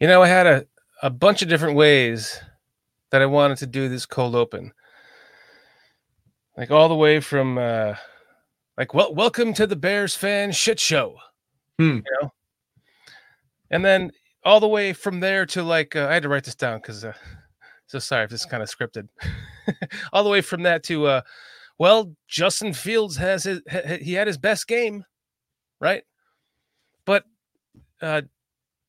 You know, I had a, a bunch of different ways that I wanted to do this cold open. Like all the way from uh like well welcome to the Bears fan shit show. Hmm. You know? And then all the way from there to like uh, I had to write this down because uh, so sorry if this is kind of scripted. all the way from that to uh well Justin Fields has his he had his best game, right? But uh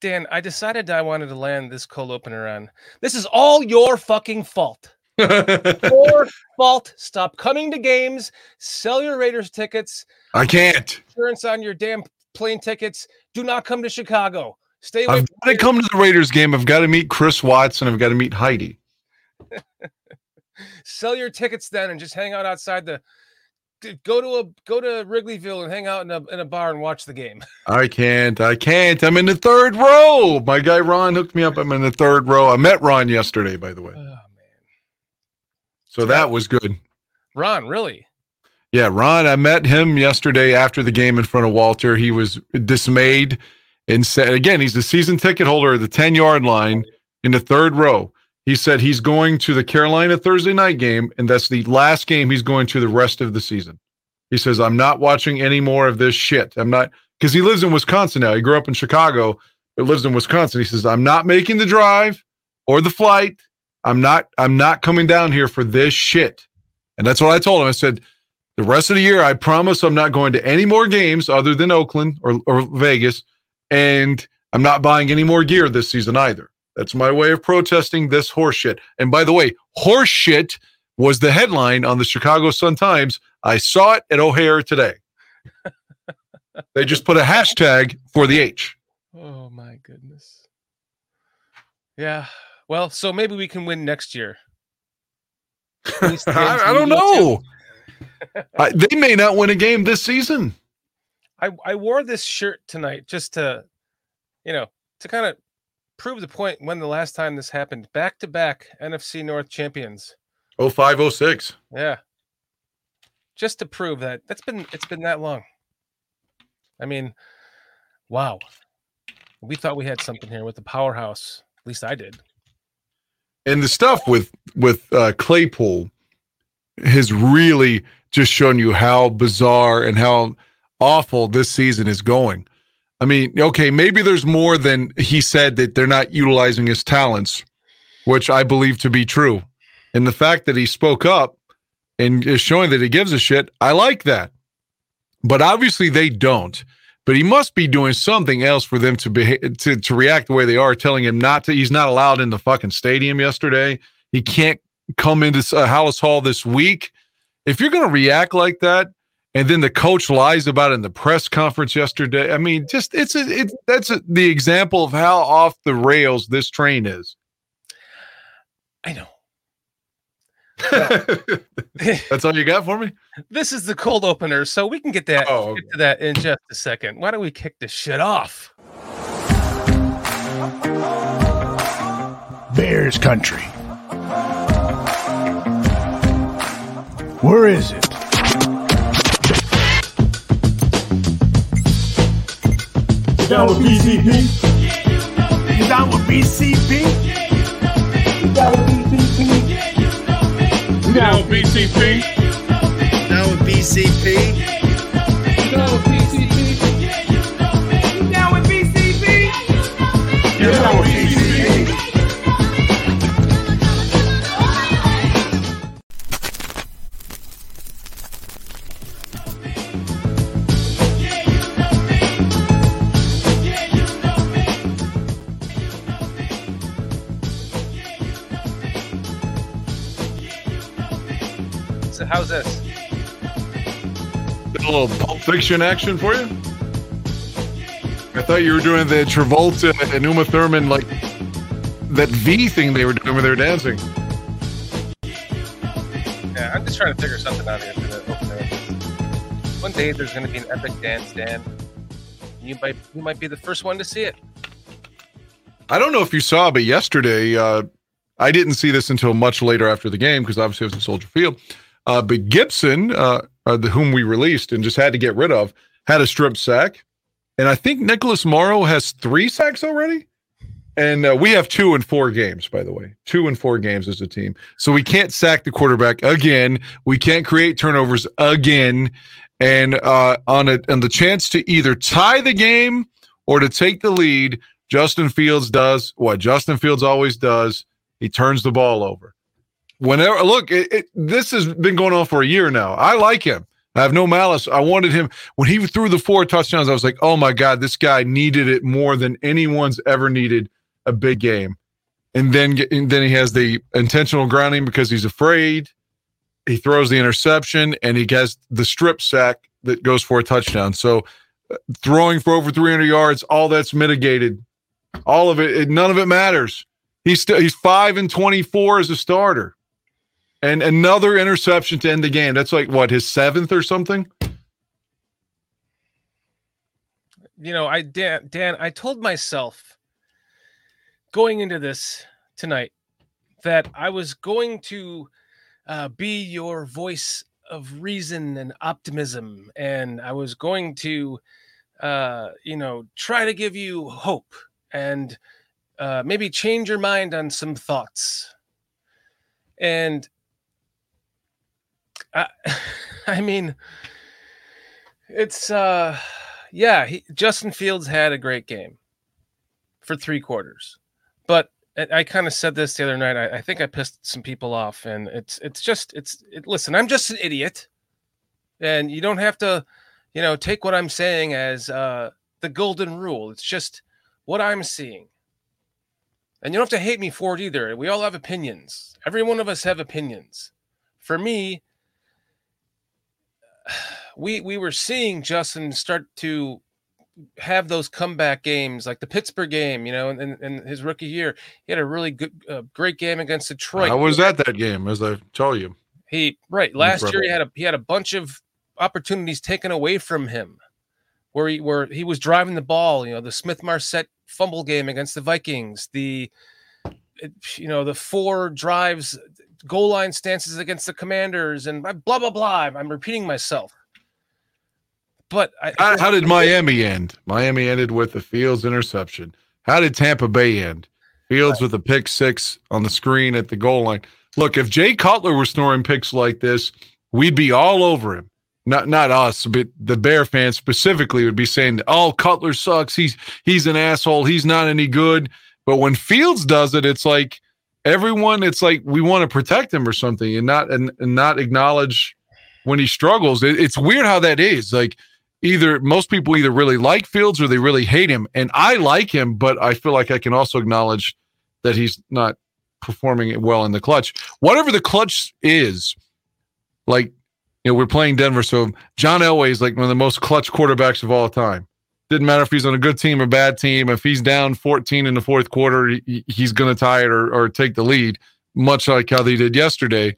Dan, I decided I wanted to land this cold opener on. This is all your fucking fault. Your fault. Stop coming to games. Sell your Raiders tickets. I can't. Insurance on your damn plane tickets. Do not come to Chicago. Stay away. I've got to come to the Raiders game. I've got to meet Chris Watson. I've got to meet Heidi. Sell your tickets then and just hang out outside the. Go to a go to Wrigleyville and hang out in a in a bar and watch the game. I can't. I can't. I'm in the third row. My guy Ron hooked me up. I'm in the third row. I met Ron yesterday, by the way. Oh man, So that was good. Ron, really? Yeah, Ron, I met him yesterday after the game in front of Walter. He was dismayed and said, again, he's the season ticket holder at the 10 yard line in the third row. He said he's going to the Carolina Thursday night game, and that's the last game he's going to the rest of the season. He says, I'm not watching any more of this shit. I'm not, because he lives in Wisconsin now. He grew up in Chicago, but lives in Wisconsin. He says, I'm not making the drive or the flight. I'm not, I'm not coming down here for this shit. And that's what I told him. I said, the rest of the year, I promise I'm not going to any more games other than Oakland or, or Vegas. And I'm not buying any more gear this season either. That's my way of protesting this horseshit. And by the way, horseshit was the headline on the Chicago Sun Times. I saw it at O'Hare today. they just put a hashtag for the H. Oh my goodness. Yeah. Well, so maybe we can win next year. At least the games I, I don't know. I, they may not win a game this season. I, I wore this shirt tonight just to, you know, to kind of prove the point when the last time this happened. Back to back NFC North champions. 0506. Yeah. Just to prove that that's been it's been that long. I mean, wow. We thought we had something here with the powerhouse. At least I did. and the stuff with with uh, Claypool has really just shown you how bizarre and how awful this season is going. I mean, okay, maybe there's more than he said that they're not utilizing his talents, which I believe to be true. And the fact that he spoke up and is showing that he gives a shit, I like that. But obviously they don't. But he must be doing something else for them to be to, to react the way they are, telling him not to. He's not allowed in the fucking stadium yesterday. He can't come into uh, Halas Hall this week. If you're going to react like that, and then the coach lies about it in the press conference yesterday, I mean, just it's a, it that's a, the example of how off the rails this train is. I know. that's all you got for me. this is the cold opener, so we can get that Oh, get to that in just a second. Why don't we kick this shit off? Bears country. Where is it? Down with BCP. You down with BCP? Down with BCP. Down with BCP. Down with BCP. Down with BCP. Down with BCP? How's this? A little Pulp Fiction action for you. I thought you were doing the Travolta and Uma Thurman like that V thing they were doing when they were dancing. Yeah, I'm just trying to figure something out here for the opener. One day there's going to be an epic dance, Dan. You might you might be the first one to see it. I don't know if you saw, but yesterday, uh, I didn't see this until much later after the game because obviously it was in Soldier Field. Uh, but Gipson, uh, uh, the whom we released and just had to get rid of, had a strip sack, and I think Nicholas Morrow has three sacks already. and uh, we have two and four games, by the way, two and four games as a team. So we can't sack the quarterback again. We can't create turnovers again. And uh, on a on the chance to either tie the game or to take the lead, Justin Fields does what Justin Fields always does. He turns the ball over. Whenever look, it, it, this has been going on for a year now. I like him. I have no malice. I wanted him when he threw the four touchdowns. I was like, oh my god, this guy needed it more than anyone's ever needed a big game. And then and then he has the intentional grounding because he's afraid. He throws the interception and he gets the strip sack that goes for a touchdown. So uh, throwing for over 300 yards, all that's mitigated. All of it, it none of it matters. He's still he's 5 and 24 as a starter. And another interception to end the game. That's like what, his seventh or something? You know, I Dan, Dan I told myself going into this tonight that I was going to uh, be your voice of reason and optimism, and I was going to, uh, you know, try to give you hope and uh, maybe change your mind on some thoughts. And I, I mean, it's uh, yeah. He, Justin Fields had a great game for three quarters, but I, kind of said this the other night. I, I, think I pissed some people off, and it's it's just it's it, listen. I'm just an idiot, and you don't have to, you know, take what I'm saying as uh, the golden rule. It's just what I'm seeing. And you don't have to hate me for it either. We all have opinions. Every one of us have opinions. For me, we we were seeing Justin start to have those comeback games like the Pittsburgh game, you know, and in, his rookie year, he had a really good, uh, great game against Detroit. I was at that game, as I told you. He right last year he had a he had a bunch of opportunities taken away from him, where he where he was driving the ball. You know, the Smith Marsette fumble game against the Vikings, the you know the four drives goal line stances against the commanders and blah blah blah. I'm repeating myself. But I, how, how, did Miami end? Miami ended with the Fields interception. How did Tampa Bay end? Fields right. with a pick six on the screen at the goal line. Look, if Jay Cutler were snoring picks like this, we'd be all over him. Not not us, but the Bear fans specifically would be saying, "Oh, Cutler sucks. He's he's an asshole. He's not any good." But when Fields does it, it's like everyone it's like we want to protect him or something and not and, and not acknowledge when he struggles. It, it's weird how that is like either most people either really like fields or they really hate him and i like him but i feel like i can also acknowledge that he's not performing it well in the clutch. Whatever the clutch is like you know we're playing denver so john elway is like one of the most clutch quarterbacks of all time didn't matter if he's on a good team or bad team. If he's down 14 in the fourth quarter, he, he's going to tie it or, or take the lead, much like how they did yesterday.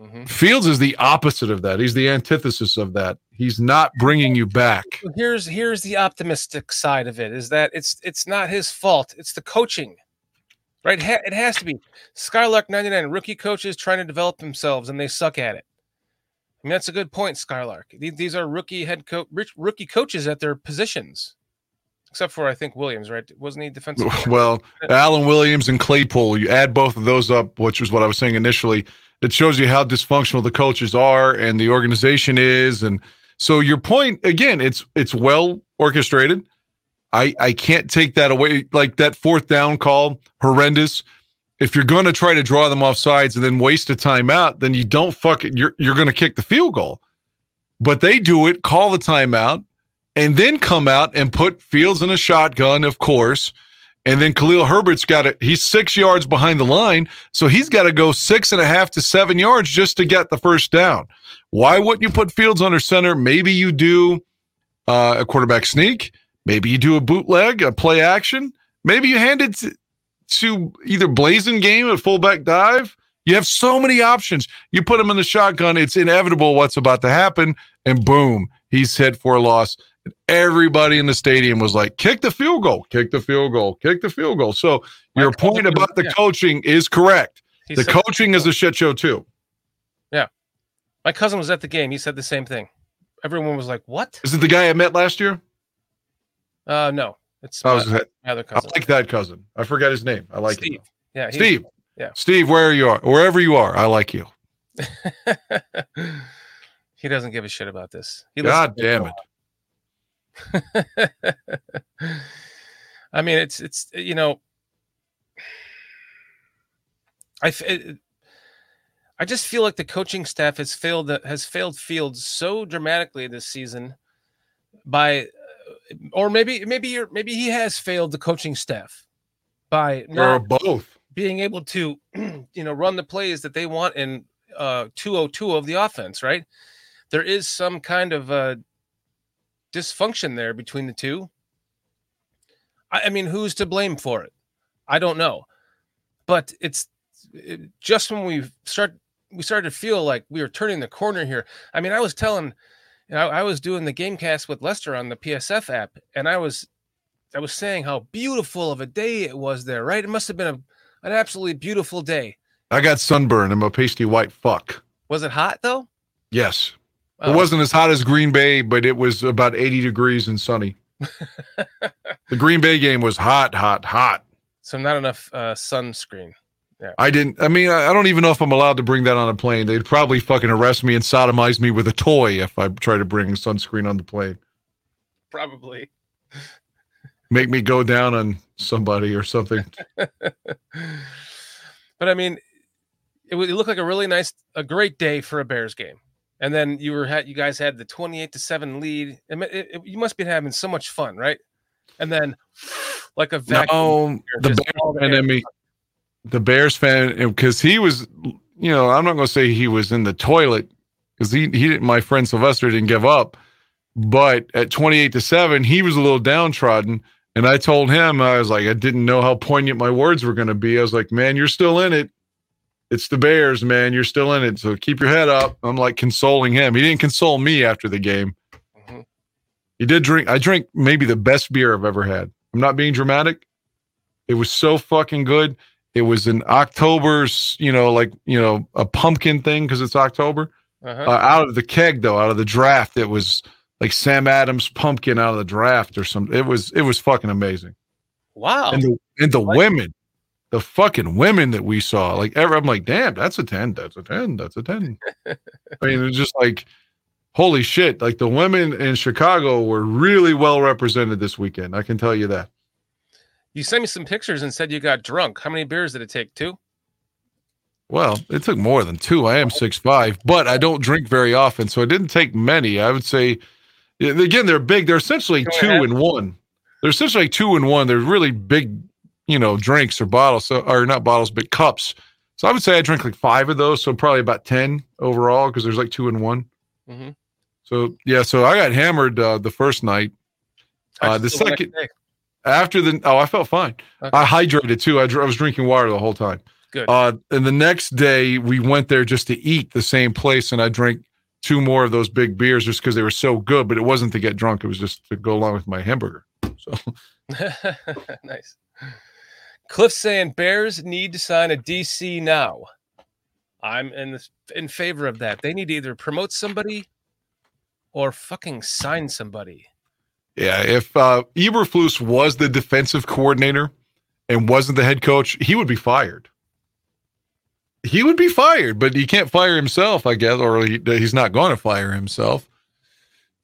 Mm-hmm. Fields is the opposite of that. He's the antithesis of that. He's not bringing you back. Here's here's the optimistic side of it: is that it's it's not his fault. It's the coaching, right? It has to be. Skylark 99 rookie coaches trying to develop themselves, and they suck at it. I mean, that's a good point, Skylark. These are rookie head coach, rookie coaches at their positions, except for I think Williams, right? Wasn't he defensive? Well, Alan Williams and Claypool. You add both of those up, which is what I was saying initially. It shows you how dysfunctional the coaches are and the organization is, and so your point again, it's it's well orchestrated. I I can't take that away. Like that fourth down call, horrendous if you're going to try to draw them off sides and then waste a timeout, then you don't fuck it. You're you're going to kick the field goal. But they do it, call the timeout, and then come out and put Fields in a shotgun, of course. And then Khalil Herbert's got it. He's six yards behind the line, so he's got to go six and a half to seven yards just to get the first down. Why wouldn't you put Fields under center? Maybe you do uh, a quarterback sneak. Maybe you do a bootleg, a play action. Maybe you hand it to, to either Blasingame at fullback dive. You have so many options. You put him in the shotgun, it's inevitable what's about to happen, and boom, he's hit for a loss. Everybody in the stadium was like, kick the field goal, kick the field goal, kick the field goal. So your point about the yeah. coaching is correct. He the coaching is a shit show too. Yeah. My cousin was at the game. He said the same thing. Everyone was like, What? Is it the guy I met last year? Uh no. It's I my, was my other I like that cousin. I forget his name. I like Steve. him. Yeah, Steve. yeah. Steve, where you are, wherever you are, I like you. he doesn't give a shit about this. He God damn it. I mean, it's it's you know, I it- I just feel like the coaching staff has failed has failed Fields so dramatically this season by or maybe maybe you're maybe he has failed the coaching staff by Or both. being able to you know run the plays that they want in uh 202 of the offense right? There is some kind of uh dysfunction there between the two. I, I mean who's to blame for it? I don't know. But it's it, just when we start we started to feel like we were turning the corner here. I mean i was telling you know, I was doing the gamecast with lester on the psf app and i was i was saying how beautiful of a day it was there right it must have been a an absolutely beautiful day. I got sunburned. I'm a pasty white fuck. Was it hot though? Yes. Oh, It wasn't as hot as Green Bay, but it was about 80 degrees and sunny. the Green Bay game was hot, hot, hot. so not enough uh, sunscreen. I didn't, I mean, I I don't even know if I'm allowed to bring that on a plane. They'd probably fucking arrest me and sodomize me with a toy if I try to bring sunscreen on the plane. Probably. Make me go down on somebody or something. but I mean, it, would- it looked like a really nice, a great day for a Bears game. And then you were had you guys had the twenty-eight to seven lead. It, it- you must be having so much fun, right? And then, like a vacuum, No, the Bears all the fan air. me, the Bears fan, because he was, you know, I'm not going to say he was in the toilet because he, he didn't, my friend Sylvester didn't give up. But at 28 to 7, he was a little downtrodden. And I told him, I was like, I didn't know how poignant my words were going to be. I was like, man, you're still in it. It's the Bears, man. You're still in it. So keep your head up. I'm like consoling him. He didn't console me after the game. Mhm. He did drink. I drank maybe the best beer I've ever had. I'm not being dramatic. It was so fucking good. It was an October's, you know, like, you know, a pumpkin thing because it's October. Uh-huh. Uh, out of the keg, though, out of the draft, it was like Sam Adams pumpkin out of the draft or something. It was, it was fucking amazing. wow. And the, and the women, the fucking women that we saw, like, ever, I'm like, damn, that's a 10. That's a 10. That's a 10. I mean, it's just like, holy shit. Like, the women in Chicago were really well represented this weekend. I can tell you that. You sent me some pictures and said you got drunk. How many beers did it take? Two. Well, it took more than two. I am six five, but I don't drink very often, so it didn't take many. I would say, again, they're big. They're essentially two in one. They're essentially two in one. They're really big, you know, drinks or bottles, so, or not bottles, but cups. So I would say I drank like five of those, so probably about ten overall because there's like two in one. Mm-hmm. So yeah, so I got hammered uh, the first night. Uh, the second- After the oh, I felt fine. Okay. I hydrated too. I, I was drinking water the whole time. Good. Uh, and the next day we went there just to eat the same place, and I drank two more of those big beers just because they were so good. But it wasn't to get drunk; it was just to go along with my hamburger. So nice. Cliff saying Bears need to sign a DC now. I'm in this, in favor of that. They need to either promote somebody or fucking sign somebody. Yeah, if uh, Eberflus was the defensive coordinator and wasn't the head coach, he would be fired. He would be fired, but he can't fire himself, I guess, or he, he's not going to fire himself.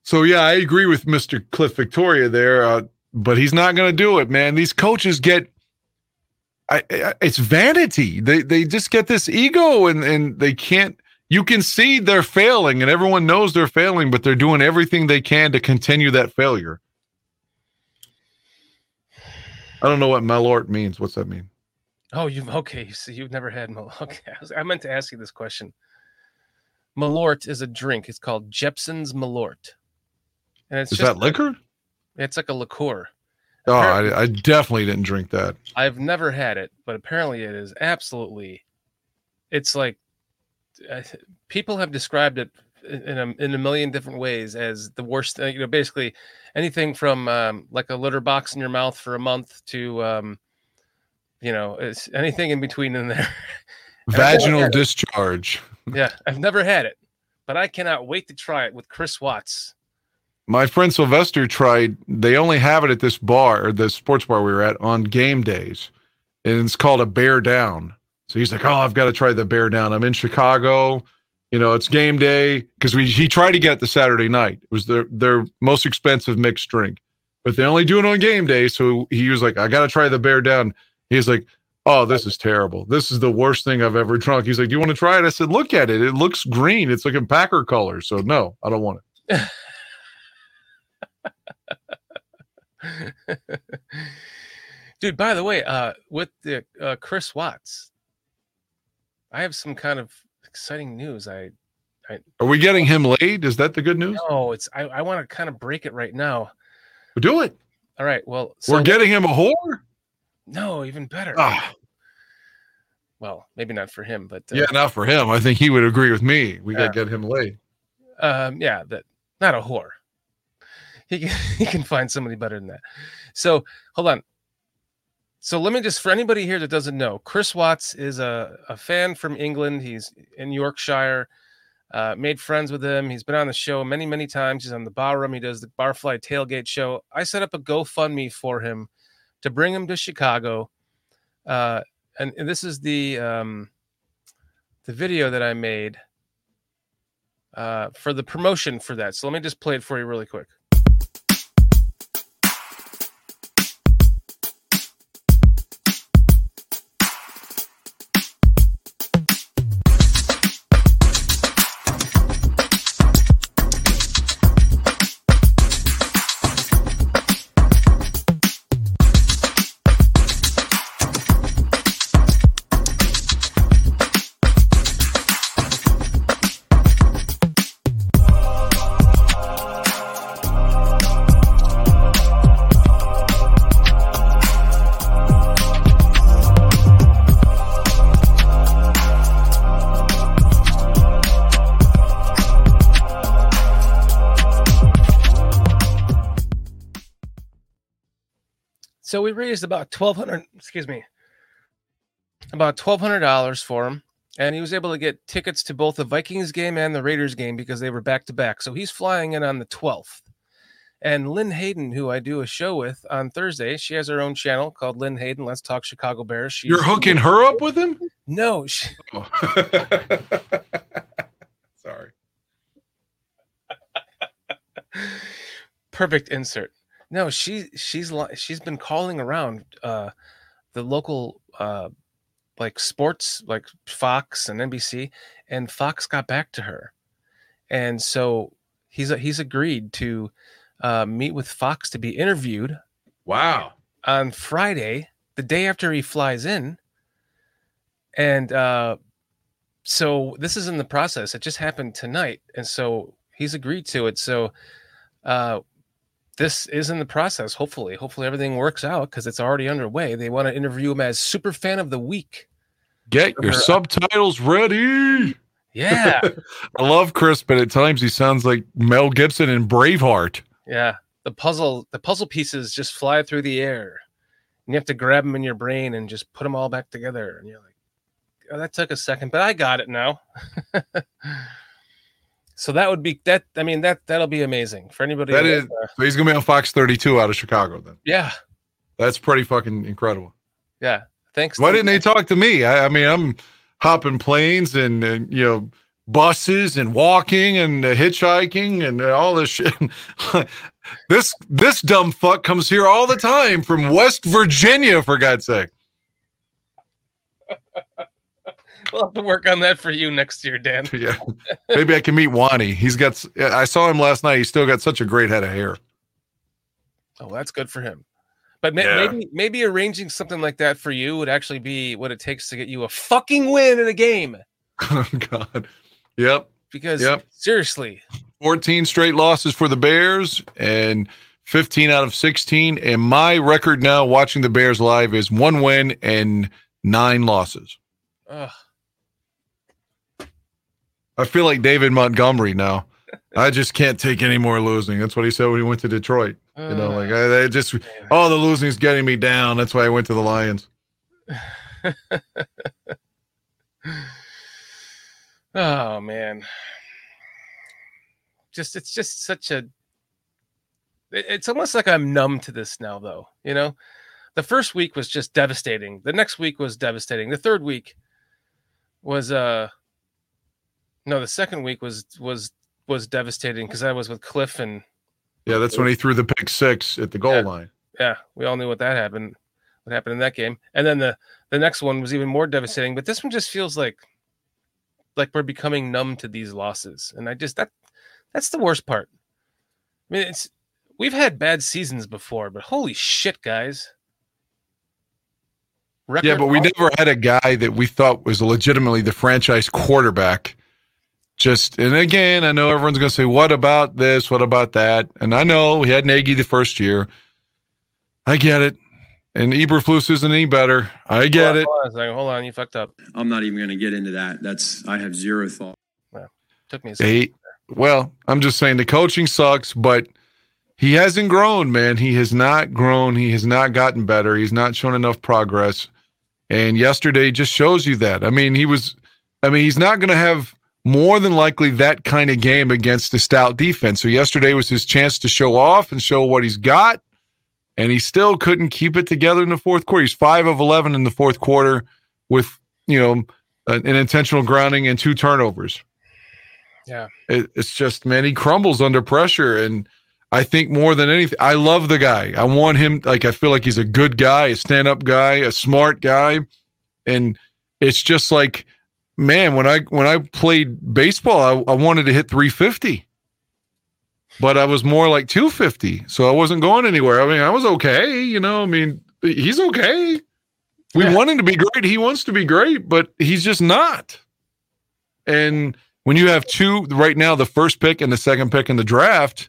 So yeah, I agree with Mr. Cliff Victoria there, uh, but he's not going to do it, man. These coaches get, I, I, it's vanity. They they just get this ego, and and they can't. You can see they're failing, and everyone knows they're failing, but they're doing everything they can to continue that failure. I don't know what malort means. What's that mean? Oh, you've okay. So you've never had malort? okay. I, was, I meant to ask you this question. Malort is a drink. It's called Jeppson's Malort, and it's Is that liquor? it's like a liqueur. Oh, I, I definitely didn't drink that. I've never had it, but apparently it is absolutely. It's like People have described it in a in a million different ways as the worst. thing. You know, basically anything from um, like a litter box in your mouth for a month to, um, you know, it's anything in between in there. Vaginal discharge. yeah, I've never had it, but I cannot wait to try it with Chris Watts my friend Sylvester tried. They only have it at this bar, the sports bar we were at, on game days, and it's called a Bear Down. So he's like, "Oh, I've got to try the Bear Down. I'm in Chicago. You know, it's game day because we he tried to get it the Saturday night. It was their their most expensive mixed drink, but they only do it on game day. So he was like, "I got to try the Bear Down." He's like, "Oh, this is terrible. This is the worst thing I've ever drunk." He's like, "Do you want to try it?" I said, "Look at it. It looks green. It's like a Packer color. So no, I don't want it. Dude, by the way, uh, with the uh, Chris Watts, I have some kind of exciting news. I I Are we getting him laid? Is that the good news? know it's I, I want to kind of break it right now. Do it. All right, well, so We're getting him a whore. no, even better. Ah, Well, maybe not for him, but uh, yeah, not for him. I think he would agree with me. We Yeah. got to get him laid. um, yeah, that not a whore. He can, he can find somebody better than that. So hold on. So let me just for anybody here that doesn't know, Chris Watts is a, a fan from England. He's in Yorkshire. Uh, made friends with him. He's been on the show many, many times. He's on the bar room. He does the Barfly Tailgate show. I set up a GoFundMe for him to bring him to Chicago. Uh, and, and this is the um, the video that I made uh, for the promotion for that. So let me just play it for you really quick. So we raised about twelve hundred. Excuse me, about twelve hundred dollars for him, and he was able to get tickets to both the Vikings game and the Raiders game because they were back to back. So he's flying in on the twelfth. And Lynn Hayden, who I do a show with on Thursday, she has her own channel called Lynn Hayden. Let's talk Chicago Bears. She's, You're hooking her up with him? No, she, Oh. Sorry. perfect insert. No, she she's she's been calling around uh the local uh like sports like Fox and NBC and Fox got back to her. And so he's he's agreed to uh meet with Fox to be interviewed Wow. on Friday, the day after he flies in. And uh so this is in the process. It just happened tonight. And so he's agreed to it. So uh this is in the process, hopefully. Hopefully everything works out because it's already underway. They want to interview him as super fan of the week. Get your Her- uh, subtitles ready. Yeah. I love Chris, but at times he sounds like Mel Gibson in Braveheart. yeah. The puzzle, the puzzle pieces just fly through the air. And you have to grab them in your brain and just put them all back together. And you're like, oh, that took a second, but I got it now. so that would be that. I mean, that that'll be amazing for anybody. That is- uh, So he's gonna be on Fox 32 out of Chicago. Then yeah, that's pretty fucking incredible. yeah. Thanks. Why didn't they talk to me? I, I mean, I'm hopping planes and, and you know buses and walking and uh, hitchhiking and uh, all this shit. this this dumb fuck comes here all the time from West Virginia, for God's sake. We'll have to work on that for you next year, Dan. Yeah, maybe I can meet Wani. He's got. I saw him last night. He's still got such a great head of hair. Oh, that's good for him. But ma- Yeah. maybe maybe arranging something like that for you would actually be what it takes to get you a fucking win in a game. Oh God. Yep. Because Yep. seriously, 14 straight losses for the Bears and 15 out of 16. And my record now watching the Bears live is one win and nine losses. ugh, I feel like David Montgomery now. I just can't take any more losing. That's what he said when he went to Detroit. You know, like I, I just, oh, the losing's getting me down. That's why I went to the Lions. oh man, just it's just such a it- it's almost like I'm numb to this now, though. You know, the first week was just devastating. The next week was devastating. The third week was uh no, the second week was was was devastating because I was with Cliff and Yeah, that's when he threw the pick six at the goal Yeah. line. yeah, we all knew what that happened. What happened in that game, and then the the next one was even more devastating. But this one just feels like like we're becoming numb to these losses, and I just that that's the worst part. I mean, it's we've had bad seasons before, but holy shit, guys! Yeah, but we never had a guy that we thought was legitimately the franchise quarterback. Just and again, I know everyone's going to say, "What about this? What about that?" And I know we had Nagy the first year. I get it, and Eberflus isn't any better. I get Hold on, it. Hold on, a second, hold on, you fucked up. I'm not even going to get into that. That's I have zero thought. Took me a second. He, well, I'm just saying the coaching sucks, but he hasn't grown, man. He has not grown. He has not gotten better. He's not shown enough progress. And yesterday just shows you that. I mean, he was, I mean, he's not going to have more than likely that kind of game against a stout defense. So yesterday was his chance to show off and show what he's got. And he still couldn't keep it together in the fourth quarter. He's five of 11 in the fourth quarter with, you know, an intentional grounding and two turnovers it, it's just man he crumbles under pressure and i think more than anything i love the guy i want him like i feel like he's a good guy a stand-up guy a smart guy and it's just like man when i when i played baseball i, I wanted to hit 350 but i was more like 250 so i wasn't going anywhere i mean i was okay you know i mean he's okay we Yeah. want him to be great he wants to be great but he's just not and when you have two right now, the first pick and the second pick in the draft,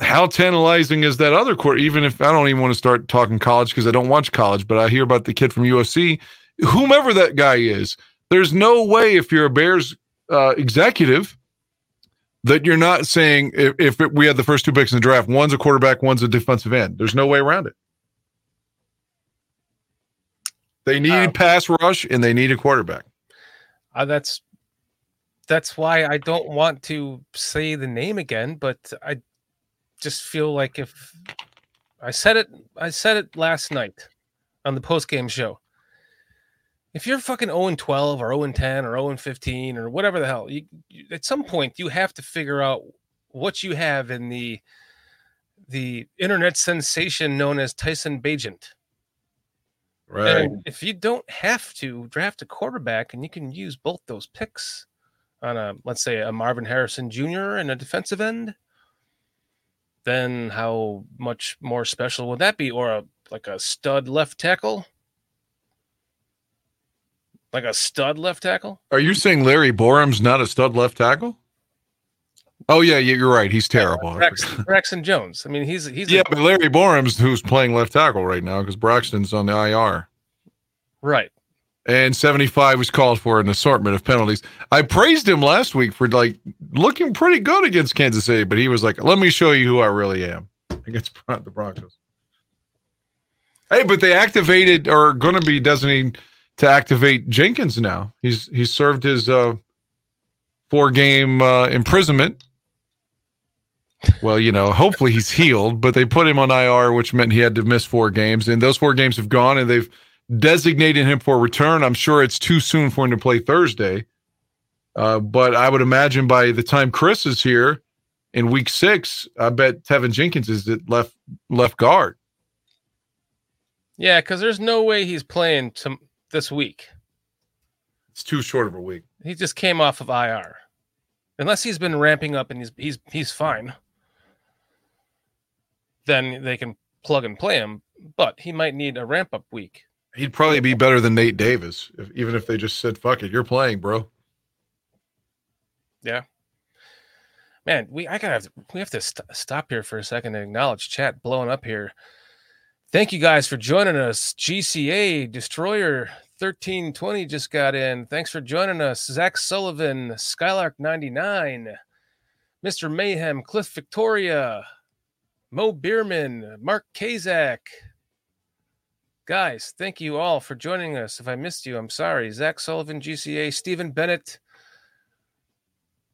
how tantalizing is that other court? Even if I don't even want to start talking college because I don't watch college, but I hear about the kid from USC, whomever that guy is. There's no way if you're a Bears uh, executive that you're not saying if, if it, we had the first two picks in the draft, one's a quarterback, one's a defensive end. There's no way around it. They need Um, pass rush and they need a quarterback. Uh, that's that's why I don't want to say the name again, but I just feel like if I said it, I said it last night on the post game show. If you're fucking 0 and 12 or 0 and 10 or 0 and 15 or whatever the hell, you, you, at some point you have to figure out what you have in the the internet sensation known as Tyson Bagent. And if you don't have to draft a quarterback and you can use both those picks on a let's say a Marvin Harrison Jr. and a defensive end, then how much more special would that be? Or a like a stud left tackle? Like a stud left tackle? Are you saying Larry Borom's not a stud left tackle? Oh yeah, yeah, you're right. He's terrible. Braxton, Braxton Jones. I mean, he's he's a- yeah, but Larry Borom's who's playing left tackle right now because Braxton's on the IR. right. And 75 was called for an assortment of penalties. I praised him last week for like looking pretty good against Kansas City, but he was like, "Let me show you who I really am against the Broncos." Hey, but they activated or are going to be designating to activate Jenkins now. He's he's served his uh, four game uh, imprisonment. Well, you know, hopefully he's healed, but they put him on IR, which meant he had to miss four games, and those four games have gone, and they've designated him for return. I'm sure it's too soon for him to play Thursday, uh, but I would imagine by the time Chris is here in Week Six, I bet Teven Jenkins is at left left guard. Yeah, because there's no way he's playing to this week. It's too short of a week. He just came off of IR. Unless he's been ramping up and he's he's he's fine. Then they can plug and play him, but he might need a ramp up week. He'd probably be better than Nate Davis, if, even if they just said, "Fuck it, you're playing, bro." Yeah, man, we I gotta have to, we have to st- stop here for a second and acknowledge chat blowing up here. Thank you guys for joining us. GCA Destroyer 1320 just got in. Thanks for joining us. Zach Sullivan, Skylark 99, Mr. Mayhem, Cliff Victoria, Mo Bierman, Mark Kazak. Guys, thank you all for joining us. If I missed you, I'm sorry. Zach Sullivan, GCA, Stephen Bennett,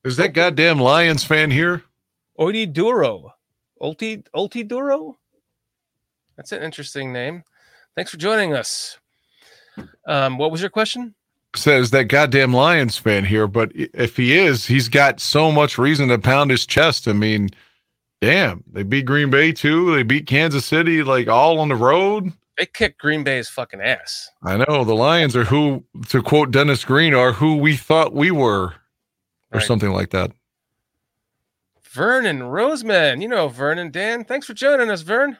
Is that goddamn Lions fan here? Oidi Duro. Ulti Ultiduro. That's an interesting name. Thanks for joining us. Um, what was your question? Says that goddamn Lions fan here, but if he is, he's got so much reason to pound his chest. I mean, damn, they beat Green Bay too. They beat Kansas City, like all on the road. They kicked Green Bay's fucking ass. I know the Lions are who, to quote Dennis Green, are who we thought we were, or Right. something like that. Vernon Roseman, you know Vernon. Dan, thanks for joining us, Vern.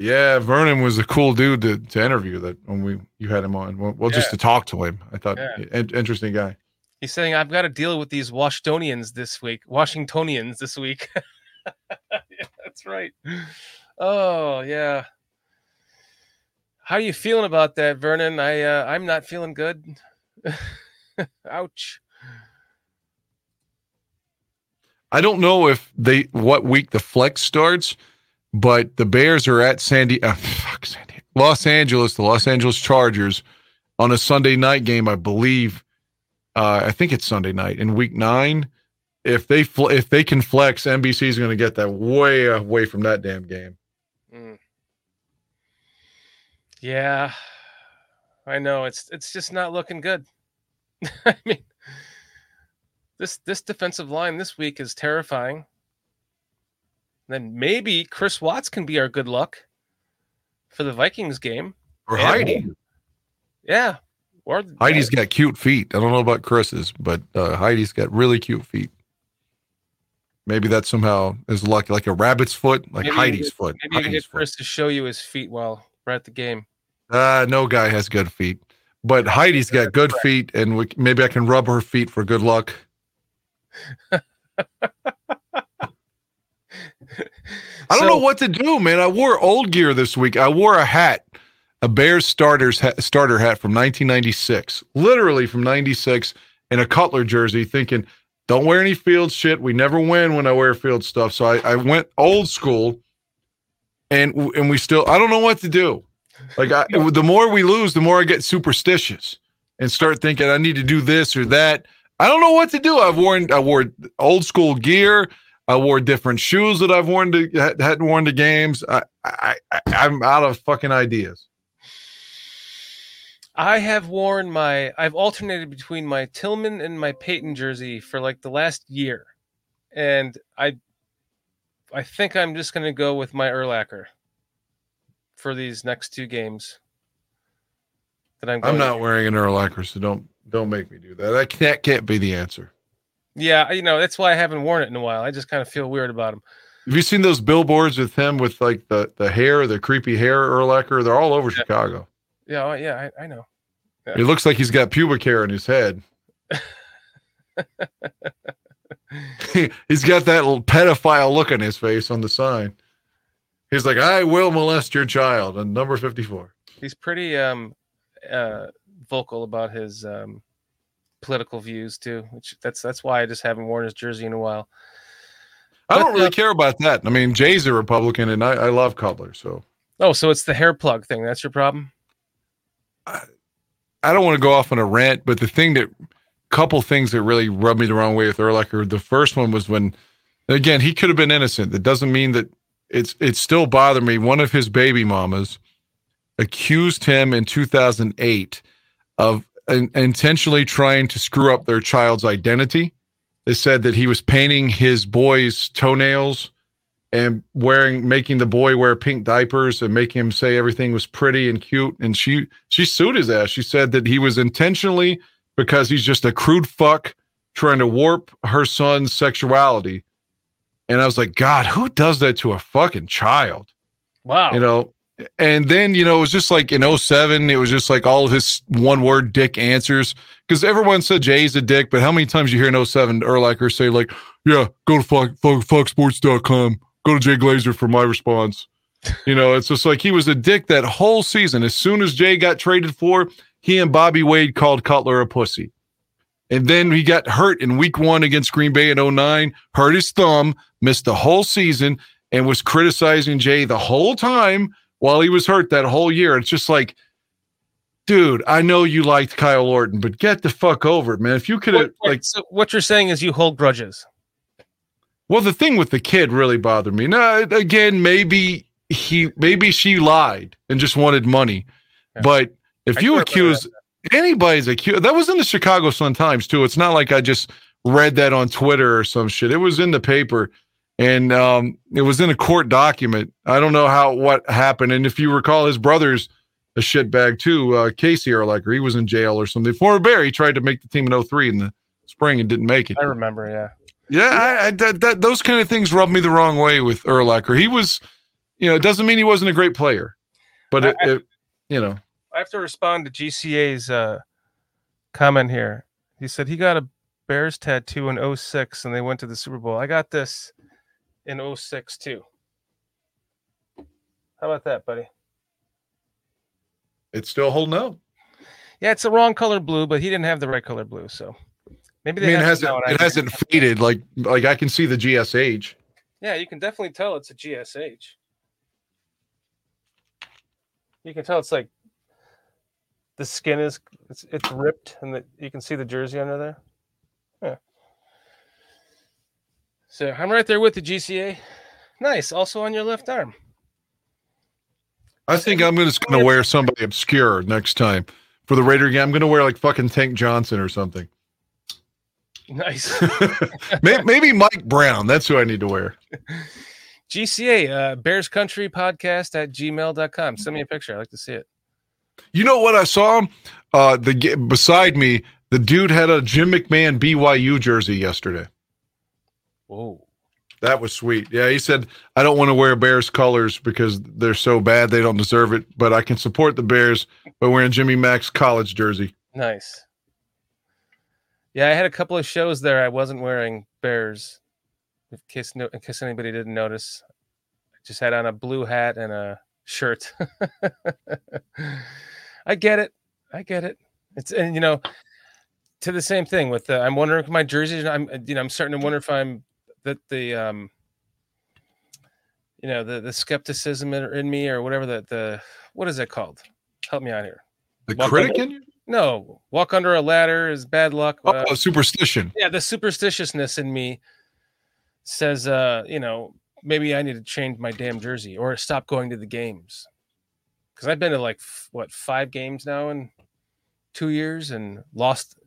Yeah, Vernon was a cool dude to, to interview that when we you had him on. Well, well just Yeah. to talk to him. I thought Yeah. in- interesting guy. He's saying I've got to deal with these Washingtonians this week. Washingtonians this week. yeah, that's right. Oh yeah. How are you feeling about that, Vernon? I uh, I'm not feeling good. Ouch. I don't know if they what week the flex starts, but the Bears are at Sandy, uh, fuck Sandy, Los Angeles, the Los Angeles Chargers, on a Sunday night game, I believe. Uh, I think it's Sunday night in Week Nine. If they fl- if they can flex, NBC is going to get that way away from that damn game. Mm. Yeah, I know it's it's just not looking good. I mean, this this defensive line this week is terrifying. Then maybe Chris Watts can be our good luck for the Vikings game. Or Yeah. Heidi. Yeah, or Heidi's got cute feet. I don't know about Chris's, but uh, Heidi's got really cute feet. Maybe that somehow is lucky, like a rabbit's foot, like Maybe Heidi's get- foot. maybe you can get. Chris to show you his feet while we're at the game. Uh, no guy has good feet, but Heidi's got good feet, and we, maybe I can rub her feet for good luck. I don't So- know what to do, man. I wore old gear this week. I wore a hat, a Bears starters ha- starter hat from 1996, literally from 96, and a Cutler jersey, thinking, don't wear any field shit. We never win when I wear field stuff. So I, I went old school, and and we still. I don't know what to do. Like I, the more we lose, the more I get superstitious and start thinking I need to do this or that. I don't know what to do. I've worn I wore old school gear. I wore different shoes that I've worn to had- hadn't worn to games. I, I, I I'm out of fucking ideas. I have worn my I've alternated between my Tillman and my Payton jersey for like the last year. And I I think I'm just gonna go with my Urlacher for these next two games. That I'm going I'm not wearing an Urlacher, so don't don't make me do that. That can't, that can't be the answer. Yeah, you know, that's why I haven't worn it in a while. I just kind of feel weird about them. Have you seen those billboards with him with like the the hair, the creepy hair Urlacher? They're all over Chicago. Yeah, oh, yeah, I, I know. It looks like he's got pubic hair in his head. he's got that little pedophile look on his face on the sign. He's like, I will molest your child on number 54. He's pretty um uh vocal about his um political views too, which that's that's why I just haven't worn his jersey in a while. I don't really uh, care about that. I mean, Jay's a Republican and I, I love Cutler, so Oh, so it's the hair plug thing. That's your problem? I don't want to go off on a rant, but the thing that couple things that really rubbed me the wrong way with Urlacher. The first one was when again, he could have been innocent. That doesn't mean that it's it still bothered me. One of his baby mamas accused him in 2008 of in, intentionally trying to screw up their child's identity. They said that he was painting his boy's toenails and wearing making the boy wear pink diapers and making him say everything was pretty and cute and she she sued his ass she said that he was intentionally because he's just a crude fuck trying to warp her son's sexuality and i was like god who does that to a fucking child Wow. you know and then you know it was just like in 07 it was just like all of his one word dick answers. Because everyone said jay's a dick but how many times you hear in 07 urlacher say like yeah go to fuck, fuck, go to jay glazer for my response. You know it's just like he was a dick that whole season. As soon as jay got traded for he and bobby wade called cutler a pussy. And then he got hurt in week one against green bay in 09 hurt his thumb missed the whole season and was criticizing jay the whole time while he was hurt that whole year. It's just like, dude, I know you liked Kyle Orton, but get the fuck over it, man. If you could have like so what you're saying is you hold grudges. Well, the thing with the kid really bothered me. Now, again, maybe he, maybe she lied and just wanted money. Yeah. But if I you grew up with accuse anybody's accused, that was in the Chicago Sun Times too. It's not like I just read that on Twitter or some shit. It was in the paper, and um, it was in a court document. I don't know how what happened, and if you recall, his brother's a shitbag too. Uh, Casey Urlacher, he was in jail or something. Former Bear, he tried to make the team in 03 in the spring and didn't make it. I remember, yeah. Yeah, I, I, that, that those kind of things rubbed me the wrong way with Urlacher. He was, you know, it doesn't mean he wasn't a great player, but it, I- it you know, I have to respond to GCA's uh, comment here. He said he got a Bears tattoo in 06 and they went to the Super Bowl. I got this in 06 too. How about that, buddy? it's still holding up. Yeah, it's the wrong color blue, but he didn't have the right color blue, so maybe I they mean, it hasn't now and I it hasn't faded like like I can see the GSH. Yeah, you can definitely tell it's a GSH. You can tell it's like the skin is it's, it's ripped and the, you can see the jersey under there. Yeah. So I'm right there with the GCA. Nice. Also on your left arm. I think I'm just going to wear somebody obscure next time for the Raider game. I'm going to wear like fucking Tank Johnson or something. Nice. maybe, maybe Mike Brown. That's who I need to wear. GCA, uh, Bears Country Podcast at gmail.com. Send me a picture. I'd like to see it. You know what I saw? Uh, the beside me, the dude had a Jim McMahon BYU jersey yesterday. Whoa. That was sweet. Yeah, he said I don't want to wear Bears colors because they're so bad they don't deserve it, but I can support the Bears by wearing Jimmy Mack's college jersey. Nice. Yeah, I had a couple of shows there. I wasn't wearing Bears. In case no, in case anybody didn't notice, I just had on a blue hat and a shirt. I get it. I get it. It's and you know, to the same thing with the. I'm wondering if my jerseys. I'm you know I'm starting to wonder if I'm that the um. You know the the skepticism in, in me or whatever the the what is it called? Help me out here. The Welcome. critic in you? No, walk under a ladder is bad luck. Uh, Oh, superstition. yeah, the superstitiousness in me says, uh, you know, maybe I need to change my damn jersey or stop going to the games. Because I've been to like what five games now in two years and lost.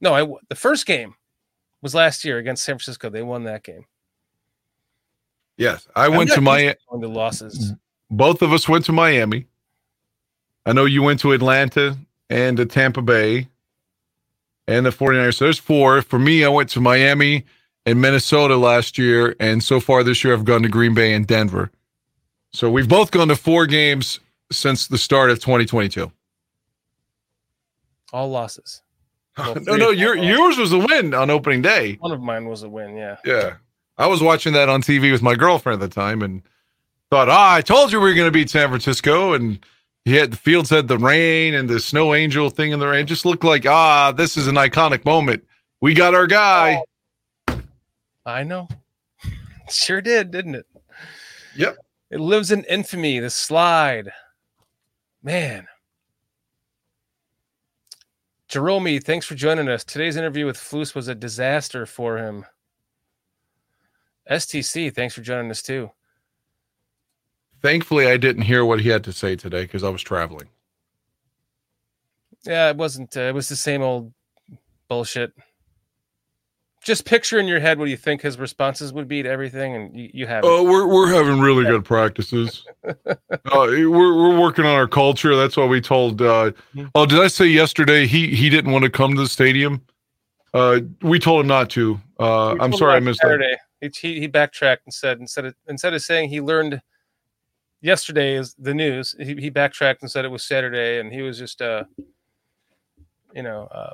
No, I the first game was last year against San Francisco. They won that game. Yes, I I'm went to Miami. my. going to losses. Mm-hmm. Both of us went to Miami. I know you went to Atlanta and to Tampa Bay and the 49ers. So there's four. For me, I went to Miami and Minnesota last year. And so far this year, I've gone to Green Bay and Denver. So we've both gone to four games since the start of 2022. All losses. Well, no, no, your, yours was a win on opening day. One of mine was a win. Yeah. Yeah. I was watching that on TV with my girlfriend at the time and thought, ah, I told you we were going to beat San Francisco. And he had the fields had the rain and the snow angel thing in the rain. It just looked like, ah, this is an iconic moment. We got our guy. I know. Sure did, didn't it? Yep. It lives in infamy, the slide. Man. Jerome, thanks for joining us. Today's interview with Flus was a disaster for him. STC, thanks for joining us too. Thankfully, I didn't hear what he had to say today because I was traveling. Yeah, it wasn't. Uh, it was the same old bullshit. Just picture in your head what you think his responses would be to everything, and you, you have it. Oh, we're we're having really good practices. uh, we're we're working on our culture. That's why we told. Uh, oh, did I say yesterday he he didn't want to come to the stadium? Uh, we told him not to. Uh, I'm sorry I missed that. Saturday. He, he he backtracked and said instead of instead of saying he learned yesterday is the news. He, he backtracked and said it was Saturday, and he was just uh, you know, uh,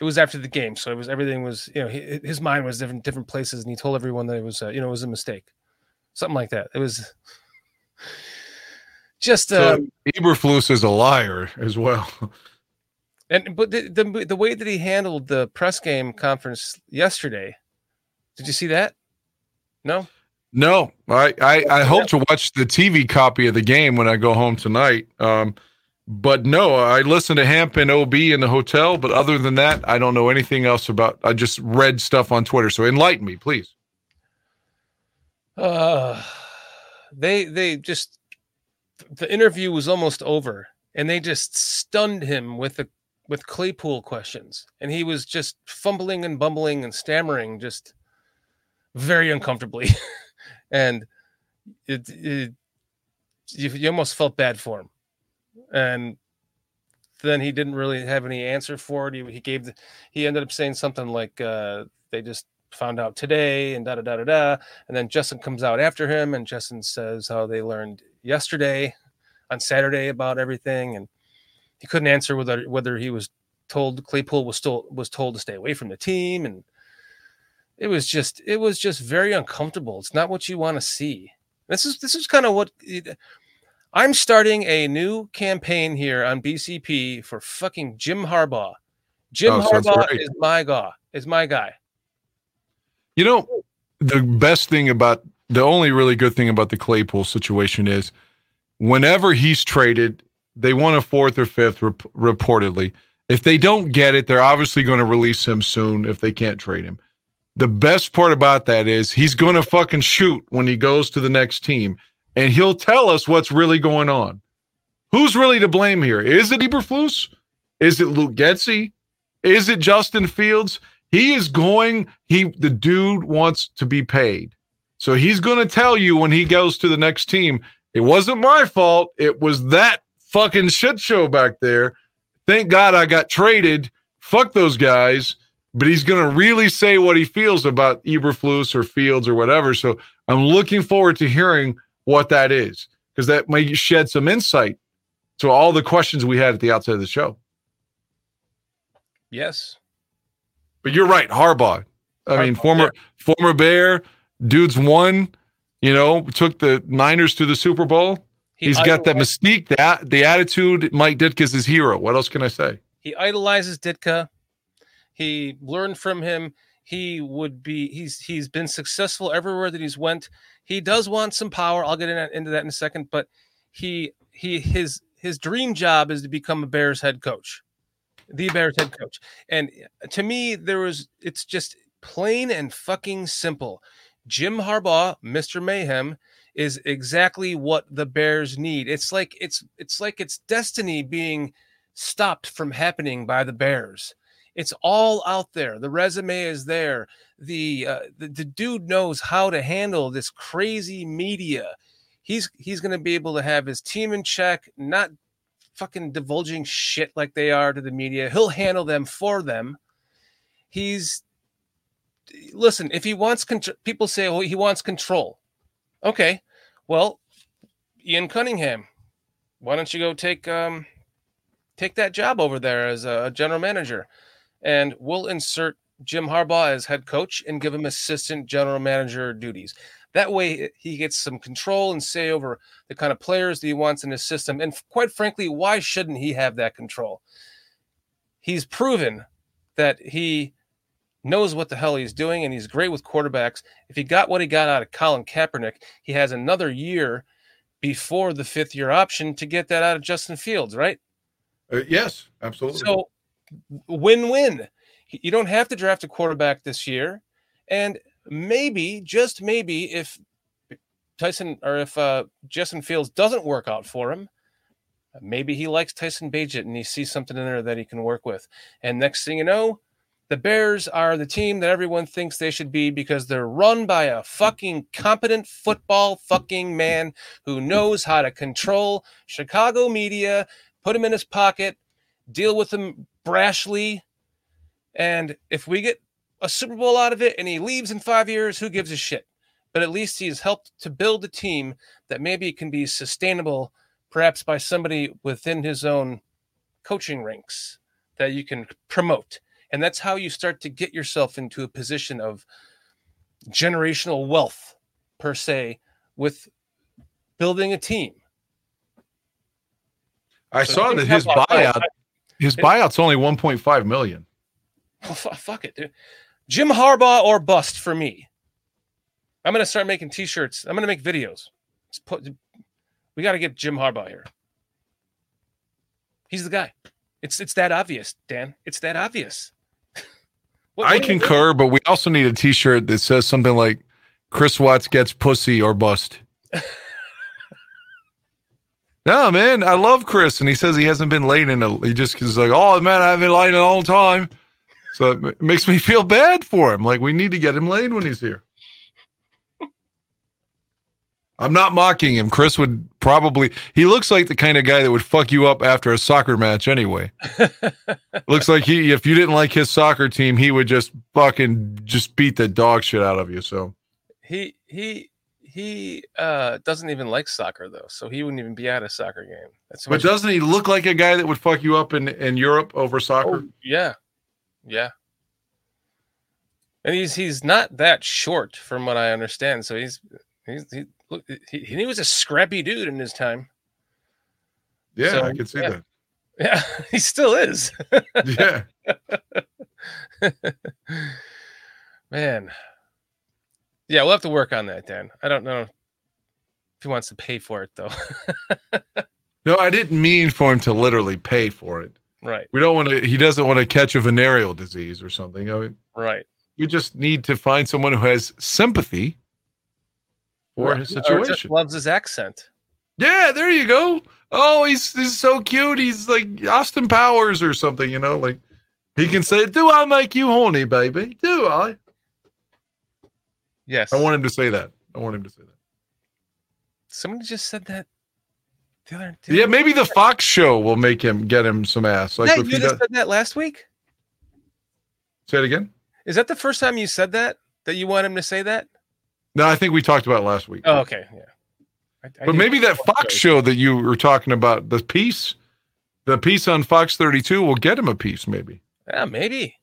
it was after the game, so it was everything was you know he, his mind was different different places, and he told everyone that it was uh, you know it was a mistake, something like that. It was just uh, So Eberflus is a liar as well. And but the, the the way that he handled the press game conference yesterday, did you see that? No. No, I, I, I hope to watch the TV copy of the game when I go home tonight. Um, But no, I listened to Hemp and OB in the hotel. But other than that, I don't know anything else about. I just read stuff on Twitter. So enlighten me, please. Uh, they they just the interview was almost over, and they just stunned him with the with Claypool questions, and he was just fumbling and bumbling and stammering, just very uncomfortably, and it, it you, you almost felt bad for him, and then he didn't really have any answer for it. He, he gave the, he ended up saying something like uh, they just found out today and da da da da da. And then Justin comes out after him, and Justin says how they learned yesterday on Saturday about everything, and he couldn't answer whether whether he was told Claypool was still was told to stay away from the team, and it was just it was just very uncomfortable. It's not what you want to see. This is this is kind of what I'm starting a new campaign here on BCP for fucking Jim Harbaugh. Jim Oh, Harbaugh is my guy. Is my guy. You know, the best thing about the only really good thing about the Claypool situation is whenever he's traded, they want a fourth or fifth rep- reportedly. If they don't get it, they're obviously going to release him soon if they can't trade him. The best part about that is he's going to fucking shoot when he goes to the next team and he'll tell us what's really going on. Who's really to blame here? Is it Eberflus? Is it Luke Getsy? Is it Justin Fields? He is going, he the dude wants to be paid. So he's going to tell you when he goes to the next team, it wasn't my fault. It was that fucking shit show back there. Thank God I got traded. Fuck those guys. But he's going to really say what he feels about Eberflus or Fields or whatever. So I'm looking forward to hearing what that is because that may shed some insight to all the questions we had at the outset of the show. Yes. But you're right, Harbaugh. I mean, Harbaugh, former former Bear, dude's won. You know, took the Niners to the Super Bowl. He He's got that mystique, that the attitude. Mike Ditka's his hero. What else can I say? he idolizes Ditka. He learned from him. He would be he's he's been successful everywhere that he's went. He does want some power. I'll get in, into that in a second, but he he his his dream job is to become a Bears head coach. The Bears head coach. And to me there was it's just plain and fucking simple. Jim Harbaugh, Mr. Mayhem is exactly what the Bears need. It's like it's it's like it's destiny being stopped from happening by the Bears. It's all out there. The resume is there. The, uh, the the dude knows how to handle this crazy media. He's he's going to be able to have his team in check, not fucking divulging shit like they are to the media. He'll handle them for them. He's listen. If he wants control, people say, "Oh, he wants control." Okay, well, Ian Cunningham, why don't you go take um take that job over there as a general manager and we'll insert Jim Harbaugh as head coach and give him assistant general manager duties. That way he gets some control and say over the kind of players that he wants in his system. And quite frankly, why shouldn't he have that control? He's proven that he knows what the hell he's doing and he's great with quarterbacks. If he got what he got out of Colin Kaepernick, he has another year before the fifth year option to get that out of Justin Fields, right? Uh, yes, absolutely. So win-win. You don't have to draft a quarterback this year, and maybe, just maybe, if Tyson or if uh, Justin Fields doesn't work out for him, maybe he likes Tyson Bagent and he sees something in there that he can work with. And next thing you know, the Bears are the team that everyone thinks they should be because they're run by a fucking competent football fucking man who knows how to control Chicago media, put him in his pocket, deal with him brashly. And if we get a Super Bowl out of it and he leaves in five years, who gives a shit? But at least he's helped to build a team that maybe can be sustainable, perhaps by somebody within his own coaching ranks that you can promote. And that's how you start to get yourself into a position of generational wealth, per se, with building a team. I So saw that his buyout, his buyout's only 1.5 million. Fuck it, dude. Jim Harbaugh or bust for me. I'm gonna start making T-shirts. I'm gonna make videos. Let's put, we got to get Jim Harbaugh here. He's the guy. It's it's that obvious, Dan. It's that obvious. What- I what concur, but we also need a T-shirt that says something like "Chris Watts gets pussy or bust." no, man, I love Chris, and he says he hasn't been late in a. He just is like, "Oh man, I haven't been late in a long time," so it makes me feel bad for him. Like we need to get him laid when he's here. I'm not mocking him. Chris would probably. He looks like the kind of guy that would fuck you up after a soccer match anyway. looks like he. If you didn't like his soccer team, he would just fucking just beat the dog shit out of you. So He he he uh doesn't even like soccer though, so he wouldn't even be at a soccer game. That's But doesn't he look like a guy that would fuck you up in, in Europe over soccer? Oh, yeah, yeah. And he's he's not that short, from what I understand. So he's he's he look he, he was a scrappy dude in his time. yeah, so, I can see yeah. Yeah, he still is. Yeah. Man. Yeah, we'll have to work on that, Dan. I don't know if he wants to pay for it though. No, I didn't mean for him to literally pay for it. right, We don't want to. He doesn't want to catch a venereal disease or something. I mean, right. we just need to find someone who has sympathy for Right. his situation. loves his accent. Yeah, there you go. Oh, he's he's so cute. He's like Austin Powers or something, you know. Like he can say, "Do I make you horny, baby? Do I?" Yes. I want him to say that. I want him to say that. Somebody just said that. The other, the Yeah, maybe the Fox show will make him get him some ass. Like if you just does, said that last week. say it again. Is that the first time you said that? That you want him to say that? No, I think we talked about last week. Oh, okay. Yeah. I- I but maybe that Fox show that you were talking about, the piece, the piece on Fox 32 will get him a piece, maybe. Yeah, maybe.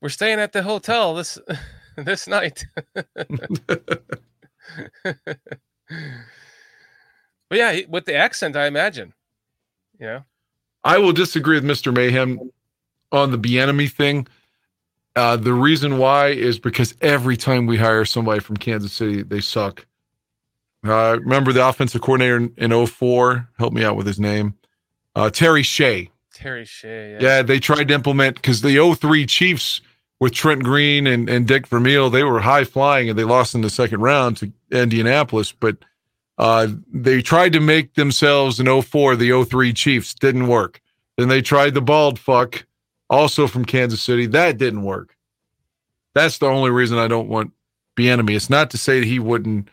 We're staying at the hotel this this night. but yeah, with the accent, I imagine. Yeah. I will disagree with Mr. Mayhem on the Bieniemy thing. Uh, the reason why is because every time we hire somebody from Kansas City, they suck. Uh, remember the offensive coordinator in, in 04? Help me out with his name. Uh, Terry Shea. Terry Shea. Yeah, they tried to implement because the 03 Chiefs with Trent Green and, and Dick Vermeil, they were high flying and they lost in the second round to Indianapolis. But uh, they tried to make themselves in 04 the 03 Chiefs. Didn't work. Then they tried the bald fuck, also from Kansas City. That didn't work. That's the only reason I don't want Bieniemy. It's not to say that he wouldn't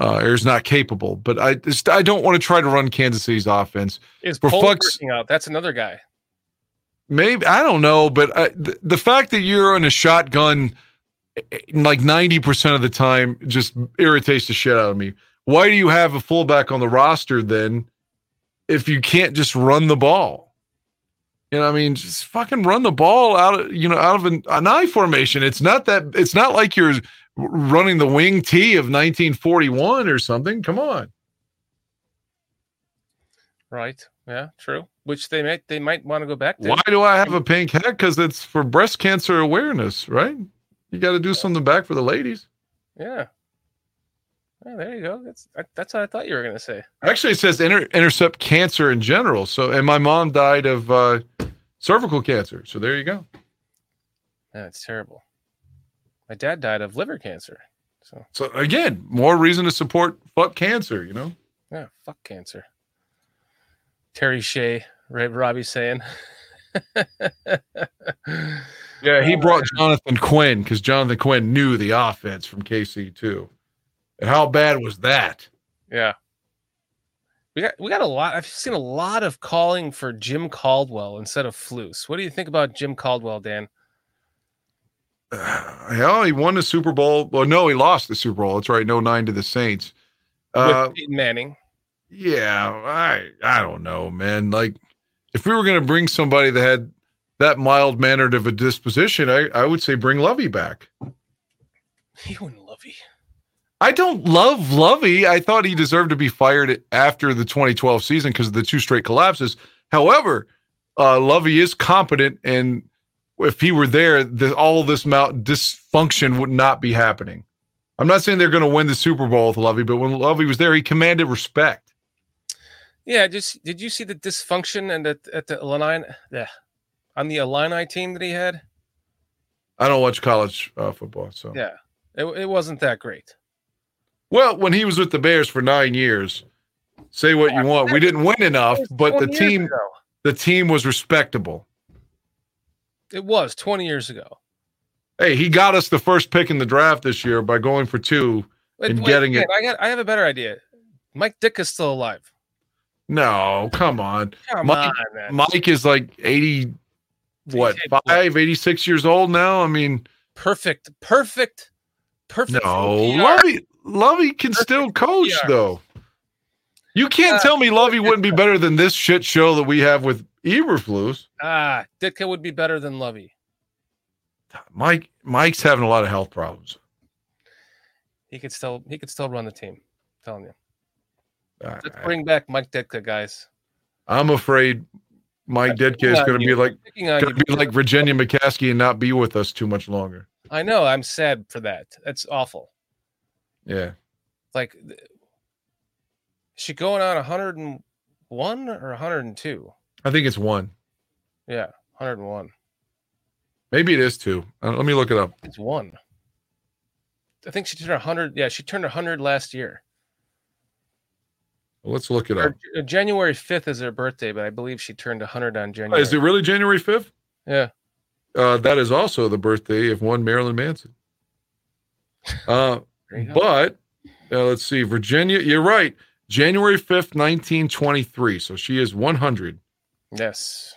uh, or is not capable, but I just I don't want to try to run Kansas City's offense. Is For Pope fuck's- working out? That's another guy. Maybe I don't know, but I, the, the fact that you're in a shotgun eh, like ninety percent of the time just irritates the shit out of me. Why do you have a fullback on the roster then if you can't just run the ball? You know, I mean, just fucking run the ball out of you know out of an, an I formation. It's not that. It's not like you're running the wing T of 1941 or something. Come on. Right. Yeah, true. Which they might they might want to go back to. Why do I have a pink hat? Because it's for breast cancer awareness, right? You got to do something back for the ladies. Yeah. There you go. That's that's what I thought you were gonna say. Actually, it says inter- intercept cancer in general. So, and my mom died of uh, cervical cancer. So there you go. That's terrible. My dad died of liver cancer. So So again, more reason to support fuck cancer. You know. yeah, fuck cancer. Terry Shea, right? Robbie's saying. Yeah, he brought Jonathan Quinn because Jonathan Quinn knew the offense from KC too. And how bad was that? Yeah. We got we got a lot. I've seen a lot of calling for Jim Caldwell instead of Flus. What do you think about Jim Caldwell, Dan? Hell, he won the Super Bowl. Well, no, he lost the Super Bowl. That's right, no nine to the Saints. Uh, With Peyton Manning. Yeah, I I don't know, man. Like if we were gonna bring somebody that had that mild mannered of a disposition, I, I would say bring Lovie back. You and Lovie. I don't love Lovie. I thought he deserved to be fired after the 2012 season because of the two straight collapses. However, uh, Lovie is competent, and if he were there, the, all this amount dysfunction would not be happening. I'm not saying they're going to win the Super Bowl with Lovie, but when Lovie was there, he commanded respect. Yeah, just did you see the dysfunction and at at the Illini yeah, on the Illini team that he had? I don't watch college uh, football, so Yeah, it, it wasn't that great. Well, when he was with the Bears for nine years, say what you want, we didn't win enough, but the team ago. the team was respectable. It was 20 years ago. Hey, he got us the first pick in the draft this year by going for two. Wait, And wait, getting wait, it- I got. I have a better idea. Mike Dick is still alive. No, come on. Come Mike- on. Mike is like 80 what, 5, 86 years old now? I mean, Perfect. Perfect. Perfect. no. Lovie Lovie can still coach PR. though. You can't Uh, tell me Lovie wouldn't be better than this shit show that we have with Eberflus. Ah, Ditka would be better than Lovie. Mike Mike's having a lot of health problems. He could still. He could still run the team. I'm telling you. I- Let's bring back Mike Ditka, guys. I'm afraid Mike Ditka is going to be like going to be like Virginia McCaskey and not be with us too much longer. I know. I'm sad for that. That's awful. Yeah. Like, she going on 101 or 102? I think it's one. Yeah, 101. Maybe it is two. Uh, let me look it up. It's one. I think she turned 100. Yeah, she turned 100 last year. Let's look it up. uh, January 5th is her birthday, but I believe she turned 100 on Oh, January. Is it really January 5th? Yeah. Uh, that is also the birthday of one Marilyn Manson. Uh, There you go. but uh, let's see. Virginia, you're right. January 5th, 1923. So she is 100. Yes.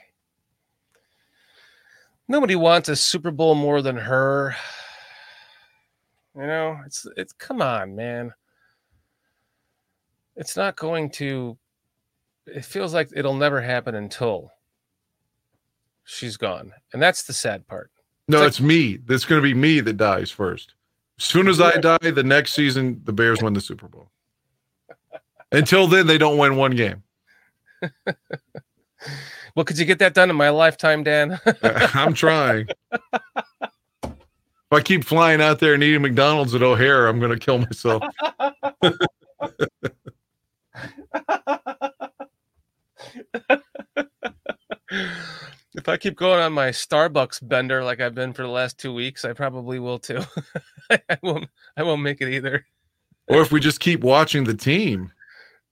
Nobody wants a Super Bowl more than her. You know, it's it's come on, man. It's not going to it feels like it'll never happen until she's gone. And that's the sad part. No, It's like- it's me. That's going to be me that dies first. As soon as I die, the next season, the Bears win the Super Bowl. Until then, they don't win one game. Well, could you get that done in my lifetime, Dan? I'm trying. If I keep flying out there and eating McDonald's at O'Hare, I'm going to kill myself. if I keep going on my Starbucks bender like I've been for the last two weeks, I probably will too. I won't. I won't make it either. Or if we just keep watching the team.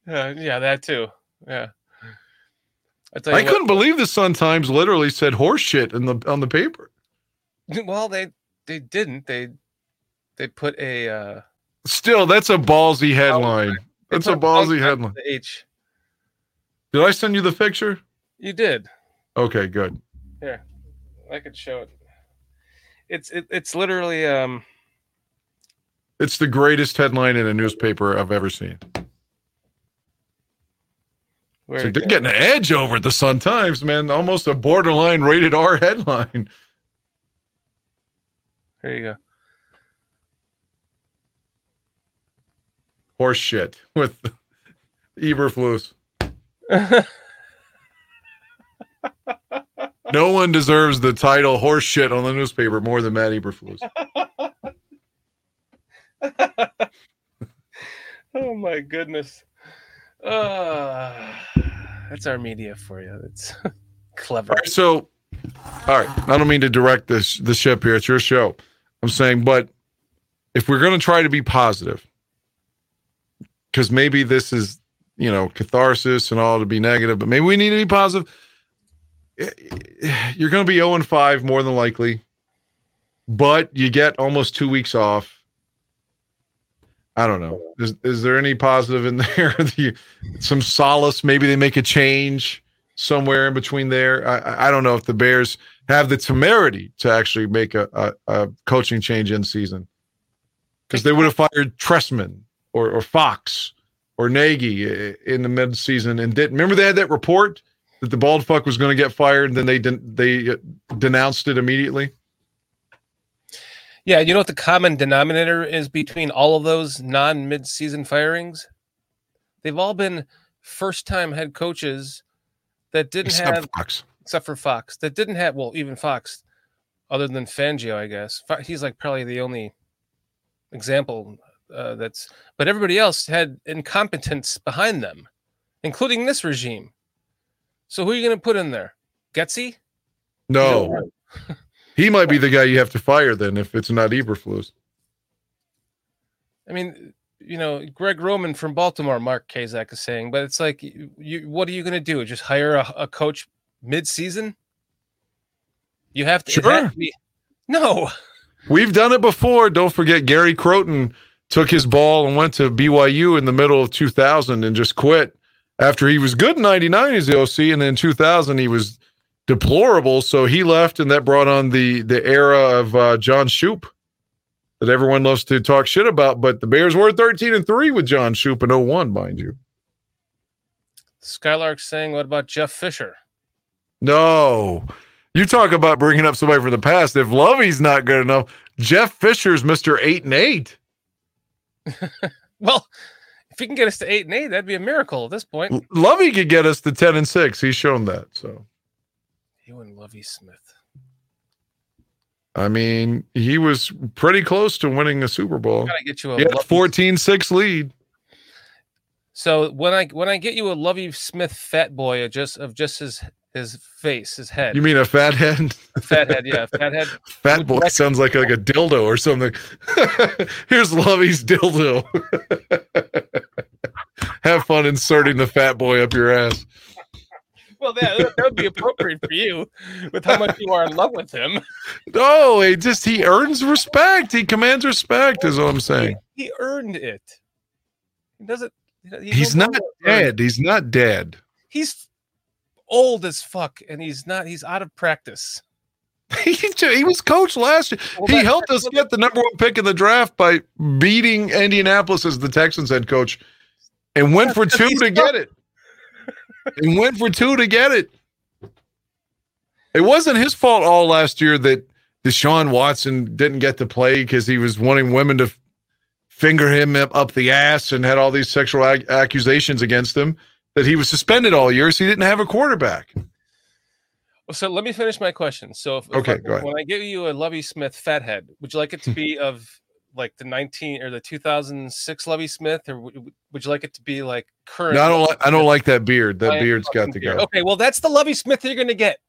Uh, yeah, that too. Yeah. I I couldn't believe the Sun Times literally said horse shit in the on the paper. well, they they didn't. They they put a uh, Still, that's a ballsy headline. they That's a ballsy headline. H. Did I send you the picture? You did. Okay, good. Here, I could show it. It's it, it's literally um It's the greatest headline in a newspaper I've ever seen. So they're getting an edge over at the Sun Times, man. Almost a borderline rated R headline. There you go. Horse shit with Eberflus. No one deserves the title horse shit on the newspaper more than Matt Eberflus. oh my goodness. Uh, that's our media for you. That's clever. All right, so, all right. I don't mean to direct this the ship here. It's your show. I'm saying, but if we're going to try to be positive, because maybe this is, you know, catharsis and all to be negative, but maybe we need to be positive. Eh, eh, you're going to be 0 and 5 more than likely, but you get almost two weeks off. I don't know. Is, is there any positive in there? Some solace? Maybe they make a change somewhere in between there. I- I, I don't know if the Bears have the temerity to actually make a, a, a coaching change in season because they would have fired Trestman or, or Fox or Nagy in the midseason and didn't. Remember they had that report that the bald fuck was going to get fired and then they den- they uh, denounced it immediately. Yeah, you know what the common denominator is between all of those non mid-season firings? They've all been first-time head coaches that didn't Except have, Fox. except for Fox, that didn't have. Well, even Fox, other than Fangio, I guess he's like probably the only example uh, that's. But everybody else had incompetence behind them, including this regime. So who are you going to put in there? Getsy? No, he might be the guy you have to fire then if it's not Eberflus. I mean, you know, Greg Roman from Baltimore, Mark Kazak is saying, but it's like, you, you what are you going to do? Just hire a, a coach mid-season? You have to. Sure. has to be- no, We've done it before. Don't forget Gary Crowton took his ball and went to BYU in the middle of 2000 and just quit after he was good in 99 as the OC and then 2000 he was deplorable so he left and that brought on the the era of uh, John Shoop that everyone loves to talk shit about but the Bears were 13 and 3 with John Shoop in 01 mind you. Skylark's saying, what about Jeff Fisher? No. You talk about bringing up somebody from the past. If Lovie's not good enough, Jeff Fisher's Mr. 8 and 8. Well, if he can get us to eight and eight, that'd be a miracle at this point. Lovie could get us to 10 and 6. He's shown that. So, You and Lovie Smith. I mean, he was pretty close to winning a Super Bowl. Gotta get you a He had 14 6 lead. So when I when I get you a Lovie Smith fat boy of just of just his his face, his head, You mean a fat head? fat head, yeah, fat head. Fat boy sounds like like a dildo or something. Here's Lovie's dildo. Have fun inserting the fat boy up your ass. Well, that, that would be appropriate for you with how much you are in love with him. No, he just he earns respect. He commands respect, is what I'm saying. He earned it. He doesn't. he He's not dead. He's not dead. He's old as fuck, and he's not. He's out of practice. He, he was coached last year. Well, he helped us get the number one pick in the draft by beating Indianapolis as the Texans head coach and went for two to get it. And went for two to get it. It wasn't his fault all last year that Deshaun Watson didn't get to play because he was wanting women to finger him up, up the ass and had all these sexual ac- accusations against him. That he was suspended all year, so he didn't have a quarterback. So let me finish my question. So if, if Okay, I- go ahead. when I give you a Lovie Smith fathead, would you like it to be of like the 19 or the 2006 Lovie Smith, or would, would you like it to be like current? No, I don't like. I don't like that beard. That beard's got to beard? go. Okay, well that's the Lovie Smith you're gonna get.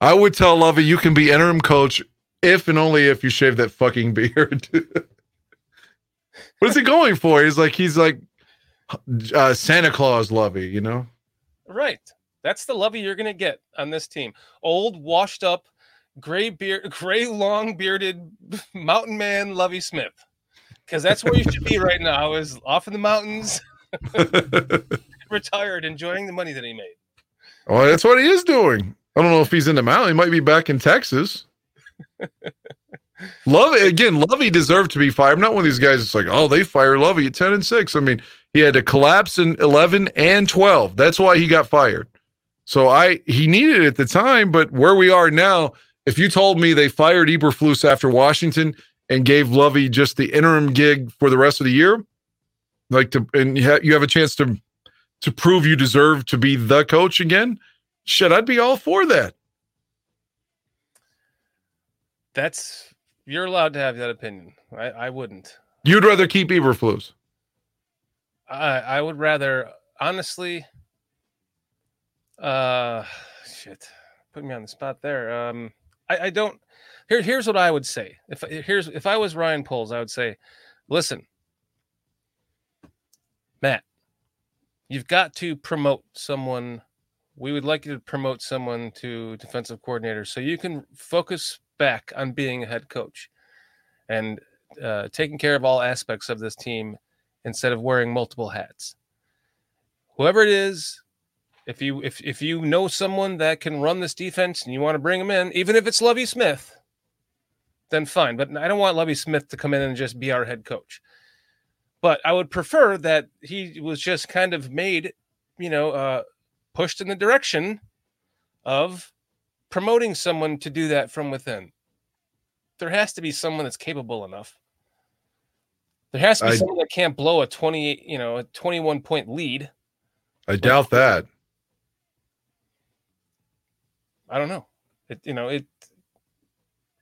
I would tell Lovie you can be interim coach if and only if you shave that fucking beard. what is he going for? He's like he's like uh, Santa Claus Lovie, you know? Right. That's the Lovie you're gonna get on this team. Old, washed up, gray beard, gray, long bearded mountain man Lovie Smith. Because that's where you should be right now, is off in the mountains, retired, enjoying the money that he made. well, that's what he is doing. I don't know if he's in the mountain. He might be back in Texas. Lovie again. Lovie deserved to be fired. I'm not one of these guys. that's like, oh, they fire Lovie at ten and six. I mean, he had to collapse in eleven and twelve. That's why he got fired. So I he needed it at the time, but where we are now, if you told me they fired Eberflus after Washington and gave Lovie just the interim gig for the rest of the year, like to and you, ha- you have a chance to to prove you deserve to be the coach again, shit, I'd be all for that. That's you're allowed to have that opinion. I, I wouldn't. You'd rather keep Eberflus. I would rather honestly uh shit. Put me on the spot there. Um I, I don't here here's what I would say. If here's if I was Ryan Poles, I would say, listen, Matt, you've got to promote someone. We would like you to promote someone to defensive coordinator so you can focus back on being a head coach and uh, taking care of all aspects of this team instead of wearing multiple hats. Whoever it is, if you if if you know someone that can run this defense and you want to bring him in, even if it's Lovie Smith, then fine. But I don't want Lovie Smith to come in and just be our head coach. But I would prefer that he was just kind of made, you know, uh, pushed in the direction of promoting someone to do that from within. There has to be someone that's capable enough. There has to be I- someone that can't blow a 28, you know, a 21 point lead. I doubt that. I don't know. It, you know, it.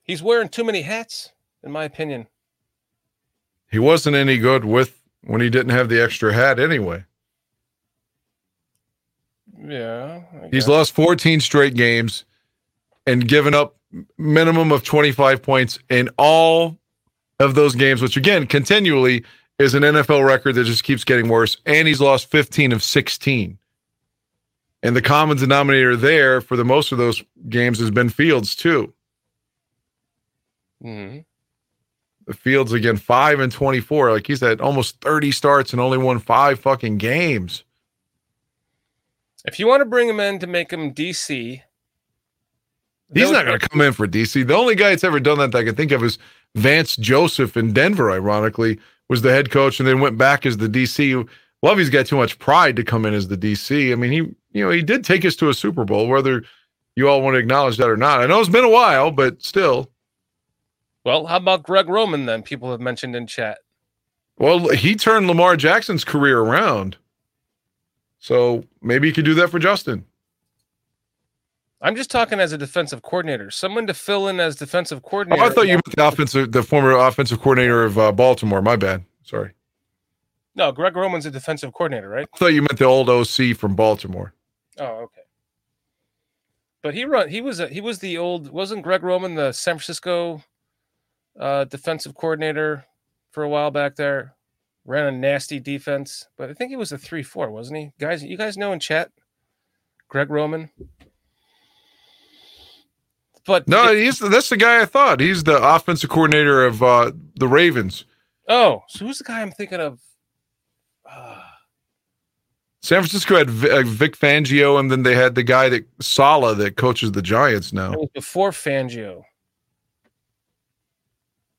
He's wearing too many hats, in my opinion. He wasn't any good with when he didn't have the extra hat anyway. Yeah. He's lost 14 straight games and given up minimum of 25 points in all of those games, which again, continually is an NFL record that just keeps getting worse. And he's lost 15 of 16. And the common denominator there for the most of those games has been Fields, too. Mhm. The Fields again, five and 24. Like he's had almost 30 starts and only won five fucking games. If you want to bring him in to make him DC, He's not going to come in for DC. The only guy that's ever done that, that I can think of is Vance Joseph in Denver, ironically, was the head coach and then went back as the DC. Lovie's got too much pride to come in as the DC. I mean, he, you know, he did take us to a Super Bowl, whether you all want to acknowledge that or not. I know it's been a while, but still. Well, how about Greg Roman then? People have mentioned in chat. Well, he turned Lamar Jackson's career around. So maybe he could do that for Justin. I'm just talking as a defensive coordinator, someone to fill in as defensive Oh, coordinator. I thought you meant the offensive, the former offensive coordinator of uh, Baltimore. My bad. Sorry. No, Greg Roman's a defensive coordinator, right? I thought you meant the old OC from Baltimore. Oh, okay. But he run. He was a, he was the old. Wasn't Greg Roman the San Francisco uh, defensive coordinator for a while back there? Ran a nasty defense, but I think he was a three four, wasn't he? Guys, you guys know in chat, Greg Roman. But No, he's that's the guy I thought. He's the offensive coordinator of uh, the Ravens. oh, so who's the guy I'm thinking of? Uh, San Francisco had uh, Vic Fangio, and then they had the guy that Saleh that coaches the Giants now. before Fangio.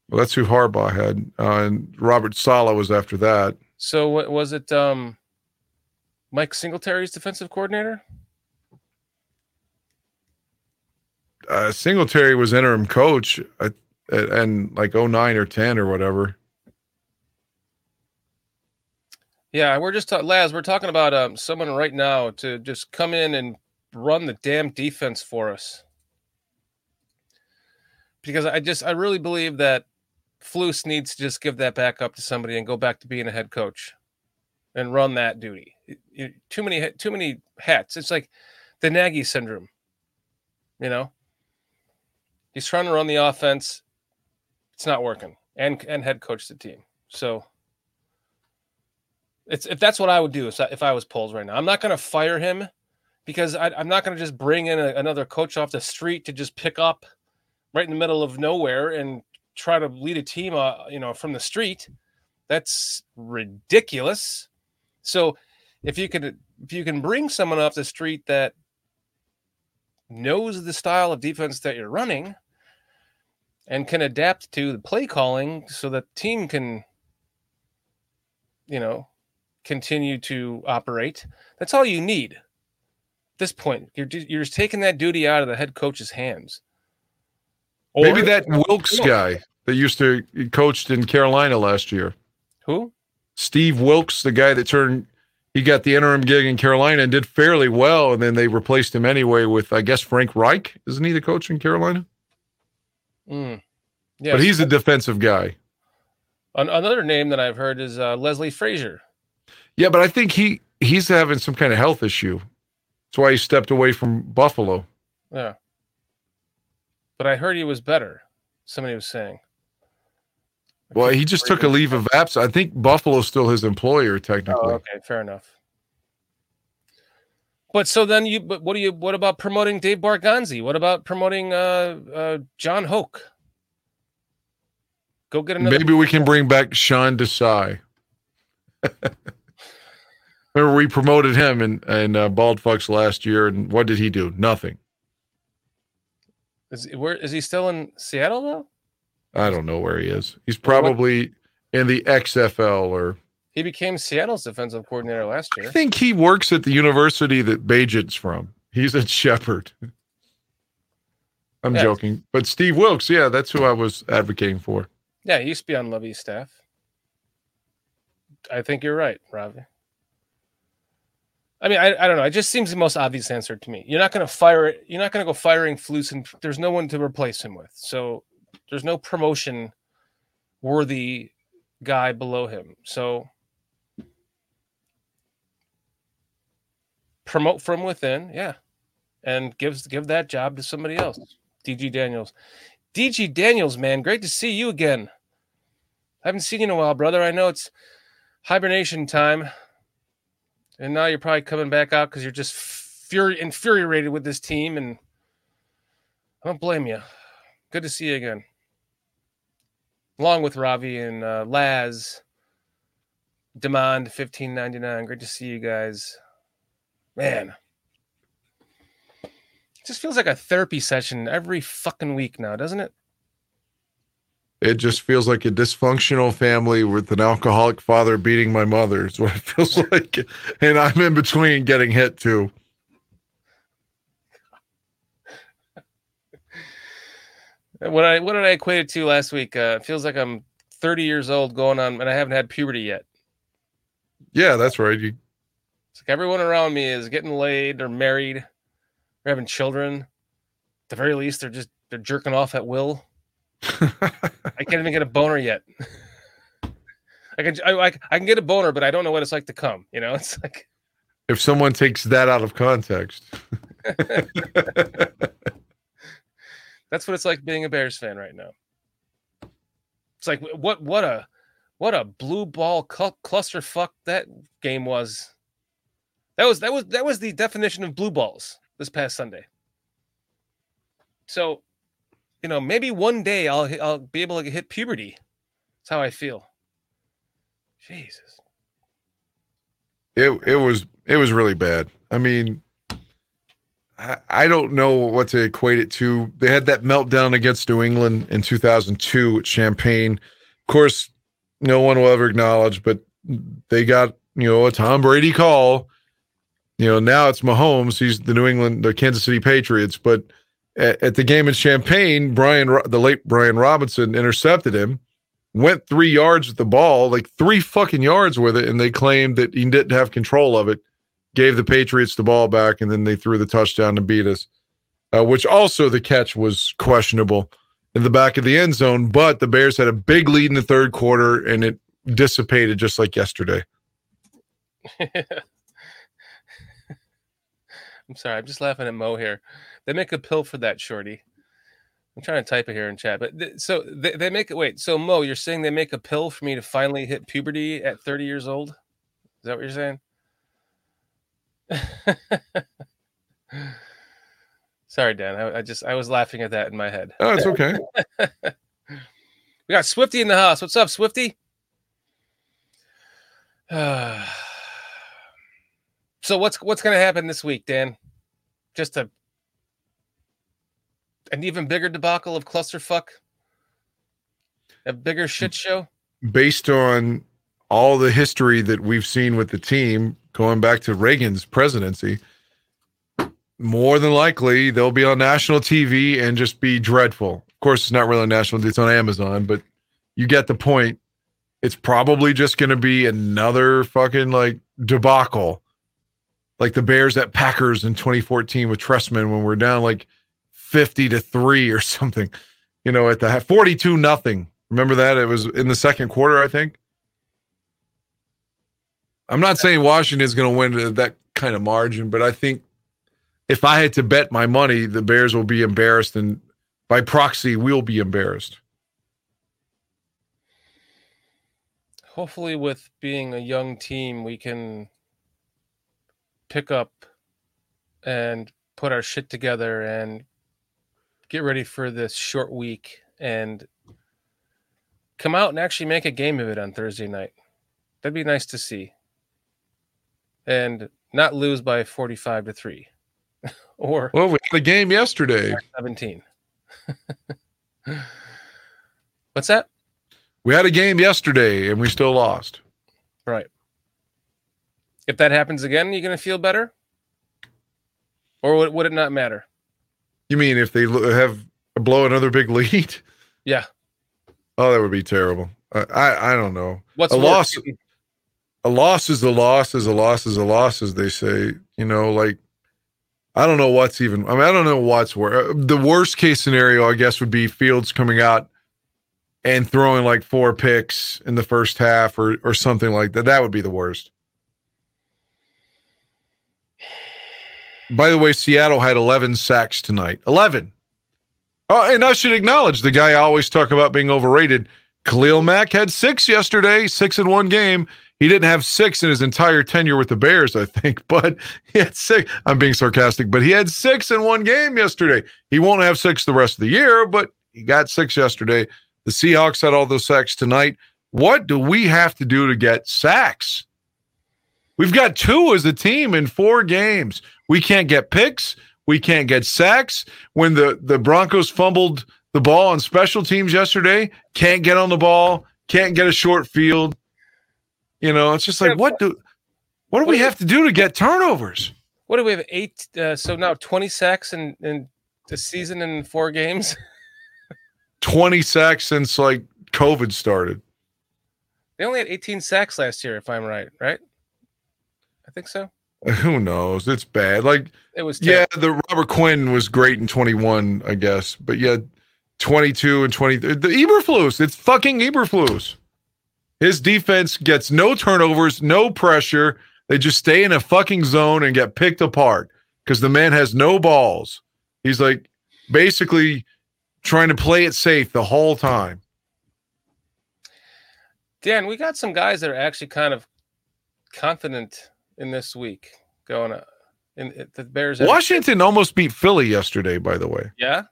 Well, that's who Harbaugh had, uh, and Robert Saleh was after that. So what was it? Um, Mike Singletary's defensive coordinator. Uh, Singletary was interim coach, uh, and like 09 or ten or whatever. Yeah, we're just ta- Laz. We're talking about um someone right now to just come in and run the damn defense for us. Because I just I really believe that Flus needs to just give that back up to somebody and go back to being a head coach, and run that duty. It- it- too many too many hats. It's like the Nagy syndrome. You know, he's trying to run the offense. It's not working, and and head coach the team. So it's if that's what I would do if I, if I was Poles right now. I'm not going to fire him because I, I'm not going to just bring in a, another coach off the street to just pick up right in the middle of nowhere and try to lead a team, uh, you know, from the street. That's ridiculous. So if you could if you can bring someone off the street that knows the style of defense that you're running and can adapt to the play calling so that the team can you know continue to operate. That's all you need. At this point, you're you're just taking that duty out of the head coach's hands. Or- Maybe that Wilks guy that used to he coached in Carolina last year. who? Steve Wilks, the guy that turned, he got the interim gig in Carolina and did fairly well, and then they replaced him anyway with, I guess, Frank Reich. Isn't he the coach in Carolina? Mm. Yeah, But he's a defensive guy. Another name that I've heard is uh, Leslie Frazier. Yeah, but I think he he's having some kind of health issue. That's why he stepped away from Buffalo. Yeah, but I heard he was better. Somebody was saying. Well, he just took a leave of absence. I think Buffalo's still his employer technically. Oh, okay, fair enough. But so then you, but what do you, what about promoting Dave Borgonzi? What about promoting uh, uh, John Hoke? Go get another. Maybe we can bring back Sean Desai. Remember, we promoted him in in uh, Bald Fucks last year, and what did he do? Nothing. Is, he, where is he still in Seattle though? I don't know where he is. He's probably in the XFL, or He became Seattle's defensive coordinator last year. I think he works at the university that Bagent's from. He's at Shepherd. I'm Yeah. joking, but Steve Wilks, yeah, that's who I was advocating for. Yeah, he used to be on Lovie's staff. I think you're right, Ravi. I mean, I, I don't know. It just seems the most obvious answer to me. You're not going to fire it. You're not going to go firing Flus, and there's no one to replace him with. So there's no promotion worthy guy below him. So promote from within, yeah, and gives give that job to somebody else. DG Daniels, DG Daniels, man, great to see you again. I haven't seen you in a while, brother. I know it's hibernation time, and now you're probably coming back out because you're just furi- infuriated with this team, and I don't blame you. Good to see you again, along with Ravi and uh, Laz. Demand fifteen ninety nine. Great to see you guys, man. It just feels like a therapy session every fucking week now, doesn't it? It just feels like a dysfunctional family with an alcoholic father beating my mother. Is what it feels like, and I'm in between getting hit too. What I what did I equate it to last week? Uh, it feels like I'm 30 years old going on, and I haven't had puberty yet. Yeah, that's right. You, It's like everyone around me is getting laid or married or having children. At the very least, they're just they're jerking off at will. I can't even get a boner yet. I can I, I, I can get a boner, but I don't know what it's like to come. You know, it's like if someone takes that out of context, that's what it's like being a Bears fan right now. It's like what what a what a blue ball cl- clusterfuck that game was. That was that was that was the definition of blue balls this past Sunday. So, you know, maybe one day I'll I'll be able to hit puberty. That's how I feel. Jesus. it it was it was really bad. I mean, I, I don't know what to equate it to. They had that meltdown against New England in 2002 at Champaign. Of course, no one will ever acknowledge, but they got you know a Tom Brady call. You know now it's Mahomes. He's the New England, the Kansas City Patriots. But at, at the game in Champaign, Brian, the late Bryan Robinson, intercepted him went three yards with the ball, like three fucking yards with it, and they claimed that he didn't have control of it. Gave the Patriots the ball back, and then they threw the touchdown to beat us. Uh, which also the catch was questionable in the back of the end zone, but the Bears had a big lead in the third quarter, and it dissipated just like yesterday. I'm sorry, I'm just laughing at Mo here. They make a pill for that, Shorty. I'm trying to type it here in chat, but th- so they, they make it. Wait, so Mo, you're saying they make a pill for me to finally hit puberty at 30 years old? Is that what you're saying? Sorry, Dan. I, I just I was laughing at that in my head. Oh, it's okay. We got Swifty in the house. What's up, Swifty? so what's what's going to happen this week, Dan? Just a an even bigger debacle of clusterfuck, a bigger shit show. Based on all the history that we've seen with the team going back to Reagan's presidency, more than likely they'll be on national TV and just be dreadful. Of course, it's not really on national; it's on Amazon, but you get the point. It's probably just going to be another fucking like debacle, like the Bears at Packers in 2014 with Trestman when we're down like 50 to three or something. You know, at the 42 nothing. Remember that? It was in the second quarter, I think. I'm not saying Washington is going to win that kind of margin, but I think if I had to bet my money, the Bears will be embarrassed, and by proxy, we'll be embarrassed. Hopefully, with being a young team, we can pick up and put our shit together and get ready for this short week and come out and actually make a game of it on Thursday night. That'd be nice to see. And not lose by 45 to 3 or Well, we had a game yesterday. 17. What's that? We had a game yesterday, and we still lost. Right. If that happens again, you're going to feel better? Or would, would it not matter? You mean if they have blow another big lead? Yeah. Oh, that would be terrible. I I, I don't know. What's A worse? loss- a loss is a loss is a loss is a loss, as they say. You know, like I don't know what's even. I mean, I don't know what's where. Uh, the worst case scenario, I guess, would be Fields coming out and throwing like four picks in the first half, or or something like that. That would be the worst. By the way, Seattle had 11 sacks tonight. 11. Oh, and I should acknowledge the guy I always talk about being overrated. Khalil Mack had six yesterday, six in one game. He didn't have six in his entire tenure with the Bears, I think, but he had six. I'm being sarcastic, but he had six in one game yesterday. He won't have six the rest of the year, but he got six yesterday. The Seahawks had all those sacks tonight. What do we have to do to get sacks? We've got two as a team in four games. We can't get picks. We can't get sacks. When the, the Broncos fumbled the ball on special teams yesterday, can't get on the ball, can't get a short field. You know, it's just like what do what do we have to do to get turnovers? What do we have? Eight. Uh, so now twenty sacks in in the season in four games. 20 sacks since like COVID started. They only had 18 sacks last year, if I'm right. Right? I think so. Who knows? It's bad. Like It was. yeah, the Robert Quinn was great in 21, I guess. But yeah, 22 and 20 the Eberflus, it's fucking Eberflus. His defense gets no turnovers, no pressure. They just stay in a fucking zone and get picked apart because the man has no balls. He's like basically trying to play it safe the whole time. Dan, we got some guys that are actually kind of confident in this week going up. in, in the Bears. Washington almost beat Philly yesterday, by the way. Yeah,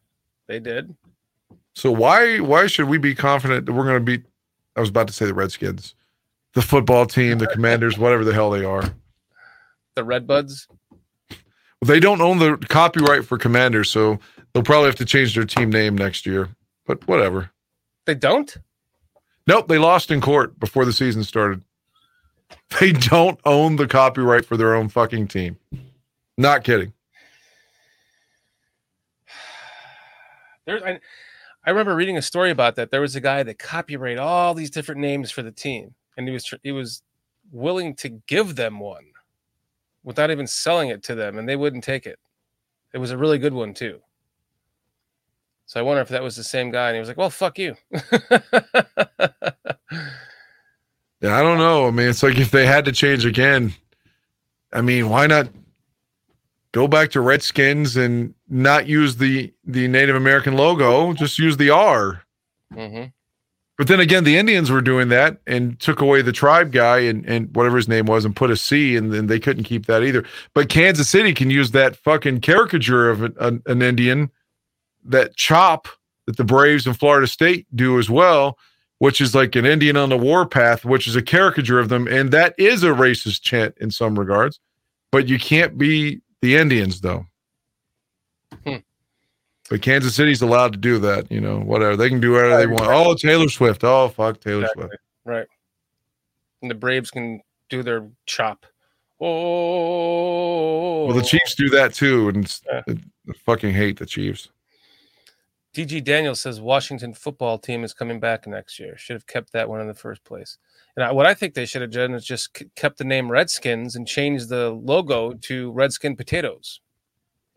they did. So why why should we be confident that we're going to beat? I was about to say the Redskins, the football team, the Commanders, whatever the hell they are. The Redbuds. Well, they don't own the copyright for Commanders, so they'll probably have to change their team name next year. But whatever. They don't. Nope, they lost in court before the season started. They don't own the copyright for their own fucking team. Not kidding. There's. I, I remember reading a story about that. There was a guy that copyrighted all these different names for the team, and he was he was willing to give them one without even selling it to them, and they wouldn't take it. It was a really good one too. So I wonder if that was the same guy, and he was like, "Well, fuck you." Yeah, I don't know. I mean, it's like if they had to change again, I mean, why not go back to Redskins and not use the the Native American logo? Just use the R. hmm But then again, the Indians were doing that and took away the tribe guy and, and whatever his name was and put a C, and then they couldn't keep that either. But Kansas City can use that fucking caricature of an, an, an Indian, that chop that the Braves and Florida State do as well, which is like an Indian on the warpath, which is a caricature of them. And that is a racist chant in some regards. But you can't be the Indians, though. Hmm. But Kansas City's allowed to do that, you know, whatever. They can do whatever they want. Oh, Taylor Swift. Oh, fuck Taylor Exactly. Swift. Right. And the Braves can do their chop. Oh. Well, the Chiefs do that too, and Yeah. I fucking hate the Chiefs. DG Daniels says Washington football team is coming back next year. Should have kept that one in the first place. And I, what I think they should have done is just k- kept the name Redskins and changed the logo to Redskin Potatoes.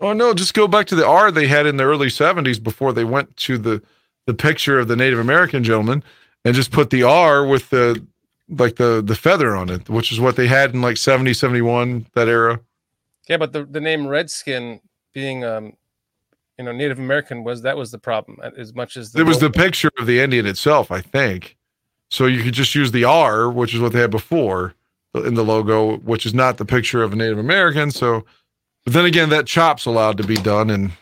Oh no, just go back to the R they had in the early '70s before they went to the the picture of the Native American gentleman, and just put the R with the like the the feather on it, which is what they had in like 70, 71, that era. Yeah, but the, the name Redskin being um you know Native American was that was the problem uh, as much as the It was the picture of the Indian itself, I think. So you could just use the R, which is what they had before in the logo, which is not the picture of a Native American. So, but then again, that chop's allowed to be done, and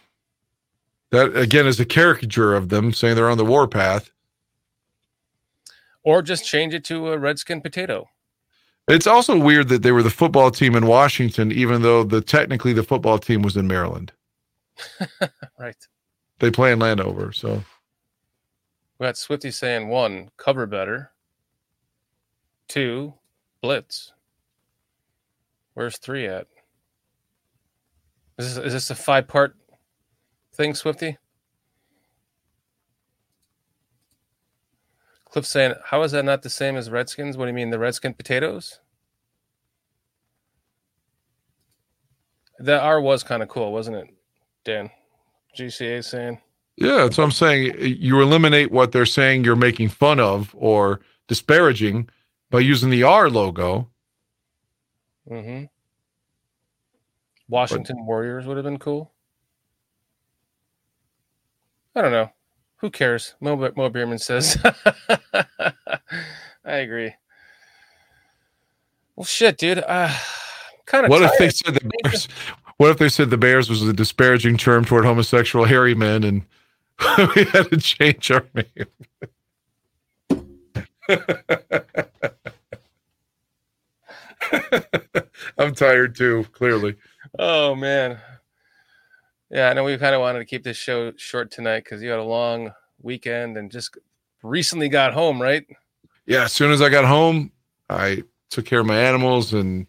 that again is a caricature of them saying they're on the warpath. or just change it to a Redskin Potato. It's also weird that they were the football team in Washington, even though the technically the football team was in Maryland. Right. They play in Landover, so We got Swifty saying one, cover better. Two, blitz. Where's three at? Is this, is this a five part thing, Swifty? Cliff saying, how is that not the same as Redskins? What do you mean, the Redskin potatoes? That R was kind of cool, wasn't it, Dan? GCA saying. yeah, that's what I'm saying. You eliminate what they're saying you're making fun of or disparaging by using the R logo. Mm-hmm. Washington Warriors would have been cool. I don't know. Who cares? Mo, Mo Bierman says. I agree. Well, shit, dude. Uh, kind of. What if they said the Bears? What if they said the Bears was a disparaging term toward homosexual hairy men, and we had to change our name? I'm tired too. Clearly, Oh man. Yeah, I know we kind of wanted to keep this show short tonight because you had a long weekend and just recently got home, right? yeah. As soon as I got home, I took care of my animals and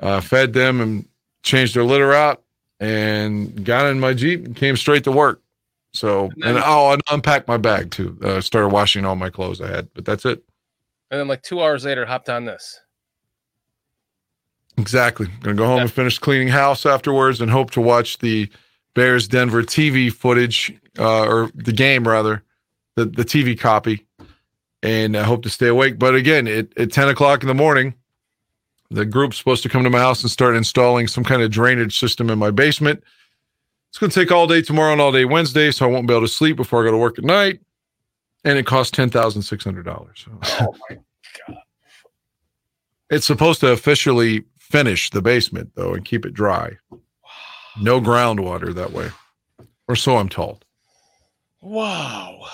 uh, fed them and changed their litter out and got in my jeep and came straight to work. So And then- and oh, and unpacked my bag too. Uh, started washing all my clothes I had, but that's it. And then like two hours later, hopped on this. Exactly. Gonna go home and finish cleaning house afterwards, and hope to watch the Bears Denver TV footage uh, or the game rather, the the TV copy, and I hope to stay awake. But again, at, at ten o'clock in the morning, the group's supposed to come to my house and start installing some kind of drainage system in my basement. It's gonna take all day tomorrow and all day Wednesday, so I won't be able to sleep before I go to work at night. And it costs ten thousand six hundred dollars. Oh my god. It's supposed to officially finish the basement though and keep it dry. No groundwater that way. Or so I'm told. Wow.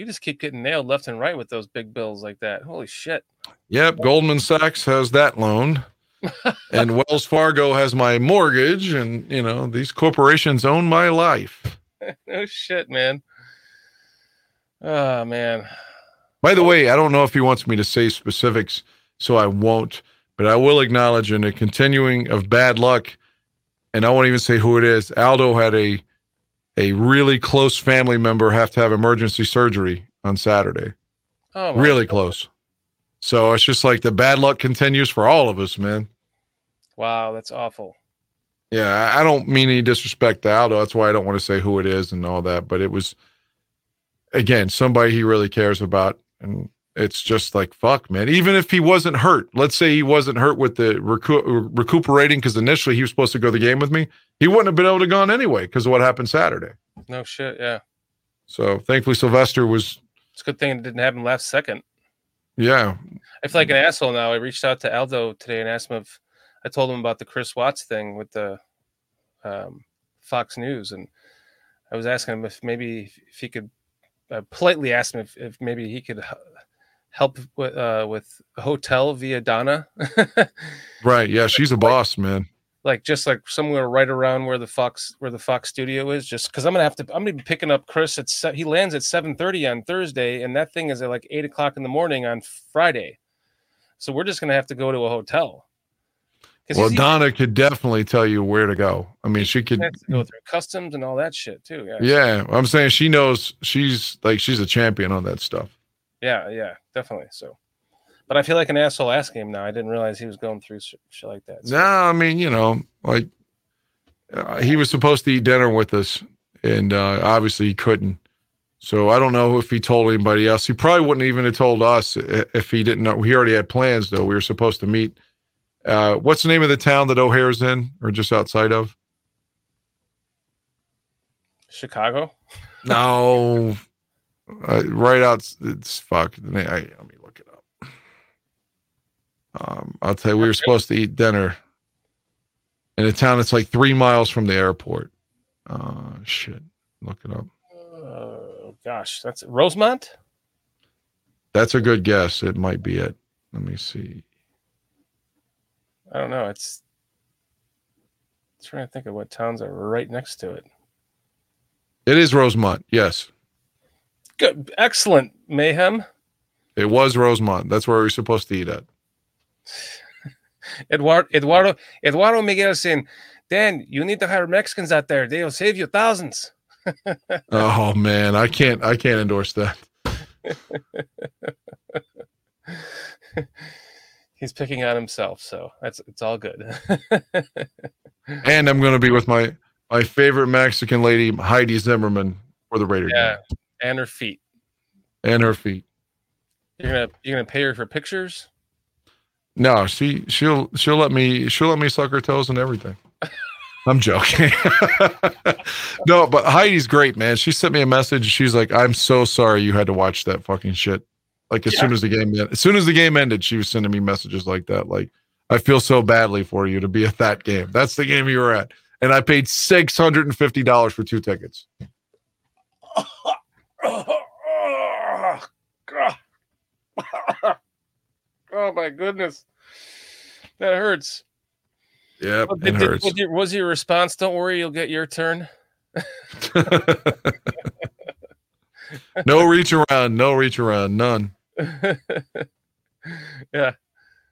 You just keep getting nailed left and right with those big bills like that. Holy shit. Yep, Goldman Sachs has that loan. and Wells Fargo has my mortgage and you know, these corporations own my life. no shit, man. Oh man. By the way, I don't know if he wants me to say specifics, so I won't, but I will acknowledge in a continuing of bad luck, and I won't even say who it is. Aldo had a a really close family member have to have emergency surgery on Saturday. Oh Really close. So it's just like the bad luck continues for all of us, man. Wow, that's awful. Yeah, I- I don't mean any disrespect to Aldo. That's why I don't want to say who it is and all that. But it was, again, somebody he really cares about. And it's just like, fuck, man. Even if he wasn't hurt, let's say he wasn't hurt with the recu- recuperating, because initially he was supposed to go the game with me, he wouldn't have been able to gone anyway because of what happened Saturday. No shit, yeah. So thankfully, Sylvester was, It's a good thing it didn't happen last second. yeah, I feel like an asshole now. I reached out to Aldo today and asked him if I told him about the Chris Watts thing with the um, Fox News, and I was asking him if maybe if he could uh, politely ask him if, if maybe he could help with uh, with hotel via Donna, right. Yeah, she's a boss, man. like just like somewhere right around where the Fox where the Fox studio is. Just because I'm gonna have to, I'm gonna be picking up Chris at se- he lands at 7:30 on Thursday, and that thing is at like eight o'clock in the morning on Friday. So we're just gonna have to go to a hotel. Well, Donna could definitely tell you where to go. I mean, she could. he has to go through customs and all that shit too. Yeah, Yeah, I'm saying she knows. She's like she's a champion on that stuff. Yeah, yeah, definitely. So, but I feel like an asshole asking him now. I didn't realize he was going through shit like that. So, No, I mean, you know, like uh, he was supposed to eat dinner with us, and uh, obviously he couldn't. So I don't know if he told anybody else. He probably wouldn't even have told us if he didn't know. He already had plans, though. We were supposed to meet. Uh, what's the name of the town that O'Hare's in, or just outside of? Chicago. No, uh, right out. It's fuck. I, let me look it up. Um, I'll tell you, we were supposed to eat dinner in a town that's like three miles from the airport. Uh, shit. Look it up. Oh gosh, that's Rosemont. That's a good guess. It might be it. Let me see. I don't know. It's trying to think of what towns are right next to it. It is Rosemont. Yes, Good, excellent mayhem. it was Rosemont. That's where we are supposed to eat at. Eduardo, Eduardo, Eduardo Miguel saying, Dan, you need to hire Mexicans out there. They'll save you thousands. Oh man, I can't. I can't endorse that. He's picking on himself, so that's it's all good. And I'm going to be with my my favorite Mexican lady, Heidi Zimmerman, for the Raider yeah, game, and her feet. and her feet. You're gonna you're gonna pay her for pictures. No, she she'll she'll let me she'll let me suck her toes and everything. I'm joking. no, but Heidi's great, man. She sent me a message. She's like, "I'm so sorry you had to watch that fucking shit." Like as Yeah. soon as the game ended, as soon as the game ended, she was sending me messages like that. Like, I feel so badly for you to be at that game. That's the game you were at, and I paid six hundred and fifty dollars for two tickets. Oh oh, oh my goodness, that hurts. Yeah, But it did- hurts. was, your, was your response? Don't worry, you'll get your turn. no reach around, no reach around, none. yeah,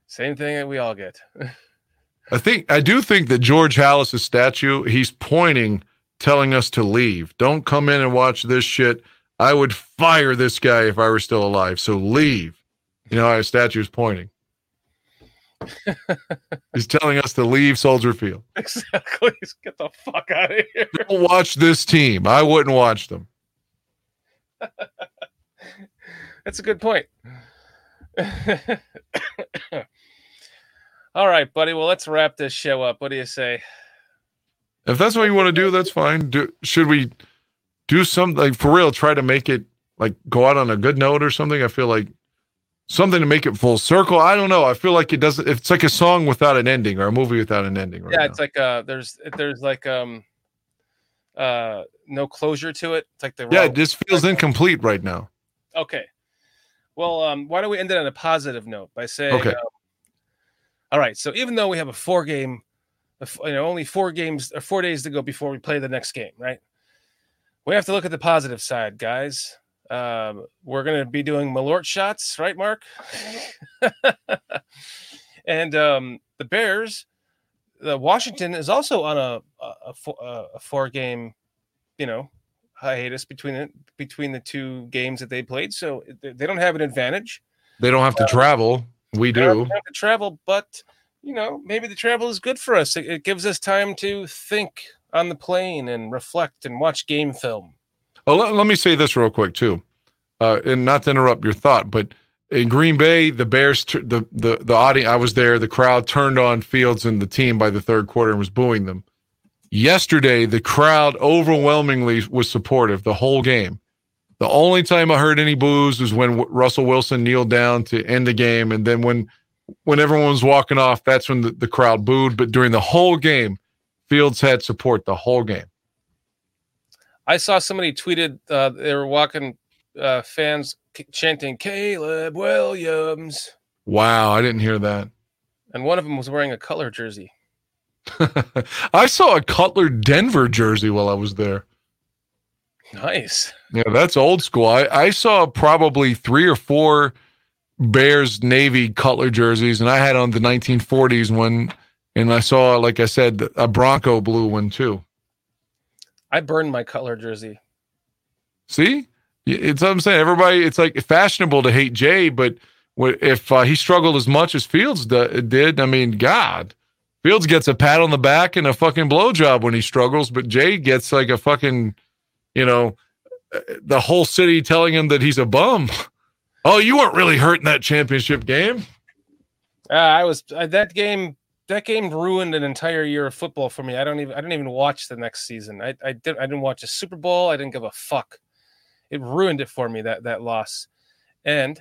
same thing that we all get. I think I do think that George Halas' statue, he's pointing, telling us to leave. Don't come in and watch this shit. I would fire this guy if I were still alive. So leave. You know statue is pointing. he's telling us to leave Soldier Field. exactly. Get the fuck out of here. Don't watch this team. I wouldn't watch them. That's a good point. All right, buddy. Well, let's wrap this show up. What do you say? If that's what you want to do, that's fine. Do, should we do something like for real? Try to make it like go out on a good note or something. I feel like something to make it full circle. I don't know. I feel like it doesn't. It's like a song without an ending or a movie without an ending. Right yeah, now. it's like uh, there's there's like um, uh, no closure to it. It's like the yeah. It just feels incomplete right now. Okay. Well, um, why don't we end it on a positive note by saying, Okay. um, all right. So even though we have a four game, you know, only four games or four days to go before we play the next game, right? We have to look at the positive side, guys. Um, we're going to be doing Malort shots, right, Mark? and um, the Bears, the Washington is also on a a, a, a four game, you know, hiatus between it between the two games that they played, so they don't have an advantage. They don't have to travel. We They don't do. have to travel, but you know, maybe the travel is good for us. It, it gives us time to think on the plane and reflect and watch game film. Oh, let, let me say this real quick too, uh, and not to interrupt your thought, but in Green Bay, the Bears, the the the audience, I was there. The crowd turned on Fields and the team by the third quarter and was booing them. Yesterday, the crowd overwhelmingly was supportive the whole game. The only time I heard any boos was when Russell Wilson kneeled down to end the game, and then when when everyone was walking off, that's when the, the crowd booed. But during the whole game, Fields had support the whole game. I saw somebody tweeted uh, they were walking uh, fans chanting Caleb Williams, Wow, I didn't hear that. and one of them was wearing a color jersey. I saw a Cutler Denver jersey while I was there. Nice. Yeah, that's old school. I, I saw probably three or four Bears Navy Cutler jerseys, and I had on the 1940s one, and I saw, like I said, a Bronco blue one too. I burned my Cutler jersey. See, it's what I'm saying. Everybody, it's like fashionable to hate Jay, but what- if uh, he struggled as much as Fields did, I mean, God, Fields gets a pat on the back and a fucking blowjob when he struggles, but Jay gets like a fucking, you know, uh, the whole city telling him that he's a bum. Oh, you weren't really hurt in that championship game. Uh, I was uh, that game. That game ruined an entire year of football for me. I don't even. I didn't even watch the next season. I I didn't. I didn't watch a Super Bowl. I didn't give a fuck. It ruined it for me that that loss, and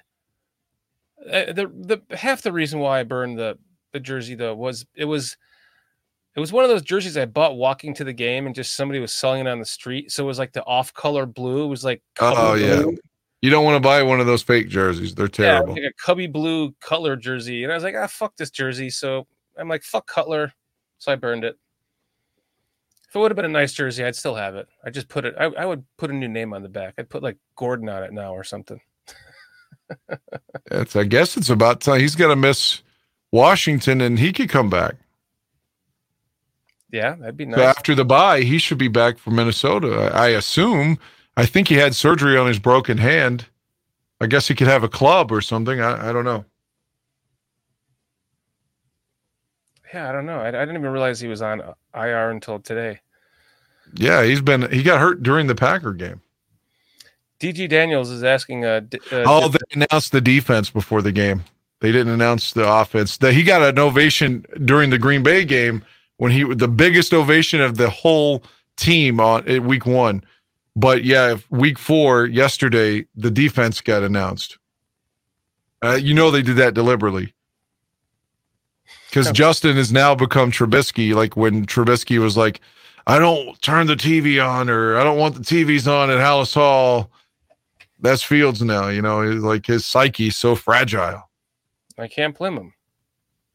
uh, the the half the reason why I burned the the jersey though was it was it was one of those jerseys I bought walking to the game and just somebody was selling it on the street. So it was like the off color blue. It was like Oh, yeah. blue. You don't want to buy one of those fake jerseys. They're Yeah, terrible. like a cubby blue Cutler jersey, and I was like, ah, fuck this jersey. So I'm like, fuck Cutler. So I burned it. If it would have been a nice jersey, I'd still have it. I just put it. I, I would put a new name on the back. I'd put like Gordon on it now or something. It's, I guess it's about time. He's going to miss Washington and he could come back. Yeah, that'd be So nice. after the bye, he should be back for Minnesota. I I assume. I think he had surgery on his broken hand. I guess he could have a club or something. I, I don't know. yeah, I don't know. I, I didn't even realize he was on IR until today. Yeah, he's been he got hurt during the Packer game. DG Daniels is asking. Uh, d- uh Oh, they announced the defense before the game. They didn't announce the offense. That he got an ovation during the Green Bay game when he was the biggest ovation of the whole team on week one. But yeah, week four yesterday, the defense got announced. Uh, you know they did that deliberately because Justin has now become Trubisky. Like when Trubisky was like, "I don't turn the TV on," or "I don't want the TVs on at Halas Hall." That's Fields now. You know, like his psyche's so fragile. I can't blame him.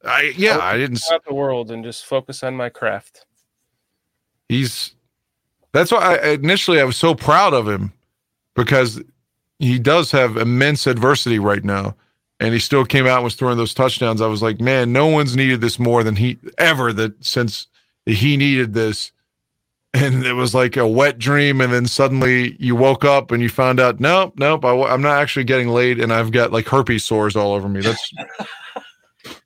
I yeah, I didn't. Out the world and just focus on my craft. He's that's why I, initially I was so proud of him because he does have immense adversity right now, and he still came out and was throwing those touchdowns. I was like, man, no one's needed this more than he ever that since he needed this. And it was like a wet dream, and then suddenly you woke up and you found out, nope, nope, I, I'm not actually getting laid, and I've got like herpes sores all over me. That's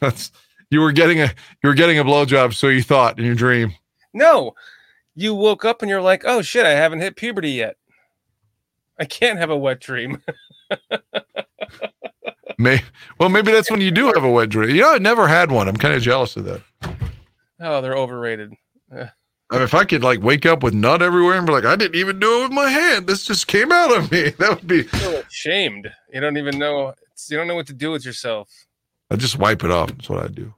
that's you were getting a you were getting a blowjob, so you thought in your dream. No, you woke up and you're like, oh shit, I haven't hit puberty yet. I can't have a wet dream. May well, maybe that's when you do have a wet dream. You know, I never had one. I'm kind of jealous of that. Oh, they're overrated. I mean, if I could like wake up with nut everywhere and be like, I didn't even do it with my hand. This just came out of me. That would be feel ashamed. You don't even know. it's- You don't know what to do with yourself. I just wipe it off. That's what I do.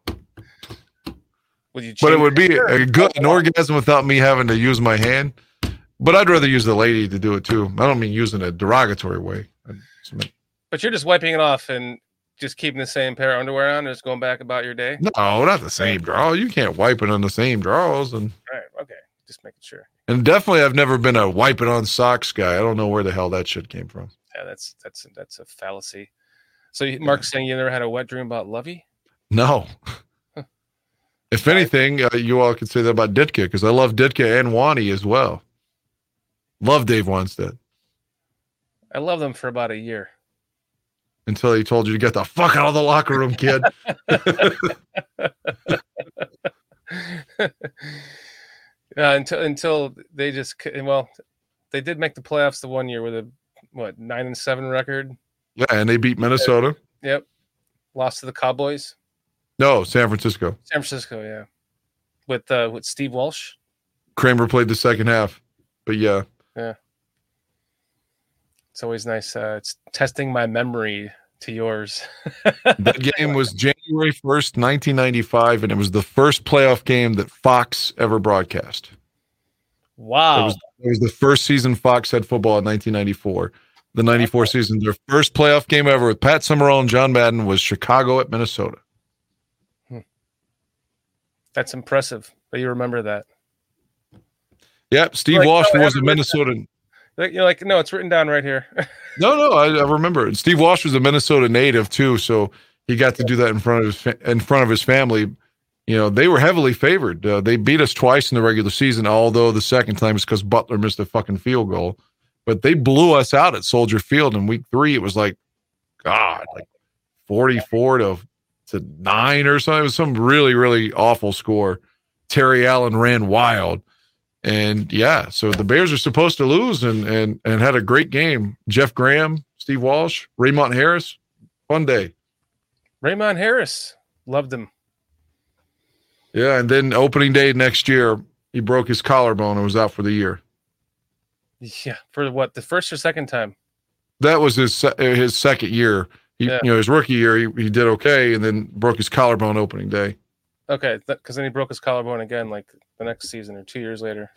Would you? But it would be a good an orgasm without me having to use my hand. But I'd rather use the lady to do it too. I don't mean using a derogatory way. I just meant- But you're just wiping it off and just keeping the same pair of underwear on, and just going back about your day. No, not the same draw. You can't wipe it on the same draws, and All right. Okay. Just making sure. and definitely I've never been a wipe it on socks guy. I don't know where the hell that shit came from. Yeah, that's that's that's a fallacy. So you- Mark's saying you never had a wet dream about Lovie? No. If anything, uh, you all could say that about Ditka because I love Ditka and Wani as well. Love Dave Wannstedt I love them for about a year. until he told you to get the fuck out of the locker room, kid. uh, until until they just well, they did make the playoffs the one year with a what nine and seven record. yeah, and they beat Minnesota. Yep, lost to the Cowboys, No, San Francisco. San Francisco. Yeah, with uh, with Steve Walsh. Kramer played the second half, but yeah, Yeah. It's always nice. Uh, it's testing my memory to yours. that game was January first, nineteen ninety five, and it was the first playoff game that Fox ever broadcast. It Wow. was, it was the first season Fox had football in 1994. The 94 season, their first playoff game ever with Pat Summerall and John Madden was Chicago at Minnesota. That's impressive. But you remember that. Yep, Steve Like, Walsh no, was a Minnesotan. Like, You're like, no, it's written down right here. No, no, I, I remember it. Steve Walsh was a Minnesota native too, so he got to do that in front of his fa- in front of his family. You know, they were heavily favored. Uh, they beat us twice in the regular season, although the second time is because Butler missed a fucking field goal. But they blew us out at Soldier Field in week three. It was like, God, like forty-four to to nine or something. It was some really really awful score. Terry Allen ran wild. And yeah, so the Bears are supposed to lose and and and had a great game. Jeff Graham, Steve Walsh, Raymont Harris, fun day. Raymont Harris. Loved him. Yeah, and then opening day next year, he broke his collarbone and was out for the year. Yeah. For what? The first or second time? That was his his second year. He, Yeah. You know, his rookie year, he, he did okay, and then broke his collarbone opening day. Okay. Because then he broke his collarbone again, like the next season or two years later.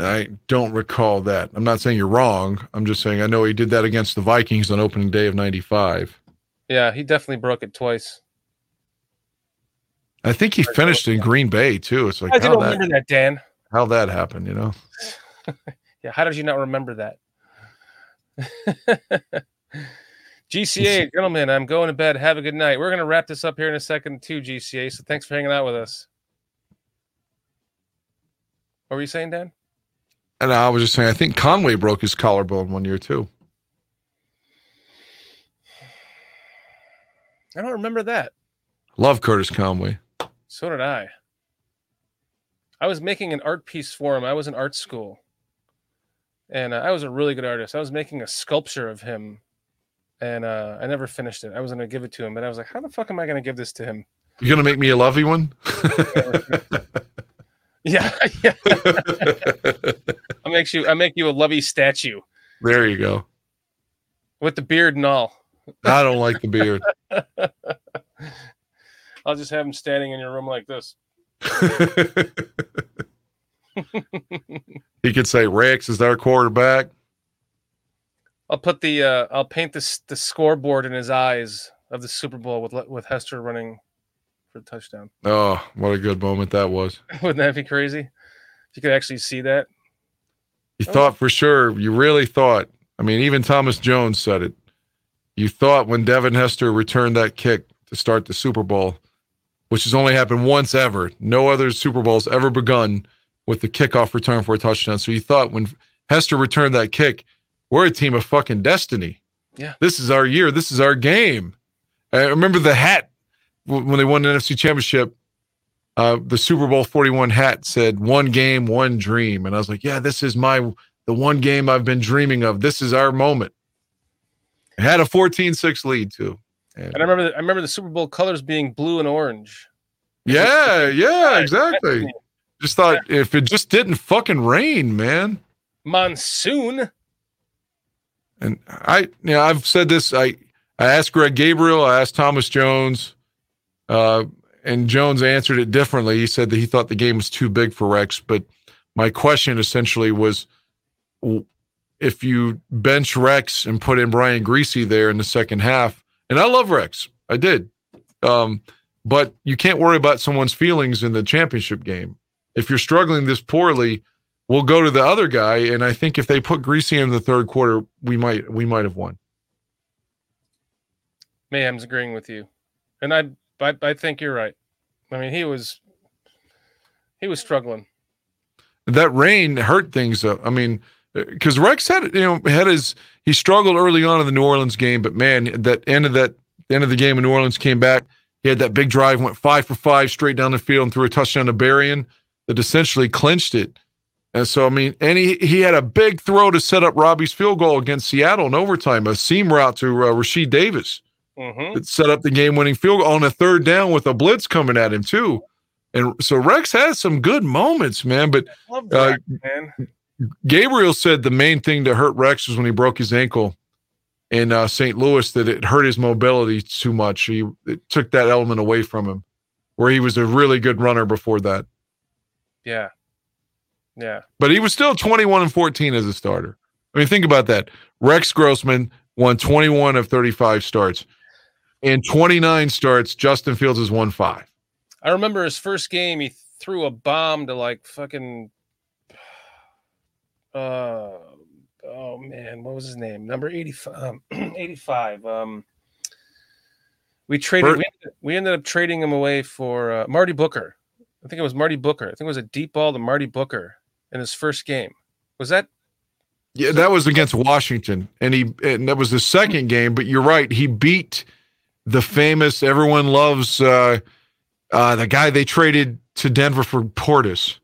I don't recall that. I'm not saying you're wrong. I'm just saying I know he did that against the Vikings on opening day of '95. Yeah. He definitely broke it twice. I think he finished in Green Bay too. It's like I didn't how that, remember that, Dan. how that happened, you know. Yeah. How did you not remember that? GCA, gentlemen, I'm going to bed. Have a good night. We're going to wrap this up here in a second, too, GCA. So thanks for hanging out with us. What were you saying, Dan? And I was just saying, I think Conway broke his collarbone one year too. I don't remember that. Love Curtis Conway. So did I. I was making an art piece for him. I was in art school. And uh, I was a really good artist. I was making a sculpture of him. And uh, I never finished it. I was going to give it to him, but I was like, how the fuck am I going to give this to him? You're gonna make me a Lovie one? Yeah, yeah. I make you I make you a Lovie statue there you go. with the beard and all. I don't like the beard. I'll just have him standing in your room like this. he could say Rex is our quarterback. I'll put the uh I'll paint this the scoreboard in his eyes of the Super Bowl with with Hester running for the touchdown. Oh, what a good moment that was. Wouldn't that be crazy? If you could actually see that. You thought for sure, you really thought. I mean, even Thomas Jones said it. You thought when Devin Hester returned that kick to start the Super Bowl, which has only happened once ever, no other Super Bowl's ever begun with the kickoff return for a touchdown. So you thought when Hester returned that kick, we're a team of fucking destiny. Yeah. This is our year. This is our game. I remember the hat when they won the NFC Championship. Uh, the Super Bowl 41 hat said one game, one dream. And I was like, yeah, this is my the one game I've been dreaming of. This is our moment. It had a 14-6 lead too. And- And I remember I remember the Super Bowl colors being blue and orange. yeah, yeah, exactly. Just thought if it just didn't fucking rain, man. Monsoon. And I, you know, I've said this. I, I asked Greg Gabriel, I asked Thomas Jones, uh, and Jones answered it differently. He said that he thought the game was too big for Rex. But my question essentially was, if you bench Rex and put in Brian Griese there in the second half, and I love Rex, I did, um, but you can't worry about someone's feelings in the championship game. If you're struggling this poorly, we'll go to the other guy. And I think if they put Griese in the third quarter, we might we might have won. Mayhem's agreeing with you, and I, I I think you're right. I mean, he was he was struggling. That rain hurt things though. I mean, uh, because Rex had you know had his he struggled early on in the New Orleans game, but man, that end of that end of the game in New Orleans came back. He had that big drive, went five for five straight down the field and threw a touchdown to Berrian that essentially clinched it. And so, I mean, and he, he had a big throw to set up Robbie's field goal against Seattle in overtime, a seam route to uh, Rashied Davis. hmm that set up the game winning field goal on a third down with a blitz coming at him too. And so Rex has some good moments, man. But Uh, man. Gabriel said the main thing to hurt Rex was when he broke his ankle in uh, St. Louis, that it hurt his mobility too much. He it took that element away from him, where he was a really good runner before that. Yeah, yeah. But he was still 21 and 14 as a starter. I mean, think about that. Rex Grossman won 21 of 35 starts. In 29 starts, Justin Fields has won five. I remember his first game. He threw a bomb to like fucking. Uh, oh man, what was his name? Number 85. Um, 85. Um, we traded. We, we ended up trading him away for uh, Marty Booker. I think it was Marty Booker. I think it was a deep ball to Marty Booker in his first game. Was that? Yeah, that was against Washington, and he and that was the second game. But you're right, he beat the famous. Everyone loves uh, uh, the guy they traded to Denver for Portis.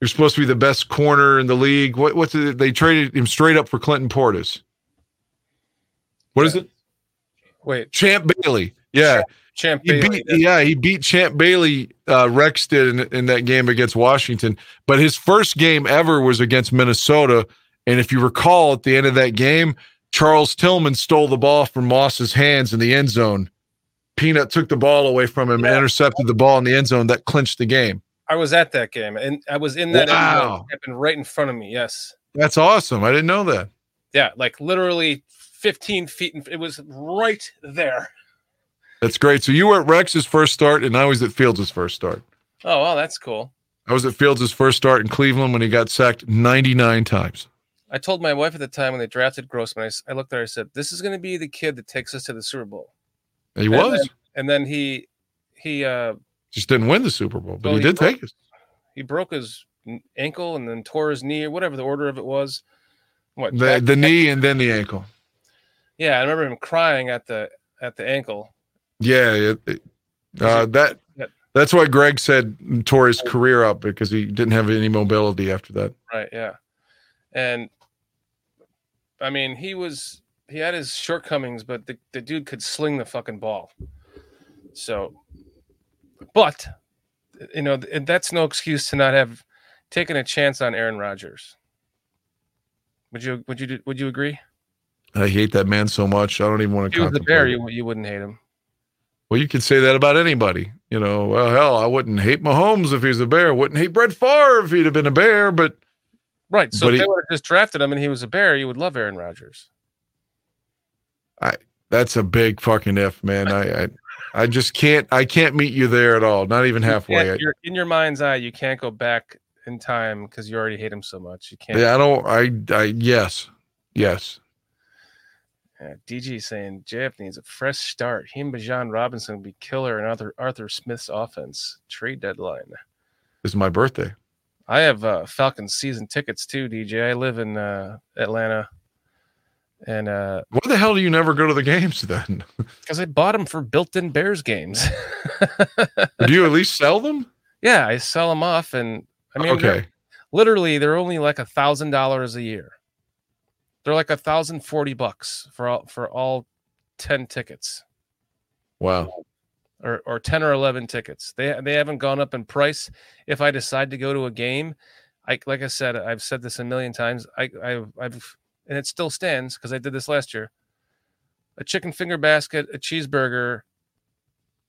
You're supposed to be the best corner in the league. What what's it? They traded him straight up for Clinton Portis. What is it? Wait, Champ Bailey. Yeah, Champ he Bailey. beat. Yeah, he beat Champ Bailey. Uh, Rex did in, in that game against Washington. But his first game ever was against Minnesota. And if you recall, at the end of that game, Charles Tillman stole the ball from Moss's hands in the end zone. Peanut took the ball away from him and intercepted the ball in the end zone. That clinched the game. I was at that game, and I was in that. end zone. Wow. Happened right in front of me. Yes. That's awesome. I didn't know that. Yeah, like literally 15 feet. And it was right there. That's great. So you were at Rex's first start, and I was at Fields' first start. Oh, wow, that's cool. I was at Fields' first start in Cleveland when he got sacked 99 times. I told my wife at the time when they drafted Grossman, I looked at her, I said, "This is going to be the kid that takes us to the Super Bowl." He And was. then- and then he he uh Just didn't win the Super Bowl, but Well, he he did broke- take us. he broke his ankle and then tore his knee or whatever the order of it was. What The, back- the knee and then the ankle. Yeah, I remember him crying at the at the ankle. Yeah, it, it- uh, that that's why Greg said tore his career up because he didn't have any mobility after that. Right. Yeah. And I mean, he was he had his shortcomings, but the, the dude could sling the fucking ball. So but you know, that's no excuse to not have taken a chance on Aaron Rodgers. Would you would you would you agree? I hate that man so much. I don't even want If to he was the bear, you, you wouldn't hate him. Well, you could say that about anybody. You know, well, hell, I wouldn't hate Mahomes if he's a bear. Wouldn't hate Brett Favre if he'd have been a bear. But Right. So But if he- they would have just drafted him and he was a bear, you would love Aaron Rodgers. I that's a big fucking if, man. I, I, I just can't. I can't meet you there at all. Not even halfway. you're- in your mind's eye, you can't go back in time because you already hate him so much. You can't. yeah, I don't. I, I, yes, yes. Yeah, DG saying JF needs a fresh start. Him, Bijan Robinson be killer in Arthur Arthur Smith's offense. Trade deadline. This is my birthday. I have uh, Falcons season tickets too, DJ. I live in uh, Atlanta, and uh, Why the hell do you never go to the games then? because I bought them for built-in Bears games. do you at least sell them? yeah, I sell them off, and I mean, okay. literally, they're only like a thousand dollars a year. They're like a thousand forty bucks for all for all ten tickets. Wow. or, or 10 or 11 tickets. They they haven't gone up in price. If I decide to go to a game, I like I said, I've said this a million times. I I've, I've and it still stands because I did this last year. A chicken finger basket, a cheeseburger,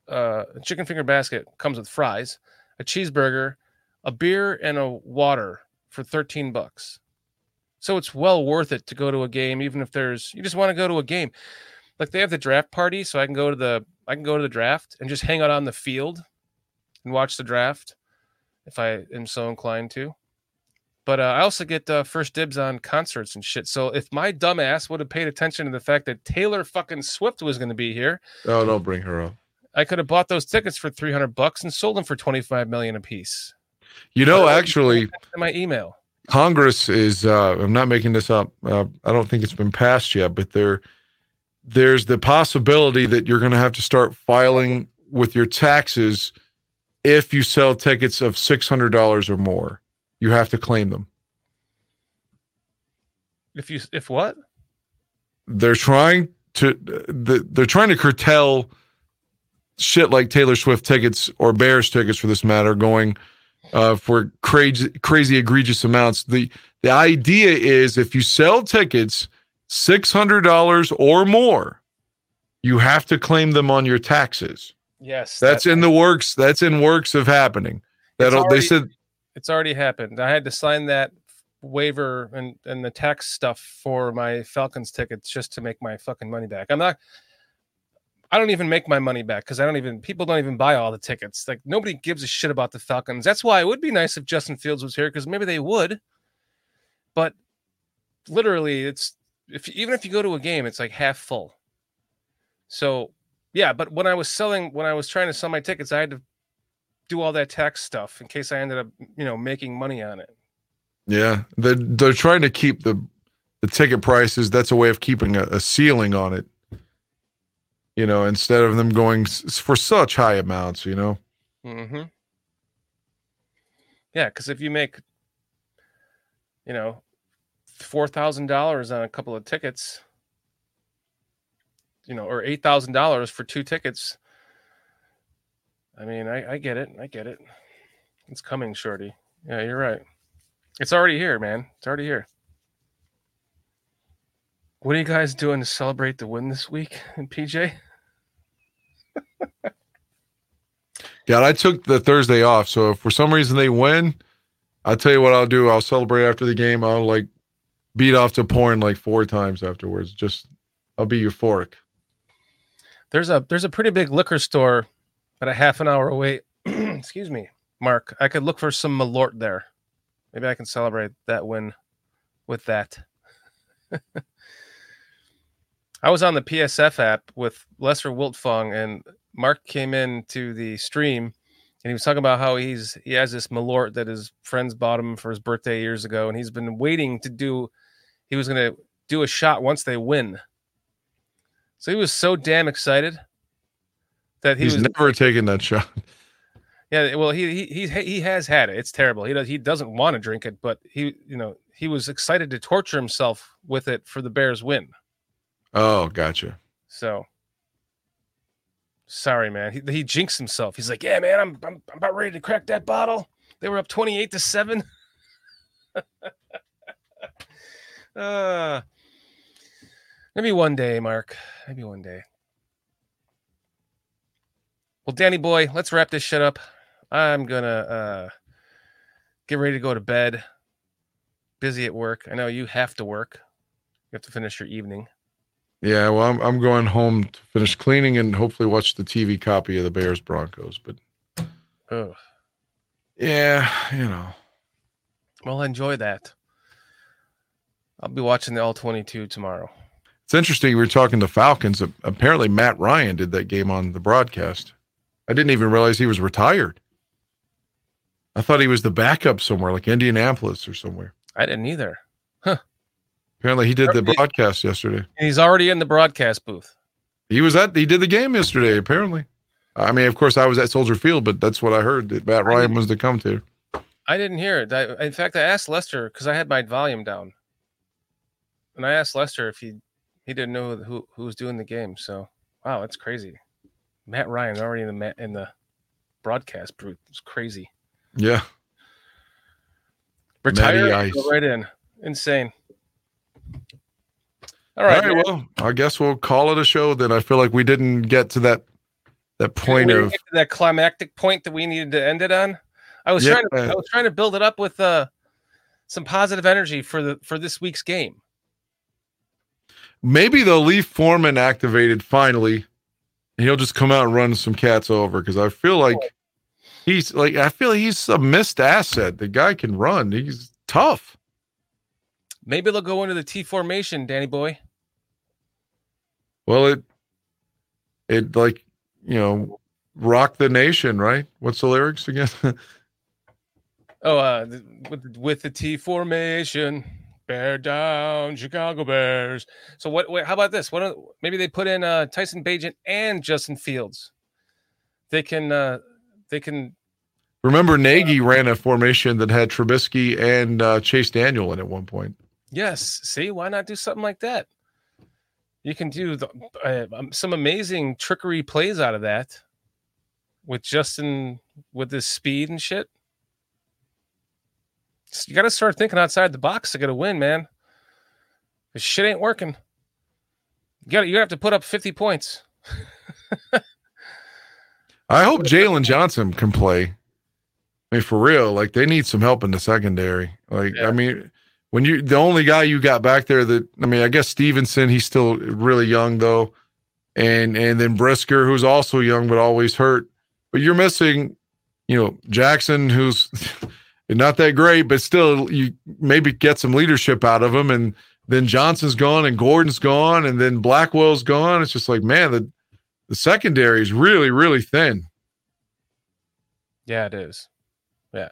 uh, a chicken finger basket comes with fries, a cheeseburger, a beer, and a water for 13 bucks. So it's well worth it to go to a game, even if there's you just want to go to a game. Like they have the draft party, so I can go to the I can go to the draft and just hang out on the field and watch the draft if I am so inclined to. But uh, I also get uh, first dibs on concerts and shit. So if my dumb ass would have paid attention to the fact that Taylor fucking Swift was going to be here, Oh, don't bring her up. I could have bought those tickets for 300 bucks and sold them for 25 million a piece. You know, actually, my email. Congress is. Uh, I'm not making this up. Uh, I don't think it's been passed yet, but there, there's the possibility that you're going to have to start filing with your taxes if you sell tickets of six hundred dollars or more. You have to claim them. If you if what? They're trying to. They're trying to curtail shit like Taylor Swift tickets or Bears tickets, for this matter, going uh, for crazy, crazy, egregious amounts. the The idea is if you sell tickets six hundred dollars or more, you have to claim them on your taxes. Yes, That's that- in the works. That's in works of happening. That'll. they said. it's already happened. I had to sign that waiver and and the tax stuff for my Falcons tickets just to make my fucking money back. I'm not I don't even make my money back because I don't even people don't even buy all the tickets. Like nobody gives a shit about the Falcons. That's why it would be nice if Justin Fields was here because maybe they would. But literally, it's if even if you go to a game, it's like half full. So yeah, but when I was selling, when I was trying to sell my tickets, I had to do all that tax stuff in case I ended up, you know, making money on it. Yeah, they're they're trying to keep the the ticket prices. That's a way of keeping a, a ceiling on it. You know, instead of them going for such high amounts. You know. Mm-hmm. Yeah, because if you make, you know, four thousand dollars on a couple of tickets, you know, or eight thousand dollars for two tickets. I mean, I, I get it. I get it. It's coming, Shorty. Yeah, you're right. It's already here, man. It's already here. What are you guys doing to celebrate the win this week, PJ? Yeah, I took the Thursday off, so if for some reason they win, I'll tell you what I'll do. I'll celebrate after the game. I'll like beat off to porn like four times afterwards. Just I'll be euphoric. There's a there's a pretty big liquor store about a half an hour away. Excuse me, Mark. I could look for some Malort there. Maybe I can celebrate that win with that. I was on the PSF app with Lester Wiltfong, and Mark came in to the stream, and he was talking about how he's he has this Malort that his friends bought him for his birthday years ago, and he's been waiting to do. He was going to do a shot once they win. So he was so damn excited that he He's was never taken that shot. yeah, well, he he he he has had it. It's terrible. He does he doesn't want to drink it, but he you know he was excited to torture himself with it for the Bears win. Oh, gotcha. So Sorry, man. He, he jinxed himself. He's like, yeah, man, I'm, I'm I'm about ready to crack that bottle. They were up 28 to 7. uh maybe one day, Mark. Maybe one day. Well, Danny boy, let's wrap this shit up. I'm gonna uh get ready to go to bed. Busy at work. I know you have to work. You have to finish your evening. Yeah, well, I'm I'm going home to finish cleaning and hopefully watch the TV copy of the Bears Broncos. But Oh, yeah, you know, well, enjoy that. I'll be watching the All 22 tomorrow. it's interesting. We were talking to Falcons. Apparently, Matt Ryan did that game on the broadcast. I didn't even realize he was retired. I thought he was the backup somewhere, like Indianapolis or somewhere. I didn't either. Apparently, he did the broadcast yesterday. And he's already in the broadcast booth. He was at. He did the game yesterday. Apparently, I mean, of course, I was at Soldier Field, but that's what I heard that Matt Ryan was to come to. I didn't hear it. I, in fact, I asked Lester because I had my volume down, and I asked Lester if he he didn't know who who was doing the game. So wow, that's crazy. Matt Ryan already in the in the broadcast booth. It's crazy. Yeah, Retire, go right in. Insane. All All right. right. Well, I guess we'll call it a show. Then I feel like we didn't get to that that point of that climactic point that we needed to end it on. I was Yeah. trying to I was trying to build it up with uh some positive energy for the for this week's game. maybe they'll leave Foreman activated finally, and he'll just come out and run some cats over because I feel like he's like I feel he's a missed asset. The guy can run. He's tough. Maybe they'll go into the T formation, Danny boy. Well, it it like you know rock the nation, right? What's the lyrics again? Oh, uh, with with the T formation, bear down, Chicago Bears. So what? what how about this? What? don't- Maybe they put in uh, Tyson Bagent and Justin Fields. They can. uh They can. Remember, Nagy ran a formation that had Trubisky and uh, Chase Daniel in at one point. Yes. See, why not do something like that? You can do the, uh, um, some amazing trickery plays out of that with Justin with his speed and shit. You got to start thinking outside the box to get a win, man. This shit ain't working. You got you have to put up 50 points. I hope Jaylon Johnson can play. I mean, for real, like they need some help in the secondary. Like, Yeah. I mean, when you the only guy you got back there that I mean, I guess Stevenson, he's still really young though, and and then Brisker, who's also young but always hurt. But you're missing, you know, Jackson, who's not that great, but still, you maybe get some leadership out of him, and then Johnson's gone and Gordon's gone, and then Blackwell's gone. It's just like, man, the the secondary is really, really thin. Yeah, it is. Yeah.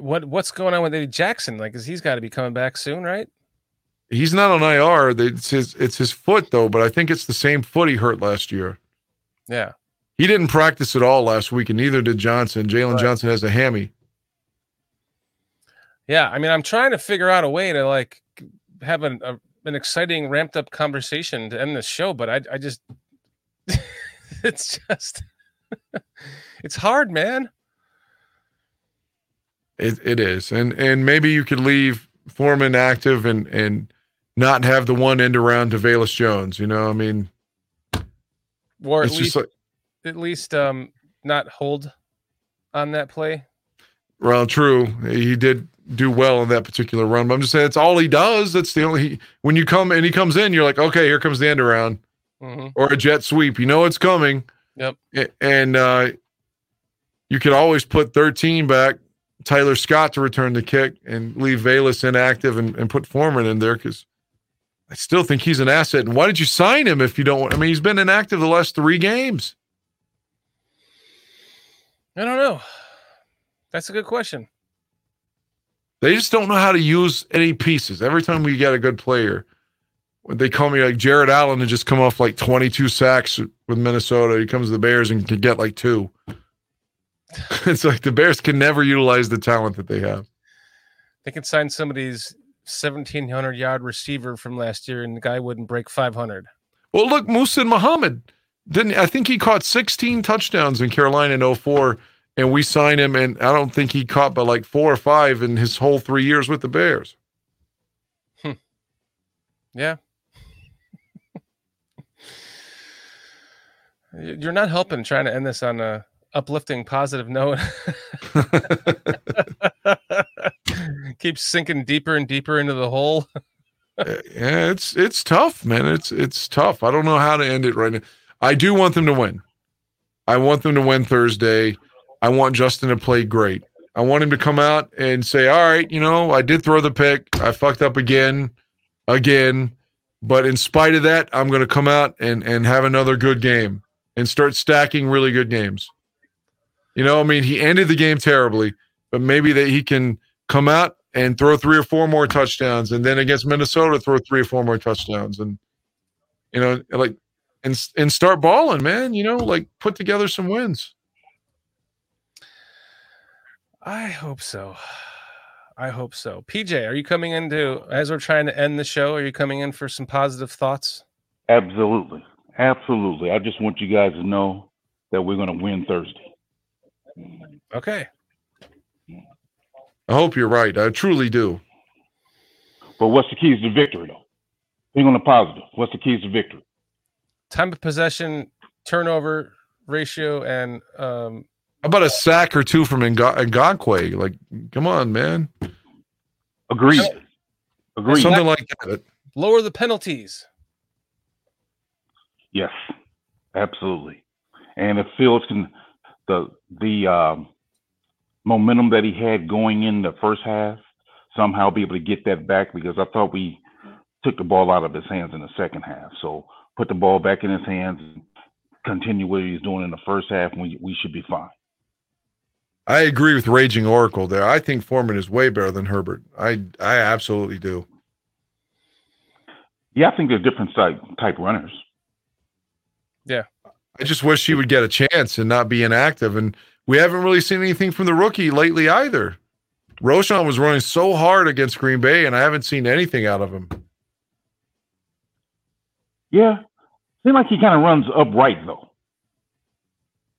What what's going on with Eddie Jackson? Like, is he's got to be coming back soon, right? He's not on IR. It's his it's his foot though, but I think it's the same foot he hurt last year. Yeah. He didn't practice at all last week, and neither did Johnson. Jaylon Right. Johnson has a hammy. Yeah, I mean, I'm trying to figure out a way to like have an a, an exciting, ramped up conversation to end this show, but I I just it's just it's hard, man. It it is, and and maybe you could leave Foreman active and and not have the one end around to Velus Jones. You know, I mean, Or at least like at least um not hold on that play. well, true. He did do well in that particular run, but I'm just saying it's all he does. That's the only he, when you come and he comes in, you're like, okay, here comes the end around. hmm or a jet sweep. You know it's coming. Yep. And uh, you could always put 13 back, Tyler Scott to return the kick and leave Velus inactive and, and put Foreman in there because I still think he's an asset. And why did you sign him if you don't want? I mean, he's been inactive the last three games. I don't know. That's a good question. They just don't know how to use any pieces. Every time we get a good player, when they call me like Jared Allen and just come off like 22 sacks with Minnesota, he comes to the Bears and can get like two. it's like the Bears can never utilize the talent that they have. They can sign somebody's 1700 yard receiver from last year, and the guy wouldn't break 500. Well, look, Muhsin Muhammad. didn't I think he caught 16 touchdowns in Carolina in 04 and we signed him and I don't think he caught but like four or five in his whole three years with the Bears. Hmm. Yeah. You're not helping trying to end this on a uplifting, positive note. Keeps sinking deeper and deeper into the hole. Uh, yeah, it's it's tough, man. It's it's tough. I don't know how to end it right now. I do want them to win. I want them to win Thursday. I want Justin to play great. I want him to come out and say, "All right, you know, I did throw the pick. I fucked up again, again, but in spite of that, I'm going to come out and and have another good game and start stacking really good games." You know, I mean, he ended the game terribly, but maybe that he can come out and throw three or four more touchdowns, and then against Minnesota, throw three or four more touchdowns, and you know, like and and start balling, man. You know, like put together some wins. I hope so. I hope so. PJ, are you coming into as we're trying to end the show? Are you coming in for some positive thoughts? Absolutely. Absolutely. I just want you guys to know that we're going to win Thursday. Okay. I hope you're right. I truly do. But what's the keys to victory, though? Think on the positive. What's the keys to victory? Time of possession, turnover ratio, and um, How about a sack or two from Nga- Ngakoue? Like, come on, man. Agreed. Agreed. Something like that. lower the penalties. Yes, absolutely. And if Fields can, the the um, momentum that he had going in the first half, somehow be able to get that back because I thought we took the ball out of his hands in the second half. So put the ball back in his hands and continue what he's doing in the first half, and we we should be fine. I agree with Raging Oracle there. I think Foreman is way better than Herbert. I I absolutely do. Yeah, I think they're different type type runners. I just wish he would get a chance and not be inactive. And we haven't really seen anything from the rookie lately either. Roschon was running so hard against Green Bay, and I haven't seen anything out of him. Yeah, seems like he kind of runs upright though.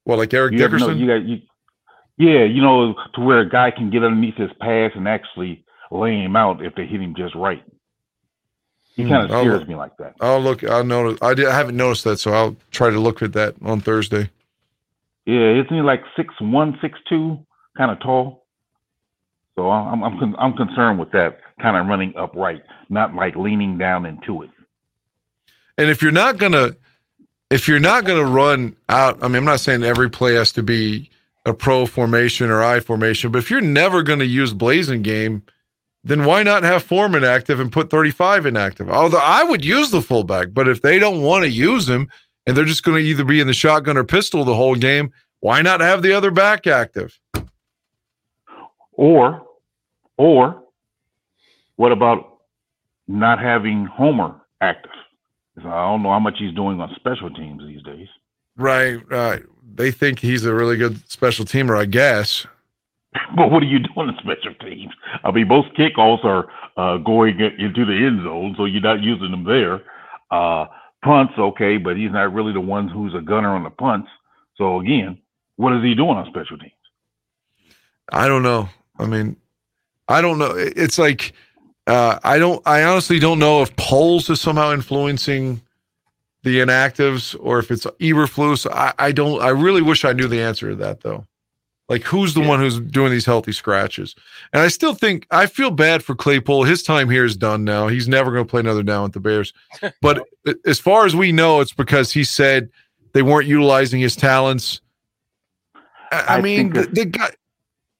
Well, like Eric You ever know, Dickerson. you got you, yeah, you know, to where a guy can get underneath his pass and actually lay him out if they hit him just right. He Hmm, kind of I'll scares look. me like that. I'll look. I'll notice. I, did, I haven't noticed that, so I'll try to look at that on Thursday. Yeah, isn't he like six one, six two, kind of tall? So I'm I'm I'm concerned with that kind of running upright, not like leaning down into it. And if you're not gonna, if you're not gonna run out, I mean, I'm not saying every play has to be a pro formation or I formation, but if you're never gonna use Blasingame, then why not have Foreman active and put 35 inactive? Although I would use the fullback, but if they don't want to use him and they're just going to either be in the shotgun or pistol the whole game, why not have the other back active? Or, or, what about not having Homer active? I don't know how much he's doing on special teams these days. Right, right. They think he's a really good special teamer, I guess. But what are you doing in special teams? I mean, most kickoffs are uh, going into the end zone, so you're not using them there. Uh, punts, okay, but he's not really the one who's a gunner on the punts. So again, what is he doing on special teams? I don't know. I mean, I don't know. It's like uh, I don't. I honestly don't know if Poles is somehow influencing the inactives or if it's Eberflus. I, I don't. I really wish I knew the answer to that though. Like, who's the Yeah. one who's doing these healthy scratches? And I still think I feel bad for Claypool. His time here is done now. He's never going to play another down with the Bears. But as far as we know, it's because he said they weren't utilizing his talents. I, I mean, the, the guy,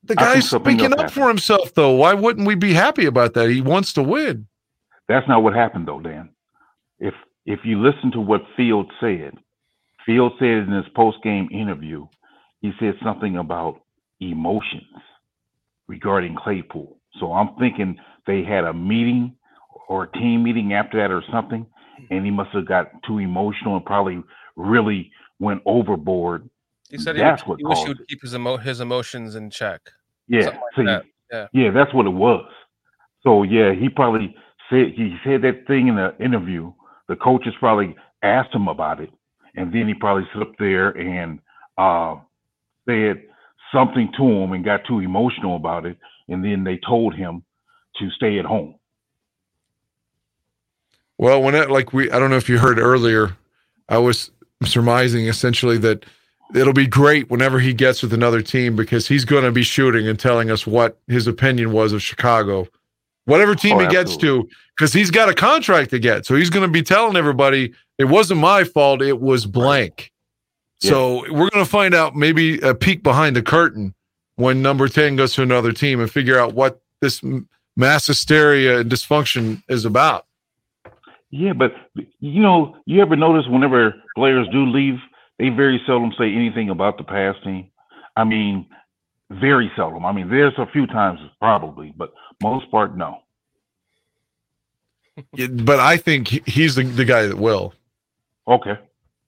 the guy's speaking up for himself, though. Why wouldn't we be happy about that? He wants to win. That's not what happened though, Dan. If if you listen to what Field said, Field said in his post game interview, he said something about emotions regarding Claypool. So I'm thinking they had a meeting or a team meeting after that or something, and he must have got too emotional and probably really went overboard. He said he, That's would, what he wish he would it. keep his emo- his emotions in check. Yeah, Something like see, that, yeah. yeah, that's what it was. So yeah, he probably said he said that thing in the interview. The coaches probably asked him about it, and then he probably slipped there and uh, said something to him and got too emotional about it, and then they told him to stay at home. Well, when it like we, I don't know if you heard earlier, I was surmising essentially that it'll be great whenever he gets with another team because he's going to be shooting and telling us what his opinion was of Chicago, whatever oh, team Oh, he gets to, because he's got a contract to get. So he's going to be telling everybody it wasn't my fault, it was blank. So we're going to find out maybe a peek behind the curtain when number 10 goes to another team and figure out what this mass hysteria and dysfunction is about. Yeah, but you know, you ever notice whenever players do leave, they very seldom say anything about the past team. I mean, very seldom. I mean, there's a few times probably, but most part, no. Yeah, but I think he's the, the guy that will. Okay,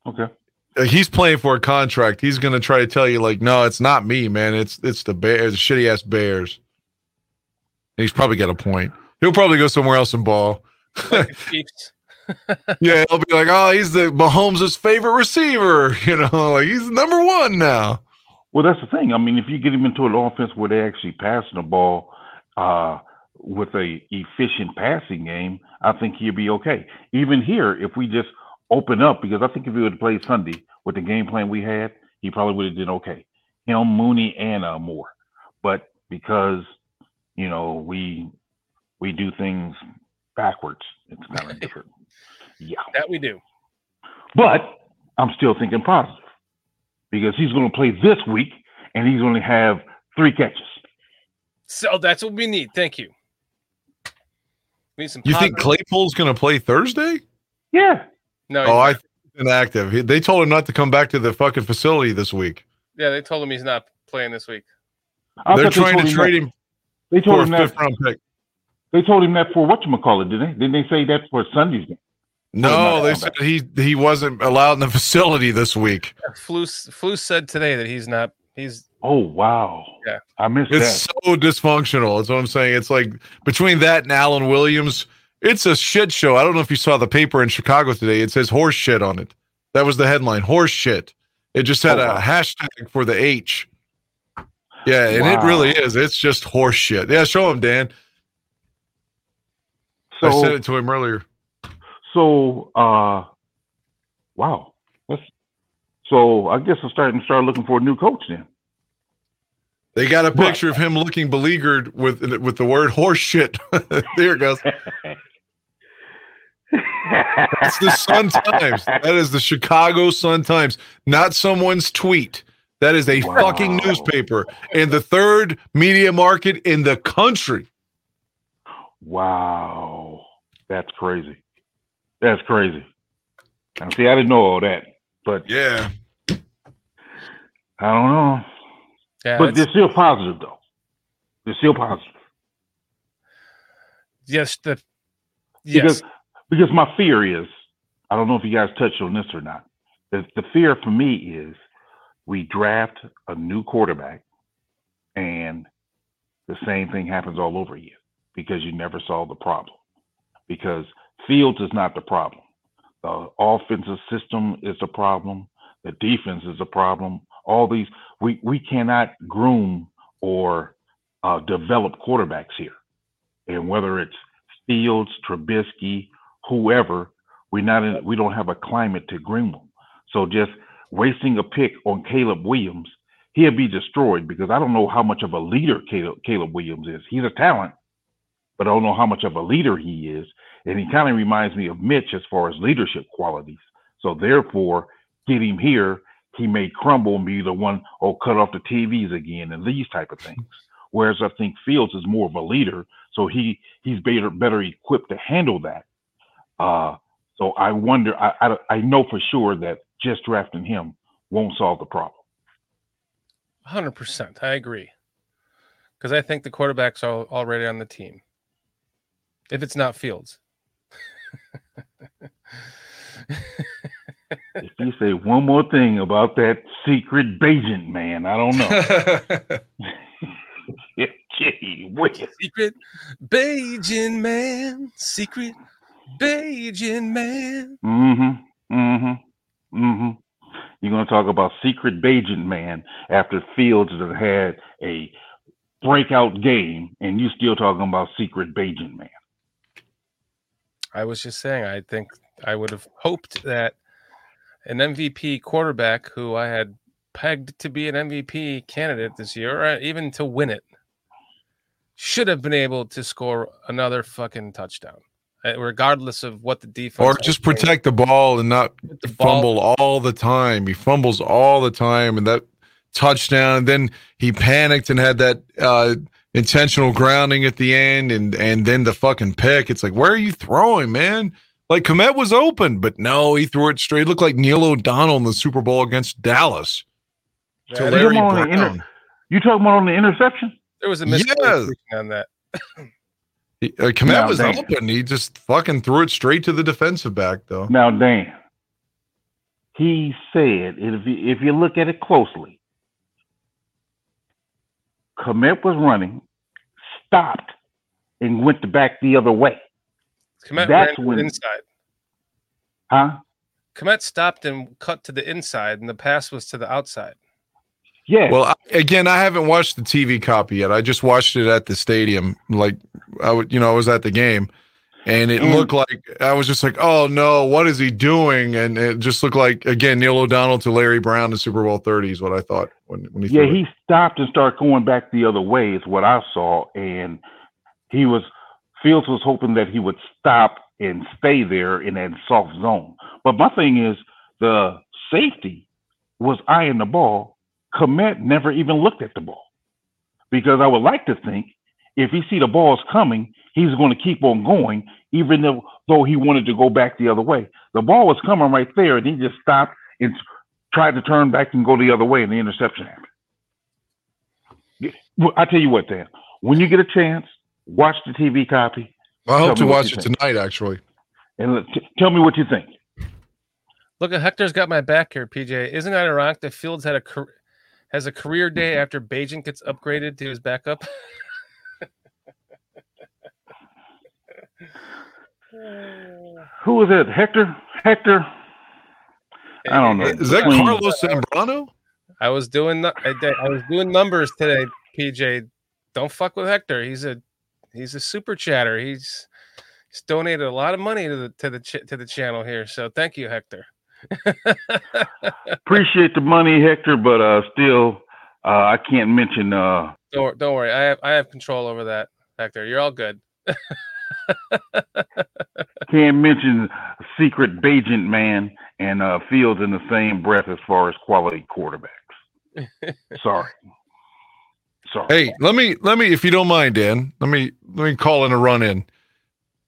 okay. He's playing for a contract. He's going to try to tell you, like, no, it's not me, man. It's it's the Bears, the shitty ass Bears. And he's probably got a point. He'll probably go somewhere else and ball. Like the Chiefs. yeah, he'll be like, oh, he's the Mahomes' favorite receiver. You know, like he's number one now. Well, that's the thing. I mean, if you get him into an offense where they're actually passing the ball uh, with a efficient passing game, I think he'll be okay. Even here, if we just open up, because I think if he would have played Sunday with the game plan we had, he probably would have done okay. Him, Mooney, and uh, Moore. But because you know we we do things backwards, it's kind of different. Yeah. That we do. But I'm still thinking positive because he's going to play this week and he's going to have three catches. So that's what we need. Thank you. We need some. You think Claypool's going to play Thursday? Yeah. No. Oh, I he's- think he's inactive. He- They told him not to come back to the fucking facility this week. yeah, they told him he's not playing this week. I They're thought they trying told to trade that- him They told for a him that. fifth round pick. They told him that for what you call it, didn't they? Didn't they say that for Sunday's game? No, they said back. he he wasn't allowed in the facility this week. Flus Flus said today that he's not. He's Oh wow. Yeah. I missed It's that. so dysfunctional. That's what I'm saying. It's like between that and Alan Williams, it's a shit show. I don't know if you saw the paper in Chicago today. It says horse shit on it. That was the headline. Horse shit. It just had Oh, a hashtag for the H. Yeah, and it really is. It's just horse shit. Yeah, show him, Dan. I So sent it to him earlier. so uh wow. That's so I guess I'm starting to start looking for a new coach then. They got a But- picture of him looking beleaguered with with the word horse shit. there it goes. It's the Sun Times. That is the Chicago Sun Times, not someone's tweet. That is a Wow. fucking newspaper in the third media market in the country. Wow. That's crazy. That's crazy. And see, I didn't know all that, but Yeah. I don't know. yeah. But they're still positive though. They're still positive. yes. The yes. because my fear is, I don't know if you guys touched on this or not. The, the fear for me is we draft a new quarterback and the same thing happens all over again because you never solve the problem. Because Fields is not the problem. The offensive system is the problem. The defense is a problem. All these we we cannot groom or uh, develop quarterbacks here, and whether it's Fields, Trubisky, whoever, we not in, we don't have a climate to groom them. So just wasting a pick on Caleb Williams, he'll be destroyed because I don't know how much of a leader Caleb, Caleb Williams is. He's a talent, but I don't know how much of a leader he is. And he kind of reminds me of Mitch as far as leadership qualities. So therefore, get him here, he may crumble and be the one, oh, cut off the TVs again and these type of things. Whereas I think Fields is more of a leader, so he he's better better equipped to handle that. Uh, so I wonder. I, I I know for sure that just drafting him won't solve the problem. Hundred percent. I agree. Because I think the quarterbacks are already on the team. If it's not Fields. If you say one more thing about that secret Bagent man, I don't know. Gee. Secret Bagent man. Secret Bagent man. Mm-hmm. Mm-hmm. Mm-hmm. You're going to talk about secret Bagent man after Fields has had a breakout game, and you still talking about secret Bagent man. I was just saying, I think I would have hoped that an MVP quarterback who I had pegged to be an MVP candidate this year, or even to win it, should have been able to score another fucking touchdown, regardless of what the defense Or just protect the ball and not the ball. fumble all the time. He fumbles all the time, and that touchdown. Then he panicked and had that uh, intentional grounding at the end, and and then the fucking pick. It's like, where are you throwing, man? Like Kmet was open, but no, he threw it straight. It looked like Neil O'Donnell in the Super Bowl against Dallas to Larry Come inter- Brown. You talking about on the interception? There was a Yes. on that. He- uh, Kmet Now, was Dan. open. He just fucking threw it straight to the defensive back, though. Now, Dan, he said, if you, if you look at it closely, Kmet was running, stopped, and went to back the other way. Kmet That's ran when- inside. Huh? Kmet stopped and cut to the inside, and the pass was to the outside. Yeah. Well, I, again, I haven't watched the TV copy yet. I just watched it at the stadium. Like I would, you know, I was at the game, and it Mm. looked like I was just like, "Oh no, what is he doing?" And it just looked like again Neil O'Donnell to Larry Brown in Super Bowl thirty is what I thought when when he yeah, threw it. he stopped and started going back the other way, is what I saw. And he was, Fields was hoping that he would stop and stay there in that soft zone. But my thing is, the safety was eyeing the ball. Kmet never even looked at the ball because I would like to think if he see the ball's coming, he's going to keep on going, even though, though he wanted to go back the other way. The ball was coming right there, and he just stopped and tried to turn back and go the other way, and the interception happened. Well, I tell you what, Dan. When you get a chance, watch the TV copy I hope to watch it think. tonight. Actually, and let- t- tell me what you think. Look at Hector's got my back here, PJ. Isn't that ironic that Fields had a car- has a career day mm-hmm. after Bagent gets upgraded to his backup? Who was it? Hector? Hector? I don't know. is that Between- Carlos Zambrano? I was doing nu- I, I was doing numbers today, PJ. Don't fuck with Hector. He's a he's a super chatter. He's he's donated a lot of money to the to the ch- to the channel here. So thank you, Hector. Appreciate the money, Hector, but uh, still, uh, I can't mention. Uh, Don't don't worry. I have I have control over that, Hector. You're all good. can't mention secret Bagent man and uh, Fields in the same breath as far as quality quarterbacks. Sorry. Sorry. Hey, let me let me if you don't mind, Dan. Let me let me call in a run in.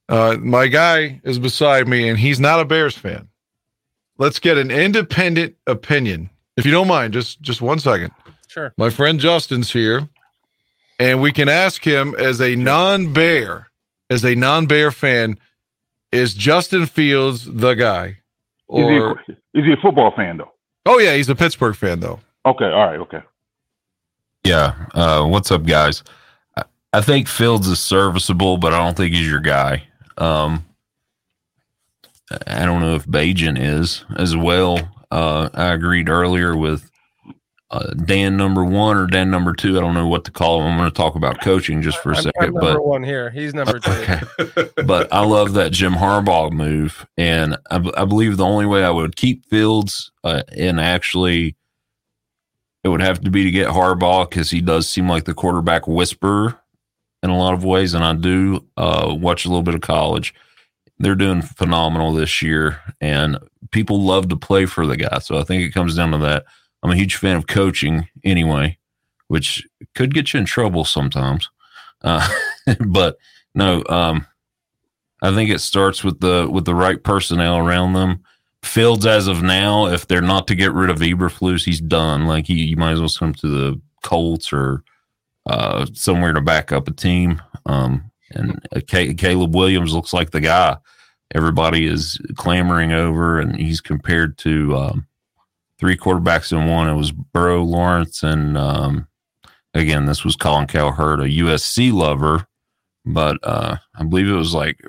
Uh, my guy is beside me, and he's not a Bears fan. Let's get an independent opinion, if you don't mind. Just just one second. Sure. My friend Justin's here, and we can ask him as a non-Bear, as a non-Bear fan, is Justin Fields the guy? Is he, a, Or is he a football fan though? oh yeah, he's a Pittsburgh fan though. Okay. All right. Okay. Yeah. Uh, what's up, guys? I, I think Fields is serviceable, but I don't think he's your guy. Um, I don't know if Bagent is as well. Uh, I agreed earlier with uh, Dan number one or Dan number two. I don't know what to call him. I'm going to talk about coaching just for a I'm, second, number but one here. He's number two. Okay. but I love that Jim Harbaugh move, and I believe the only way I would keep Fields uh, and actually it would have to be to get Harbaugh because he does seem like the quarterback whisperer in a lot of ways, and I do uh, watch a little bit of college. They're doing phenomenal this year, and people love to play for the guy. So I think it comes down to that. I'm a huge fan of coaching anyway, which could get you in trouble sometimes. Uh, but no, um, I think it starts with the with the right personnel around them. Fields, as of now, if they're not to get rid of Eberflus, he's done. Like he, you might as well send him to the Colts or uh, somewhere to back up a team. Um, and uh, Caleb Williams looks like the guy everybody is clamoring over, and he's compared to um, three quarterbacks in one. It was Burrow, Lawrence, and um, again, this was Colin Cowherd, a USC lover, but uh, I believe it was like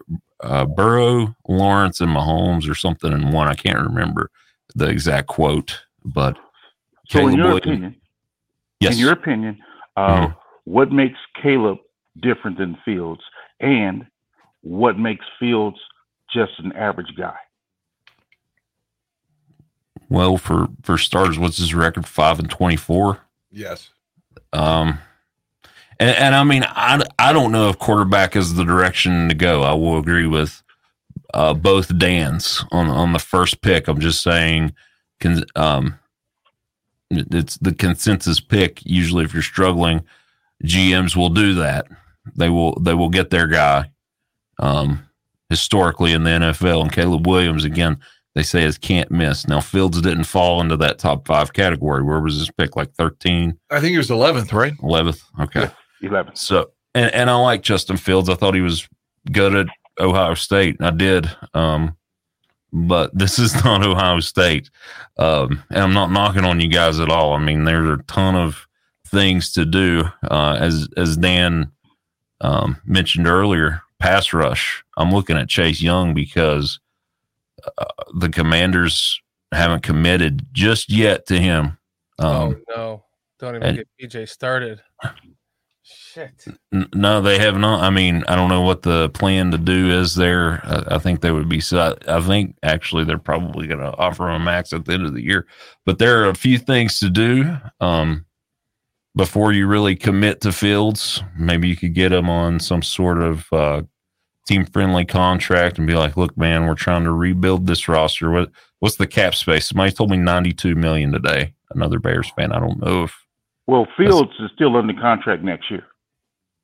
uh, Burrow, Lawrence, and Mahomes or something in one. I can't remember. the exact quote, but So, in your Williams- opinion, yes, in your opinion, uh, Mhm. what makes Caleb different than Fields, and what makes Fields just an average guy? well for for starters, what's his record? Five and twenty four. Yes. Um, and, and I mean, I, I don't know if quarterback is the direction to go. I will agree with uh, both Dan's on on the first pick. I'm just saying, con, um, it's the consensus pick. Usually, if you're struggling, GMs will do that. They will they will get their guy. Um, historically in the NFL, and Caleb Williams again, they say is can't miss. Now Fields didn't fall into that top five category. Where was his pick? Like 13, I think he was 11th, right? 11th? Okay. Eleven. So, and, and I like Justin Fields. I thought he was good at Ohio State. I did. Um, but this is not Ohio State. Um, and I'm not knocking on you guys at all. I mean, there's a ton of things to do. Uh, as, as Dan, um, mentioned earlier, pass rush. I'm looking at Chase Young because uh, the commanders haven't committed just yet to him. Um, oh no! Don't even and- get PJ started. Shit. N- No, they have not. I mean, I don't know what the plan to do is there. I, I think they would be. So I, I think actually they're probably going to offer him a max at the end of the year. But there are a few things to do um, before you really commit to Fields. Maybe you could get him on some sort of uh, team friendly contract and be like, "Look, man, we're trying to rebuild this roster. What what's the cap space?" Somebody told me ninety two million today. Another Bears fan. I don't know if Well, Fields is still under contract next year.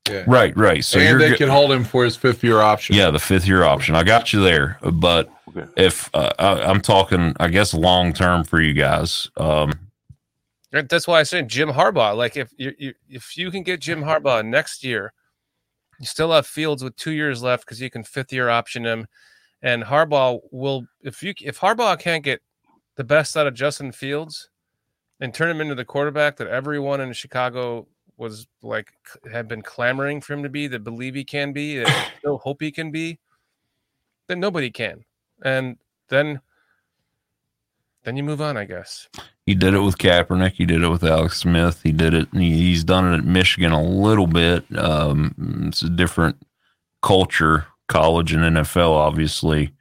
Yeah. right, right. So and they go- can hold him for his fifth year option. Yeah, the fifth year option. I got you there, but Okay. if uh, I, I'm talking, I guess long term for you guys. Um, Right, That's why I said Jim Harbaugh. Like if you, you if you can get Jim Harbaugh next year, you still have Fields with two years left because you can fifth year option him, and Harbaugh will if you if Harbaugh can't get the best out of Justin Fields and turn him into the quarterback that everyone in Chicago was like had been clamoring for him to be, that believe he can be, that still hope he can be, then nobody can, and then then you move on, I guess. He did it with Kaepernick. He did it with Alex Smith. He did it. he- He's done it at Michigan a little bit. Um, it's a different culture, college and NFL, obviously.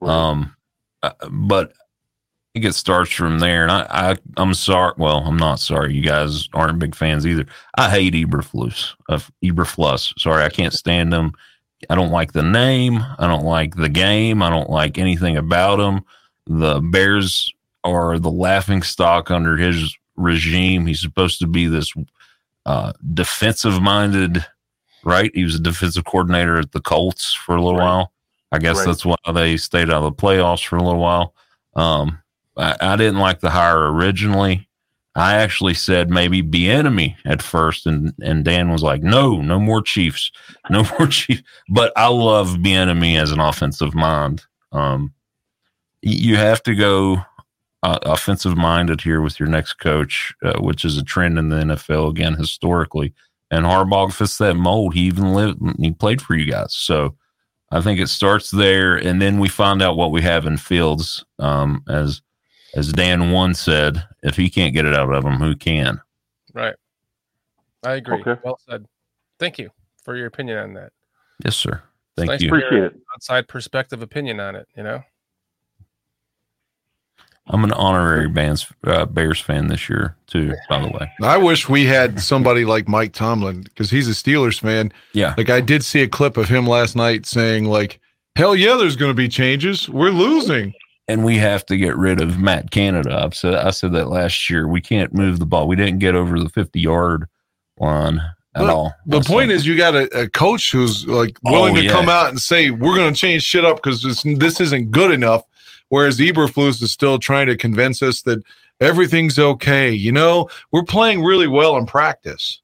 Um, uh, but I think it starts from there. And I, I, I'm sorry. Well, I'm not sorry. You guys aren't big fans either. I hate Eberflus. Of Eberflus. Sorry, I can't stand him. I don't like the name. I don't like the game. I don't like anything about him. The Bears are the laughing stock under his regime. He's supposed to be this uh, defensive minded, right? He was a defensive coordinator at the Colts for a little Right. while. I guess Right. that's why they stayed out of the playoffs for a little while. Um, I, I didn't like the hire originally. I actually said maybe Bieniemy at first, and and Dan was like, "No, no more Chiefs, no more Chiefs." But I love Bieniemy as an offensive mind. Um, you have to go uh, offensive minded here with your next coach, uh, which is a trend in the NFL again historically. And Harbaugh fits that mold. He even lived, he played for you guys. So I think it starts there, and then we find out what we have in Fields. Um, as as Dan one said, if he can't get it out of him, who can? Right. I agree. Okay. Well said. Thank you for your opinion on that. Yes, sir. It's Thank nice you. to Appreciate an it. Outside perspective opinion on it, you know? I'm an honorary Bears, uh, Bears fan this year too. By the way, I wish we had somebody like Mike Tomlin because he's a Steelers fan. yeah, Like I did see a clip of him last night saying like, "Hell yeah, there's going to be changes. We're losing." and we have to get rid of Matt Canada. I've said I said that last year. We can't move the ball. We didn't get over the 50 yard line at But all. The point is, you got a, a coach who's like willing Oh, to yeah. come out and say, "We're going to change shit up because this this isn't good enough." Whereas Eberflus is still trying to convince us that everything's okay. You know, we're playing really well in practice,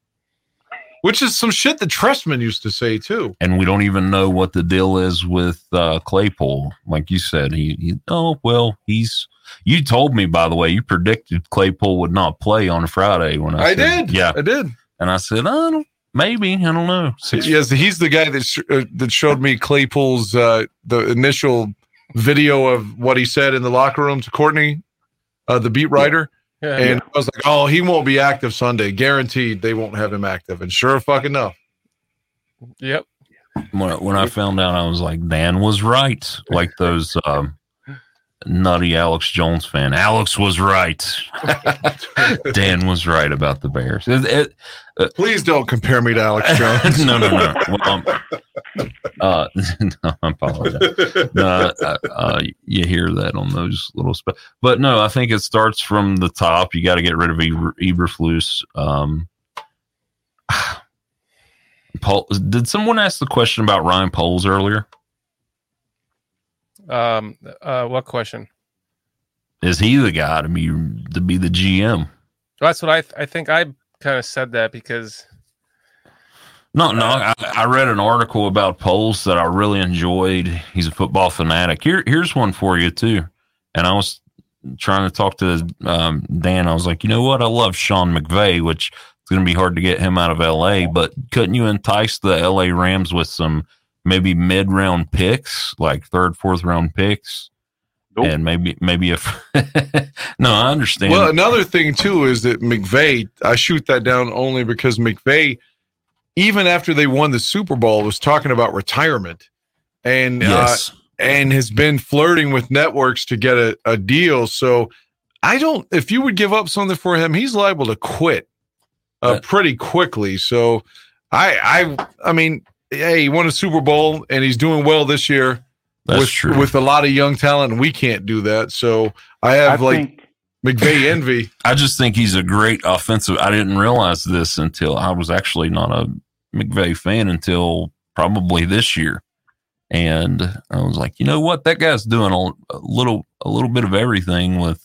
which is some shit that Trestman used to say too. and we don't even know what the deal is with uh, Claypool. Like you said, he, he oh well, he's. You told me by the way, you predicted Claypool would not play on Friday when I, I said- did, yeah, I did. and I said, I don't, maybe I don't know. Six Yes, he's the guy that sh- uh, that showed me Claypool's uh, the initial video of what he said in the locker room to Courtney uh, the beat writer, Yeah, and I was like, "Oh, he won't be active Sunday. Guaranteed, they won't have him active." And sure fucking enough, yep. when, when I found out, I was like, Dan was right. Like those um, nutty Alex Jones fan. Alex was right. Dan was right about the Bears. It- it- please don't compare me to Alex Jones. no, no, no. Well, um, uh, no, I apologize. No, uh, uh, you hear that on those little sp- but no, I think it starts from the top. You got to get rid of Eber, Eberflus. Um, Paul, did someone ask the question about Ryan Poles earlier? Um, uh, what question? Is he the guy to be to be the GM? That's what I th- I think I kind of said that because No, no. I, I read an article about Poles that I really enjoyed. He's a football fanatic. Here, here's one for you too. And I was trying to talk to um, Dan. I was like, you know what? I love Sean McVay, which it's going to be hard to get him out of LA. But couldn't you entice the LA Rams with some maybe mid round picks, like third, fourth round picks? Nope. And maybe, maybe if no, I understand. Well, another thing too is that McVay. I shoot that down only because McVay, even after they won the Super Bowl, was talking about retirement, and uh, and has been flirting with networks to get a, a deal. So I don't. If you would give up something for him, he's liable to quit uh, pretty quickly. So I, I, I mean, hey, he won a Super Bowl and he's doing well this year That's with true. with a lot of young talent. And we can't do that. So I have I like think McVay envy. I just think he's a great offensive. I didn't realize this until I was actually not a McVay fan until probably this year, and I was like, you know what, that guy's doing a, a little, a little bit of everything with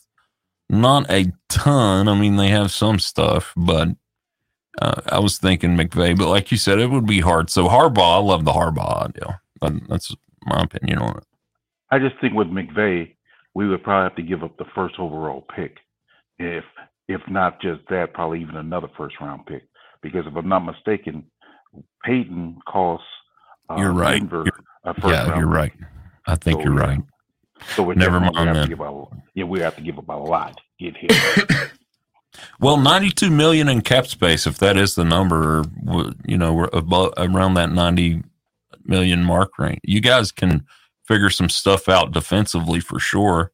not a ton. I mean, they have some stuff, but uh, I was thinking McVay. But like you said, it would be hard. So Harbaugh, I love the Harbaugh. But that's my opinion on it. I just think with McVay, we would probably have to give up the first overall pick, if if not just that, probably even another first round pick. Because if I'm not mistaken, Payton costs. Uh, You're right. Denver You're- Yeah, you're pick. right. I think So, you're right. So Never mind have then. to give a, yeah, we have to give up a lot to get here. Well, 92 million in cap space, if that is the number, you know, we're above, around that 90 million mark range. You guys can figure some stuff out defensively for sure.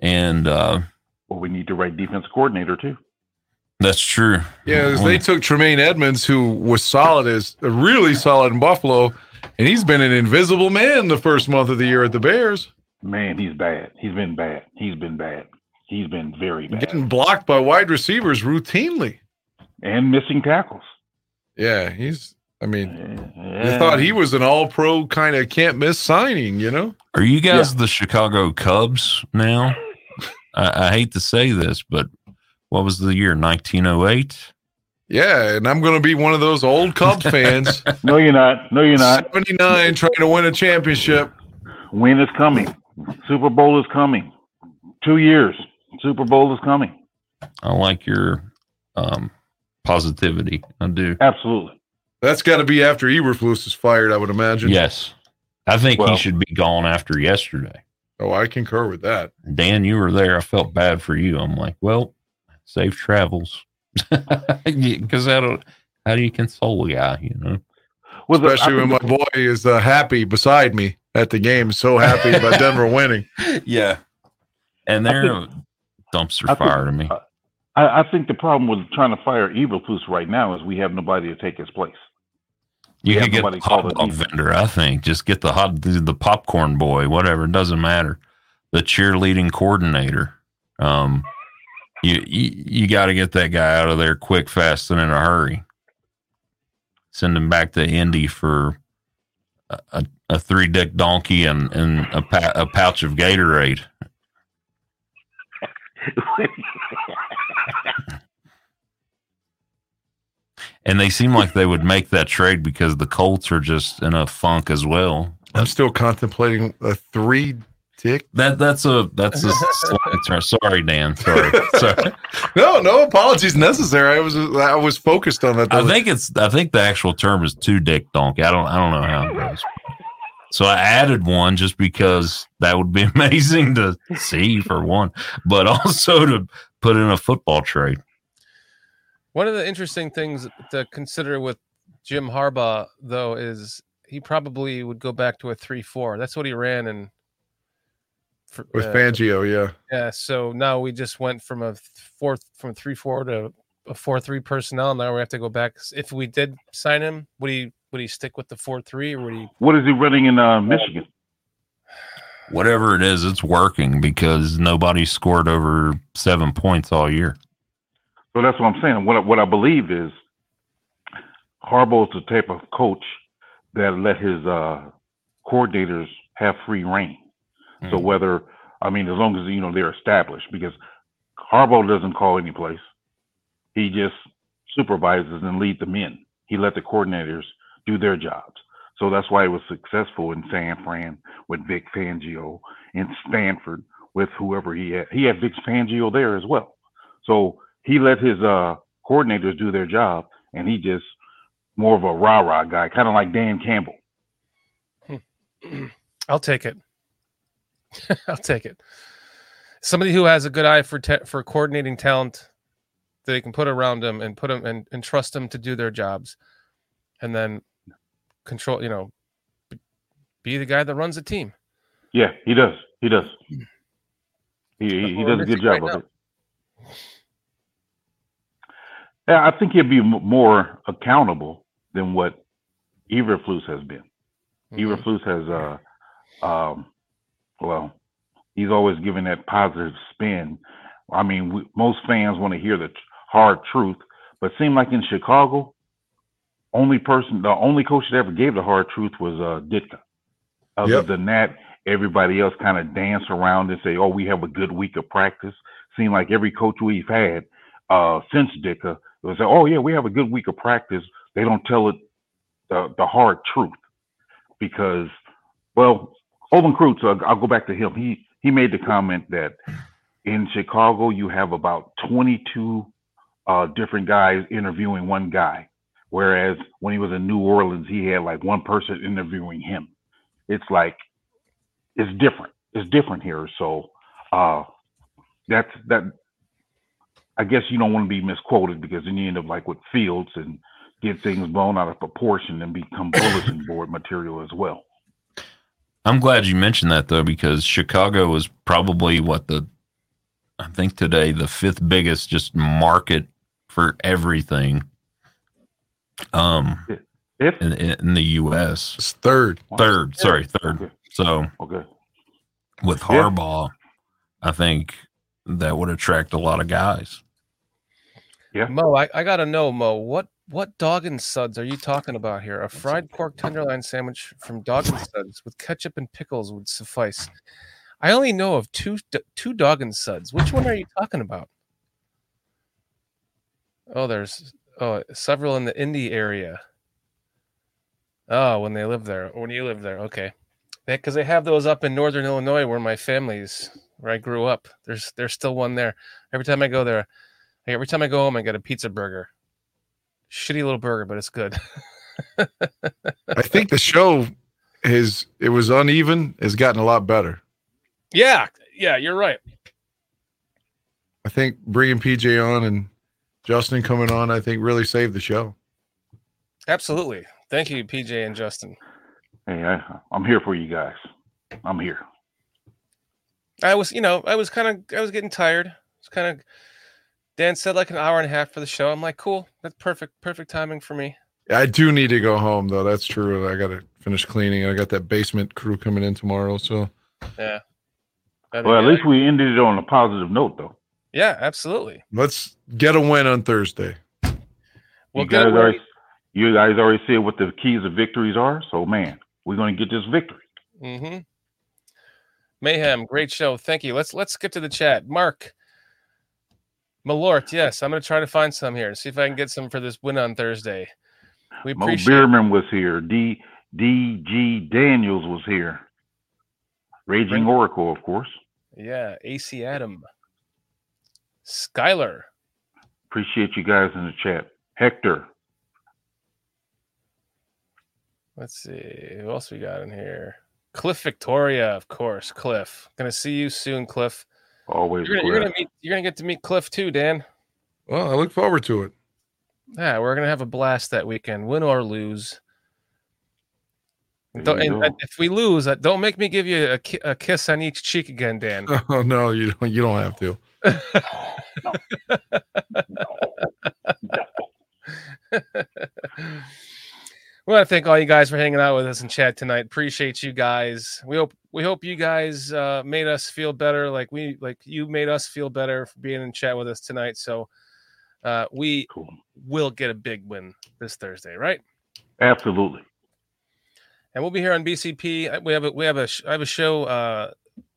And uh, well, we need the right defense coordinator too. that's true. Yeah, they took Tremaine Edmunds, who was solid as really solid in Buffalo, and he's been an invisible man the first month of the year at the Bears, Man, he's bad. He's been bad. He's been bad. He's been very bad. getting blocked by wide receivers routinely. and missing tackles. Yeah, he's. I mean, Yeah. I thought he was an all-pro kind of can't miss signing. You know, Are you guys the Chicago Cubs now? I, I hate to say this, but what was the year? 1908? yeah, and I'm going to be one of those old Cubs fans, No, you're not. No, you're not. 79, trying to win a championship. Win is coming. Super Bowl is coming. Two years. Super Bowl is coming. I like your um, positivity. I do. Absolutely. That's got to be after Eberflus is fired, I would imagine. Yes. I think he should be gone after yesterday. Oh, I concur with that. Dan, you were there. I felt bad for you. I'm like, well, safe travels. Because how do, how do you console a guy, you know? Well, the- Especially when think my boy is uh, happy beside me at the game, so happy about Denver winning. Yeah. And they're a dumpster I think- fire to me. I, I think the problem with trying to fire Eberflus right now is we have nobody to take his place. You we could get nobody the hot dog vendor, I think. Just get the hot the, the popcorn boy, whatever. It doesn't matter. The cheerleading coordinator. Um, you you, you got to get that guy out of there quick, fast, and in a hurry. Send him back to Indy for a, a, a three dick donkey and and a, pa- a pouch of Gatorade. And they seem like they would make that trade because the Colts are just in a funk as well. I'm still contemplating a three dick. That that's a that's a slight. Sorry, Dan. Sorry. Sorry. No, no apologies necessary. I was I was focused on that. I think it's I think the actual term is two dick donkey. I don't I don't know how it goes. So I added one just because that would be amazing to see for one, but also to put in a football trade. One of the interesting things to consider with Jim Harbaugh, though, is he probably would go back to a three-four. That's what he ran in. for- With uh, Fangio, yeah. Yeah, so now we just went from a four from three four to a four three personnel. Now we have to go back. If we did sign him, would he would he stick with the four three or would he? What is he running in uh, Michigan? Whatever it is, it's working because nobody scored over seven points all year. So that's what I'm saying. What I, what I believe is Harbaugh's the type of coach that let his uh, coordinators have free reign. So Mhm. whether I mean, as long as you know they're established, because Harbaugh doesn't call any place. He just supervises and leads them in. He let the coordinators do their jobs. So that's why he was successful in San Fran with Vic Fangio, in Stanford with whoever he had. He had Vic Fangio there as well. So he let his uh, coordinators do their job, and he just more of a rah rah guy, kind of like Dan Campbell. I'll take it. I'll take it. Somebody who has a good eye for te- for coordinating talent that they can put around them and put them and, and trust them to do their jobs, and then control. You know, be the guy that runs the team. Yeah, he does. He does. He he, he does a good missing right job of it. Yeah, I think he'll be more accountable than what Eberflus has been. Mhm. Eberflus has, uh, um, well, he's always given that positive spin. I mean, we, most fans want to hear the t- hard truth, but it seemed like in Chicago, only person, the only coach that ever gave the hard truth was uh, Ditka. Other Yep. than that, everybody else kind of dance around and say, "Oh, we have a good week of practice." Seemed like every coach we've had uh, since Ditka was, say, "Oh yeah, we have a good week of practice." They don't tell it the the hard truth because, well, Olin Kreutz, uh, I'll go back to him. He he made the comment that in Chicago you have about 22 uh, different guys interviewing one guy, whereas when he was in New Orleans he had like one person interviewing him. It's like it's different. It's different here. So uh, that's that. I guess you don't want to be misquoted because then you end up like with Fields and get things blown out of proportion and become bulletin board material as well. I'm glad you mentioned that though, because Chicago was probably what the I think today the fifth biggest just market for everything. Um, If in, in the U.S. It's third. Third, sorry, third. Okay. So Okay. with Yeah. Harbaugh, I think that would attract a lot of guys. Yeah, Mo, I, I gotta know, Mo, what what dog and suds are you talking about here? A fried pork tenderloin sandwich from Dog and Suds with ketchup and pickles would suffice. I only know of two two dog and suds. Which one are you talking about? Oh, there's oh several in the Indy area. Oh, when they live there, when you live there, okay. Because they have those up in northern Illinois, where my family's, where I grew up. There's there's still one there. Every time I go there, like, every time I go home, I get a pizza burger. Shitty little burger, but it's good. I think the show is it was uneven, has gotten a lot better. yeah, yeah, you're right. I think bringing PJ on and Justin coming on, I think really saved the show. Absolutely. Thank you, PJ and Justin. Hey, I, I'm here for you guys. I'm here. I was, you know, I was kind of, I was getting tired. It's kind of. Dan said like an hour and a half for the show. I'm like, cool. That's perfect, perfect timing for me. I do need to go home though. That's true. I got to finish cleaning. I got that basement crew coming in tomorrow. So Yeah. That'd Well, at good. least we ended it on a positive note, though. Yeah, absolutely. let's get a win on Thursday. Well, you guys already, you guys already said what the keys of victories are. So, man, we're going to get this victory. Mm-hmm. Mayhem, great show. Thank you. Let's let's get to the chat. Mark Malort, yes, I'm gonna try to find some here. And see if I can get some for this win on Thursday. We Mo appreciate Bierman was here. D D G Daniels was here. Raging Oracle, of course. yeah, AC Adam. Skylar. Appreciate you guys in the chat. Hector. Let's see who else we got in here. Cliff Victoria, of course. Cliff, gonna see you soon, Cliff. Always You're gonna, you're gonna meet. You're gonna get to meet Cliff too, Dan. Well, I look forward to it. Yeah, we're gonna have a blast that weekend, win or lose. There Don't, and if we lose, uh, don't make me give you a, ki- a kiss on each cheek again, Dan. Oh no, you don't. You don't have to. We want to thank all you guys for hanging out with us in chat tonight. Appreciate you guys. We hope we hope you guys uh, made us feel better, like we like you made us feel better for being in chat with us tonight. So uh, we Cool. will get a big win this Thursday, right? Absolutely. and we'll be here on BCP. We have a we have a sh- have a show uh,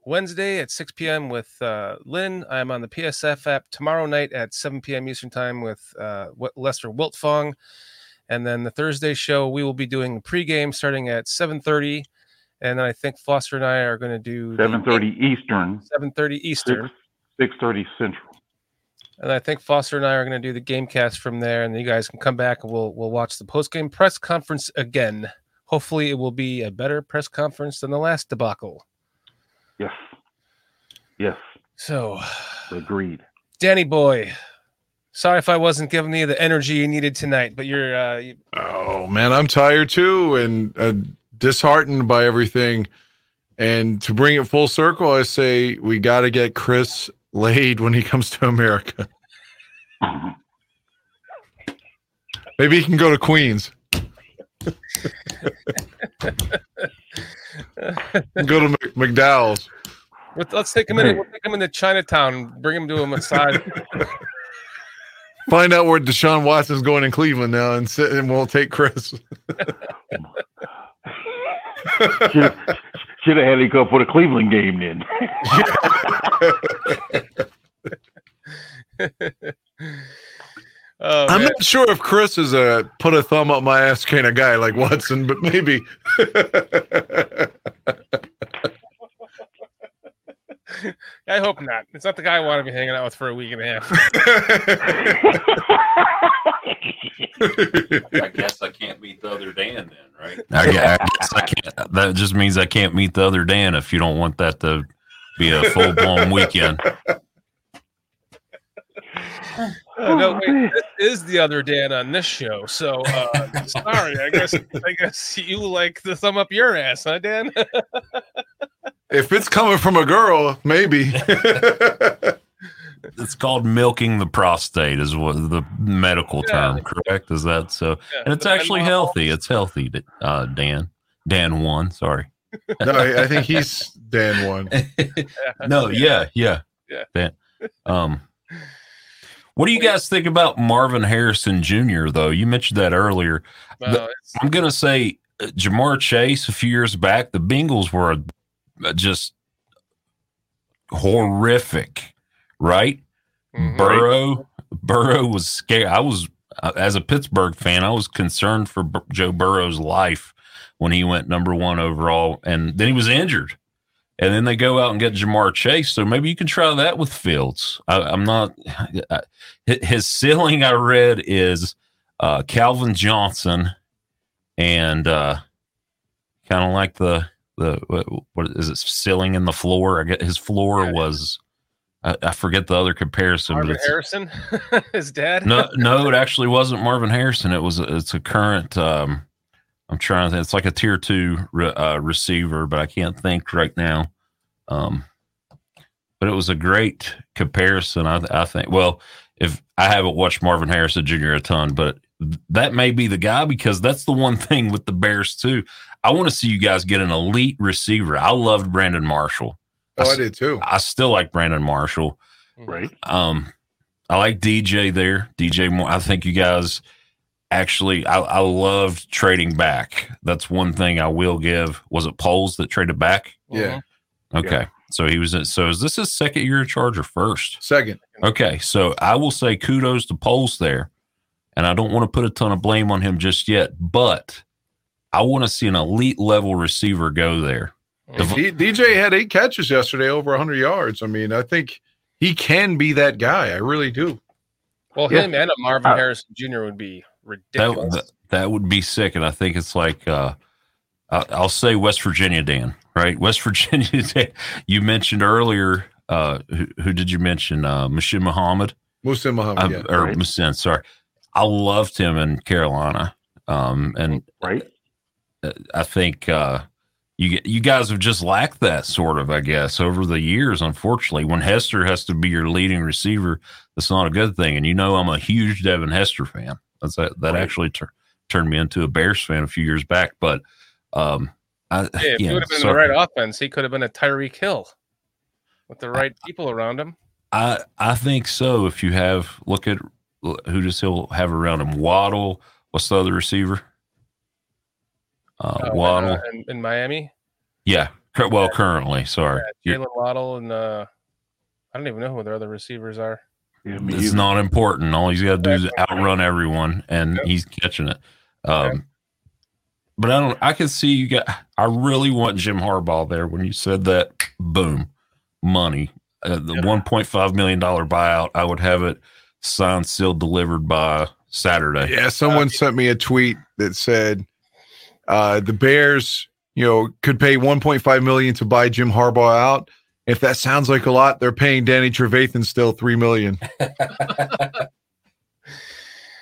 Wednesday at 6 p.m. with uh, Lynn. I'm on the PSF app tomorrow night at 7 p.m. Eastern time with uh, Lester Wiltfong, and then the Thursday show we will be doing the pregame starting at 7:30, and then I think Foster and I are going to do Seven thirty Eastern, 7:30 Eastern. six six thirty Central. And I think Foster and I are going to do the game cast from there, and you guys can come back and we'll we'll watch the postgame press conference again. Hopefully, it will be a better press conference than the last debacle. Yes. Yes. So, Agreed. Danny boy, sorry if I wasn't giving you the energy you needed tonight, but you're uh, you, Oh man, I'm tired too, and uh, disheartened by everything. And to bring it full circle, I say we got to get Chris laid when he comes to America. Maybe he can go to Queens. Go to Mc- McDowell's. let- let's take him in. We'll take him into Chinatown, bring him to a massage. Find out where Deshaun Watson's going in Cleveland now, and sit, and we'll take Chris. Should should have had him come for the Cleveland game then. oh, I'm man. not sure if Chris is a put a thumb up my ass kind of guy like Watson, but maybe. I hope not. It's not the guy I want to be hanging out with for a week and a half. I guess I can't meet the other Dan then, right? I, I guess I can't. That just means I can't meet the other Dan if you don't want that to be a full blown weekend. Oh, no, wait, this is the other Dan on this show. So uh, sorry. I guess I guess you like the thumb up your ass, huh, Dan? if it's coming from a girl, maybe. It's called milking the prostate, is what the medical Yeah. term, correct? Is that so? Yeah, And it's but I'm actually not- healthy. It's healthy, uh, Dan. Dan one, sorry. no, I, I think he's Dan one. no, yeah, yeah, Yeah. Dan. Um, what do you guys think about Marvin Harrison Jr. Though you mentioned that earlier. No, I'm gonna say uh, Ja'Marr Chase a few years back. The Bengals were uh, just horrific, right? mhm. Burrow, Burrow was scared. I was, uh, as a Pittsburgh fan, I was concerned for Bur- Joe Burrow's life when he went number one overall, and then he was injured. And then they go out and get Ja'Marr Chase. So maybe you can try that with Fields. I, I'm not. I, his ceiling I read is uh, Calvin Johnson, and uh, kind of like the the what, what is it ceiling in the floor? I get his floor Yeah. was. I, I forget the other comparison, Marvin Harrison, his dad. no, no, it actually wasn't Marvin Harrison. It was it's a current. Um, I'm trying to. think. It's like a tier two re, uh, receiver, but I can't think right now. Um, but it was a great comparison. I, I think. Well, if I haven't watched Marvin Harrison Jr. a ton, but that may be the guy because that's the one thing with the Bears too. I want to see you guys get an elite receiver. I loved Brandon Marshall. Oh, I did too. I still like Brandon Marshall. right? Um, I like DJ there. DJ Moore. I think you guys actually. I, I loved trading back. That's one thing I will give. Was it Poles that traded back? Yeah. Okay, so he was. in- So is this his second year of charge or first? Second. Okay, so I will say kudos to Poles there, and I don't want to put a ton of blame on him just yet, but I want to see an elite level receiver go there. D- DJ had eight catches yesterday, over 100 yards. I mean, I think he can be that guy. I really do. Well, Yeah. him and a Marvin Uh, Harrison Jr. would be That, ridiculous. that that would be sick, and I think it's like uh, I- I'll say West Virginia, Dan. Right, West Virginia. Dan, you mentioned earlier. Uh, who, who did you mention? Uh, Mashid Muhammad. Muslim Muhammad. I, yeah. or Right. Muhsin, sorry. I loved him in Carolina. Um, and Right? uh, I think uh, you you guys have just lacked that sort of, I guess, over the years. Unfortunately, when Hester has to be your leading receiver, that's not a good thing. And you know, I'm a huge Devin Hester fan. That's that, that Right. actually tur- turned me into a Bears fan a few years back. But um, I, Yeah, if yeah, he would have been so the right offense, he could have been a Tyreek Hill with the right people around him. I I think so. If you have look at who does he'll have around him? Waddle. What's the other receiver? Uh, Uh, Waddle. uh, in, in Miami. yeah. Well, currently, sorry. Yeah, Jaylen Waddle and uh, I don't even know who their other receivers are. Yeah, It's either. not important. All he's got to do is outrun everyone, and Yep. he's catching it. Um, But I don't. I can see you got. I really want Jim Harbaugh there. When you said that, boom, money. Uh, the Yeah. one point five million dollar buyout. I would have it signed, sealed, delivered by Saturday. Yeah, someone sent me a tweet that said uh, the Bears, you know, could pay 1.5 million to buy Jim Harbaugh out. If that sounds like a lot, they're paying Danny Trevathan still three million.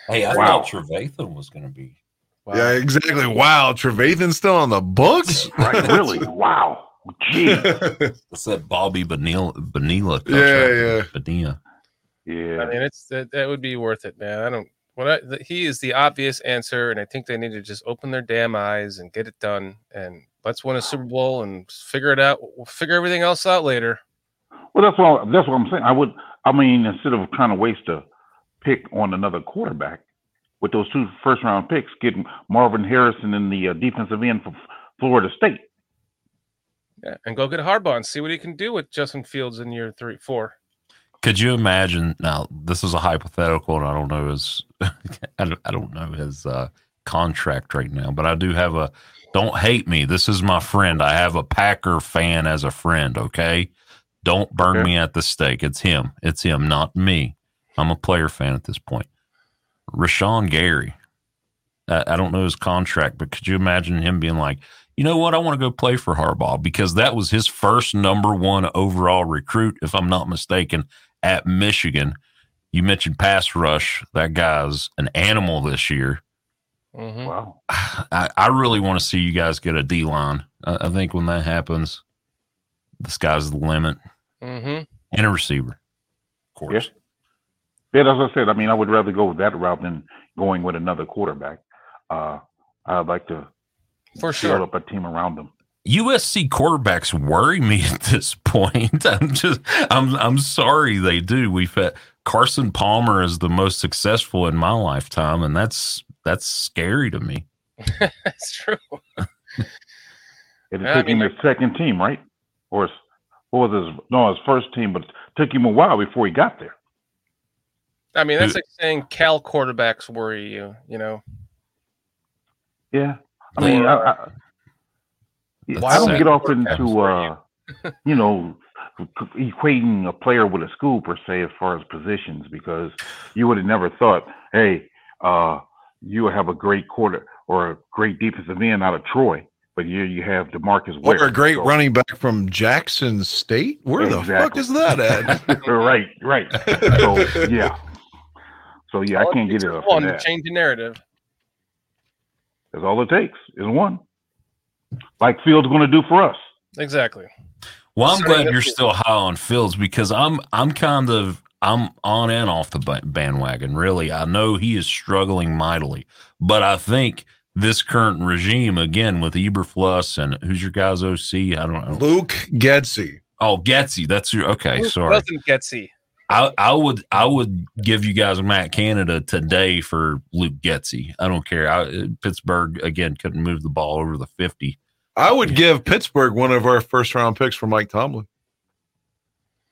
Hey, I Wow. thought Trevathan was going to be. Wow. Yeah, exactly. Wow, Trevathan's still on the books. Right, really? Wow. Gee. It's that Bobby Bonilla. Benila. Yeah, yeah. Benilla. Yeah. I mean, it's that, that would be worth it, man. I don't. What I, the, he is the obvious answer, and I think they need to just open their damn eyes and get it done. And let's win a Super Bowl and figure it out. We'll figure everything else out later. Well, that's what that's what I'm saying. I would. I mean, instead of trying to waste a pick on another quarterback with those two first round picks, getting Marvin Harrison in the uh, defensive end for Florida State. Yeah, and go get Harbaugh and see what he can do with Justin Fields in year three, four. Could you imagine? Now, this is a hypothetical, and I don't know his, I don't, I don't know his uh, contract right now, but I do have a. Don't hate me. This is my friend. I have a Packer fan as a friend. Okay, don't burn Okay. me at the stake. It's him. It's him, not me. I'm a player fan at this point. Rashan Gary. I, I don't know his contract, but could you imagine him being like, you know what? I want to go play for Harbaugh because that was his first number one overall recruit, if I'm not mistaken, at Michigan. You mentioned pass rush. That guy's an animal this year. Hmm Wow. I, I really want to see you guys get a D line. I, I think when that happens, the sky's the limit. hmm And a receiver, of course. Yeah, as I said, I mean, I would rather go with that route than going with another quarterback. Uh, I'd like to For build sure. up a team around them. USC quarterbacks worry me at this point. I'm just, I'm, I'm sorry they do. We've had Carson Palmer is the most successful in my lifetime, and that's that's scary to me. That's true. It Yeah, I took him his second team, right? Or his, what was his? No, his first team, but it took him a while before he got there. I mean, that's Who- like saying Cal quarterbacks worry you. You know, Yeah, I mean, I, I, That's I don't sad. get off into uh, you know equating a player with a school per se as far as positions because you would have never thought, hey, uh, you have a great quarter or a great defensive end out of Troy, but you you have DeMarcus Ware, Or a great So- running back from Jackson State. Where the fuck is that at? right, right. So yeah, so yeah, I All it can't takes get it is off one to change the narrative. That's all it takes is one. Like Fields going to do for us. Exactly. Well, I'm Sorry, glad you're still high on Fields because I'm I'm kind of I'm on and off the bandwagon. Really, I know he is struggling mightily, but I think this current regime again with Eberflus and who's your guy's OC? I don't know. Luke Getsy. Oh, Getsy, that's your okay. Who Sorry, Doesn't Getsy. I, I would I would give you guys Matt Canada today for Luke Getsy. I don't care. I, Pittsburgh again couldn't move the ball over the fifty. I would give Pittsburgh one of our first round picks for Mike Tomlin.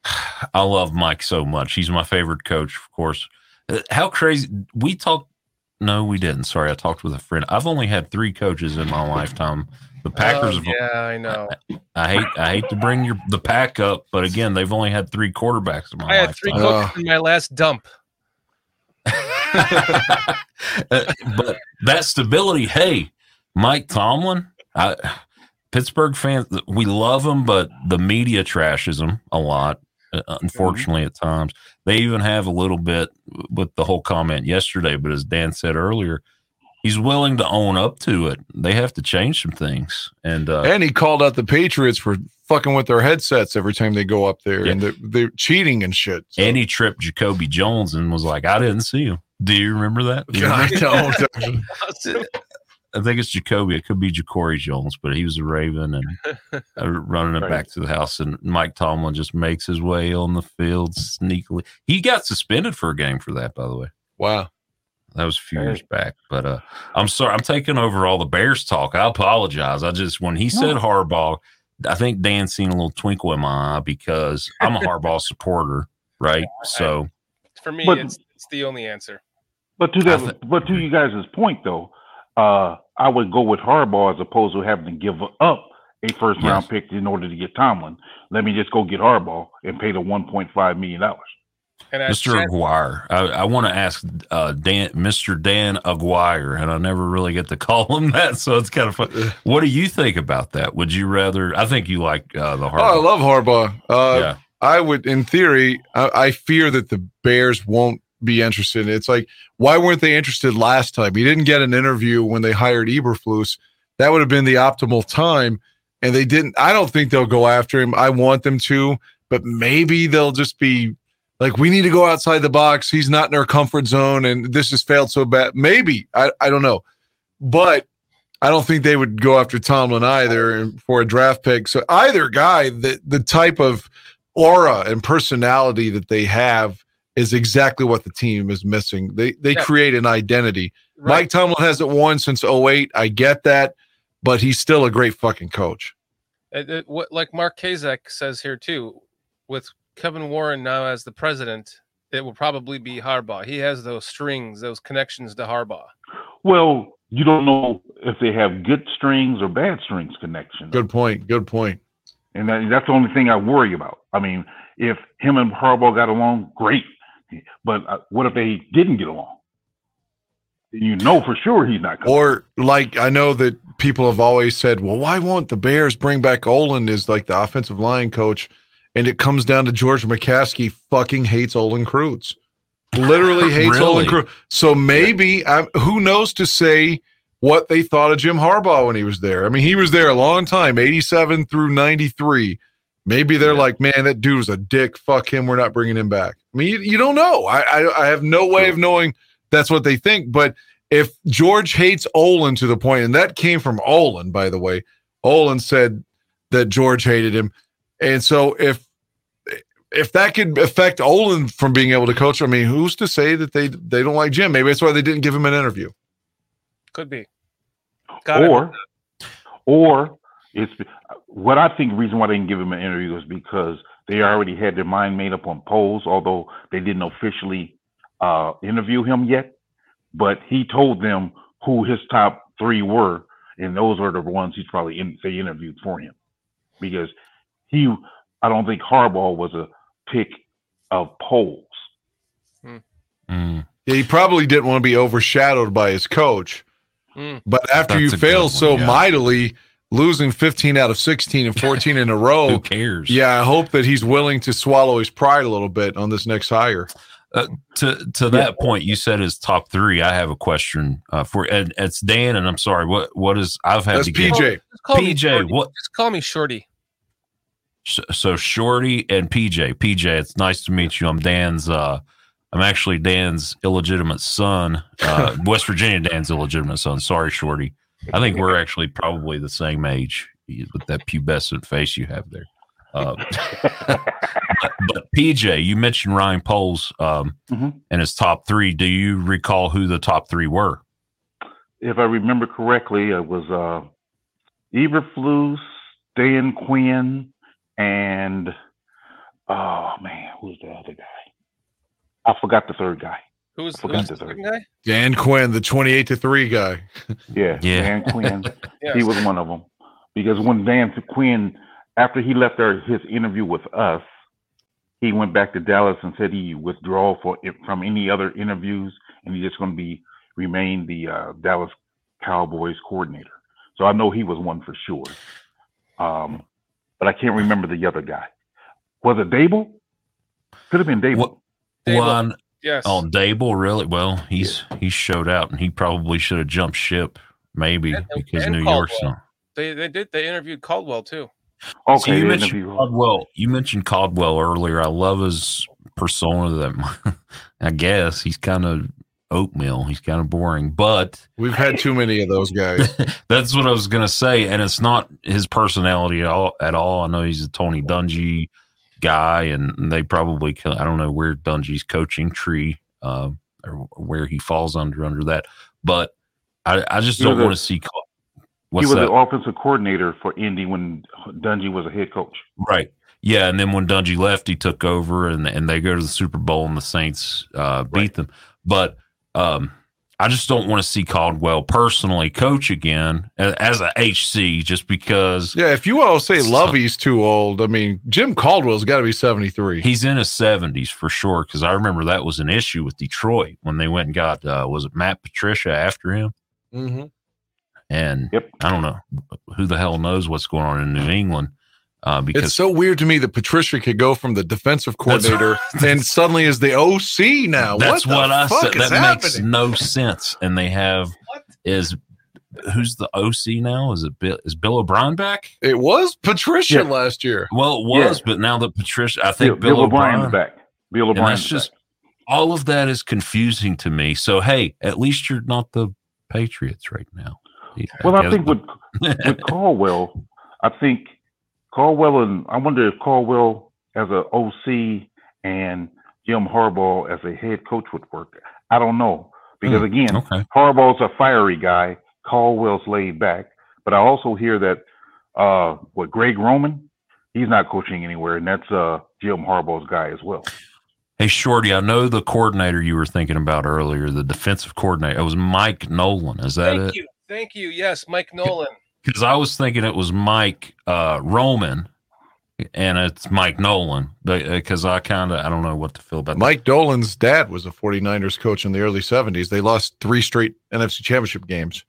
I love Mike so much. He's my favorite coach, of course. Uh, How crazy we talked? No, we didn't. Sorry, I talked with a friend. I've only had three coaches in my lifetime. The Packers. Oh, yeah, I know. I hate. I hate to bring your the pack up, but again, they've only had three quarterbacks in my I had three lifetime. coaches in my last dump. Uh, but that stability, hey, Mike Tomlin, I, Pittsburgh fans, we love him, but the media trashes him a lot. Uh, Unfortunately, at times they even have a little bit with the whole comment yesterday. But as Dan said earlier, he's willing to own up to it. They have to change some things, and uh, And he called out the Patriots for fucking with their headsets every time they go up there Yeah. and they're, they're cheating and shit. So- and he tripped Jacoby Jones and was like, "I didn't see him." Do you remember that? Do you I don't. I think it's Jacoby. It could be Ja'Cory Jones, but he was a Raven and uh, running it back to the house. And Mike Tomlin just makes his way on the field sneakily. He got suspended for a game for that, by the way. Wow. That was a few years back. But uh, I'm sorry, I'm taking over all the Bears talk. I apologize. I just when he said Harbaugh, I think Dan seen a little twinkle in my eye because I'm a Harbaugh supporter, right? So For me, But- it's, it's the only answer. But to I that, thi- but to you guys' point though, uh, I would go with Harbaugh as opposed to having to give up a first round Yes. pick in order to get Tomlin. Let me just go get Harbaugh and pay the one point five million dollars. Mr. Chad- Aguirre, I, I want to ask uh, Dan, Mr. Dan Aguirre, and I never really get to call him that, so it's kind of fun. What do you think about that? Would you rather? I think you like uh, the Oh, I love Harbaugh. Uh, yeah, I would, in theory, I, I fear that the Bears won't be interested. It's like, why weren't they interested last time? He didn't get an interview when they hired Eberflus. That would have been the optimal time, and they didn't. I don't think they'll go after him. I want them to, but maybe they'll just be like, we need to go outside the box. He's not in our comfort zone, and this has failed so bad. Maybe I, I don't know, but I don't think they would go after Tomlin either for a draft pick. So either guy, the the type of aura and personality that they have is exactly what the team is missing. They they Yeah. create an identity. right. Mike Tomlin hasn't won since 08. I get that, but he's still a great fucking coach. It- it- what, like Mark Kazak says here too, with Kevin Warren now as the president, it will probably be Harbaugh. He has those strings, those connections to Harbaugh. Well, you don't know if they have good strings or bad strings connection. Good point. Good point. And that, that's the only thing I worry about. I mean, if him and Harbaugh got along, great. But uh, what if they didn't get along? You know for sure he's not coming. Or like I know that people have always said, well, why won't the Bears bring back Olin as like the offensive line coach? And it comes down to George McCaskey fucking hates Olin Kreutz. Literally hates Olin Really? Kreutz. So maybe I, who knows to say what they thought of Jim Harbaugh when he was there. I mean, he was there a long time, 87 through 93. Maybe they're Yeah. like, man, that dude was a dick. Fuck him. We're not bringing him back. I mean, you, you don't know. I, I I have no way of knowing that's what they think. But if George hates Olin to the point, and that came from Olin, by the way, Olin said that George hated him, and so if if that could affect Olin from being able to coach, I mean, who's to say that they they don't like Jim? Maybe that's why they didn't give him an interview. Could be. Got it. or, or it's what I think the reason why they didn't give him an interview is because they already had their mind made up on Poles, although they didn't officially uh, interview him yet. But he told them who his top three were, and those are the ones he's probably in, they interviewed for him, because he, I don't think Harbaugh was a pick of Poles. Mm. Yeah, he probably didn't want to be overshadowed by his coach. Mm. But after That's you fail one, so yeah. mightily, losing 15 out of 16 and 14 in a row. Who cares? yeah, I hope that he's willing to swallow his pride a little bit on this next hire. To to that point, you said his top three. I have a question uh, for and it's Dan, and I'm sorry. What what is I've had That's to get PJ. Just call PJ, what- Just call me Shorty. So, so Shorty and PJ. PJ, it's nice to meet you. I'm Dan's. Uh, I'm actually Dan's illegitimate son. Uh, West Virginia Dan's illegitimate son. Sorry, Shorty. I think we're actually probably the same age with that pubescent face you have there. Uh, but, but PJ, you mentioned Ryan Poles um, Mhm. and his top three. Do you recall who the top three were? if I remember correctly, it was uh, Eberflus, Dan Quinn, and oh man, who's the other guy? I forgot the third guy. Who's, Forgot who's the the third. second guy? Dan Quinn, the 28 to 3 guy. Yeah, Yeah. Dan Quinn. Yes. He was one of them because when Dan Quinn, after he left our, his interview with us, he went back to Dallas and said he withdrew for from any other interviews and he's just going to be remain the uh, Dallas Cowboys coordinator. So I know he was one for sure. Um, but I can't remember the other guy. Was it Daboll? Could have been Daboll. What- Daboll. One Yes. oh Daboll, really? Well, he's he showed out, and he probably should have jumped ship, maybe And- because and New York's not. They they did they interviewed Caldwell too. Okay, So you mentioned interview. Caldwell. You mentioned Caldwell earlier. I love his persona. That I guess he's kind of oatmeal. He's kind of boring, but We've had too many of those guys. that's what I was gonna say. And it's not his personality at all. At all. I know he's a Tony Dungy guy, and they probably I don't know where Dungy's coaching tree, uh, or where he falls under under that. But I, I just He don't want to see. Cal- He was that? the offensive coordinator for Indy when Dungy was a head coach. Right. Yeah, and then when Dungy left, he took over, and and they go to the Super Bowl, and the Saints uh, beat Right. them. But um, I just don't want to see Caldwell personally coach again as a HC, just because Yeah, if you all say Lovie's too old, I mean Jim Caldwell's got to be seventy three. he's in his seventies for sure. Because I remember that was an issue with Detroit when they went and got uh, was it Matt Patricia after him, Mm-hmm. and Yep. I don't know who the hell knows what's going on in New England uh, because It's so weird to me that Patricia could go from the defensive coordinator and suddenly is the OC now. That's what, what, the I fuck said. is That makes no sense. And they have is who's the OC now? Is it Bill, is Bill O'Brien back? It was Patricia Yeah. last year. Well, it was, but now that Patricia, I Bill, think Bill, Bill O'Brien, O'Brien's back. Bill and O'Brien's that's just back. all of that is confusing to me. So hey, at least you're not the Patriots right now. Well, I guess think with with Caldwell, I think Caldwell and I wonder if Caldwell as a OC and Jim Harbaugh as a head coach would work. I don't know because Hmm, again, okay. Harbaugh's a fiery guy. Caldwell's laid back, but I also hear that uh, what Greg Roman, he's not coaching anywhere, and that's uh, Jim Harbaugh's guy as well. Hey, Shorty, I know the coordinator you were thinking about earlier, the defensive coordinator. It was Mike Nolan. Is that Thank it? you. Thank you. Yes, Mike Nolan. Because I was thinking it was Mike uh, Roman, and it's Mike Nolan. Because I kind of I don't know what to feel about Mike Nolan's dad was a 49ers coach in the early 70s. They lost three straight NFC championship games.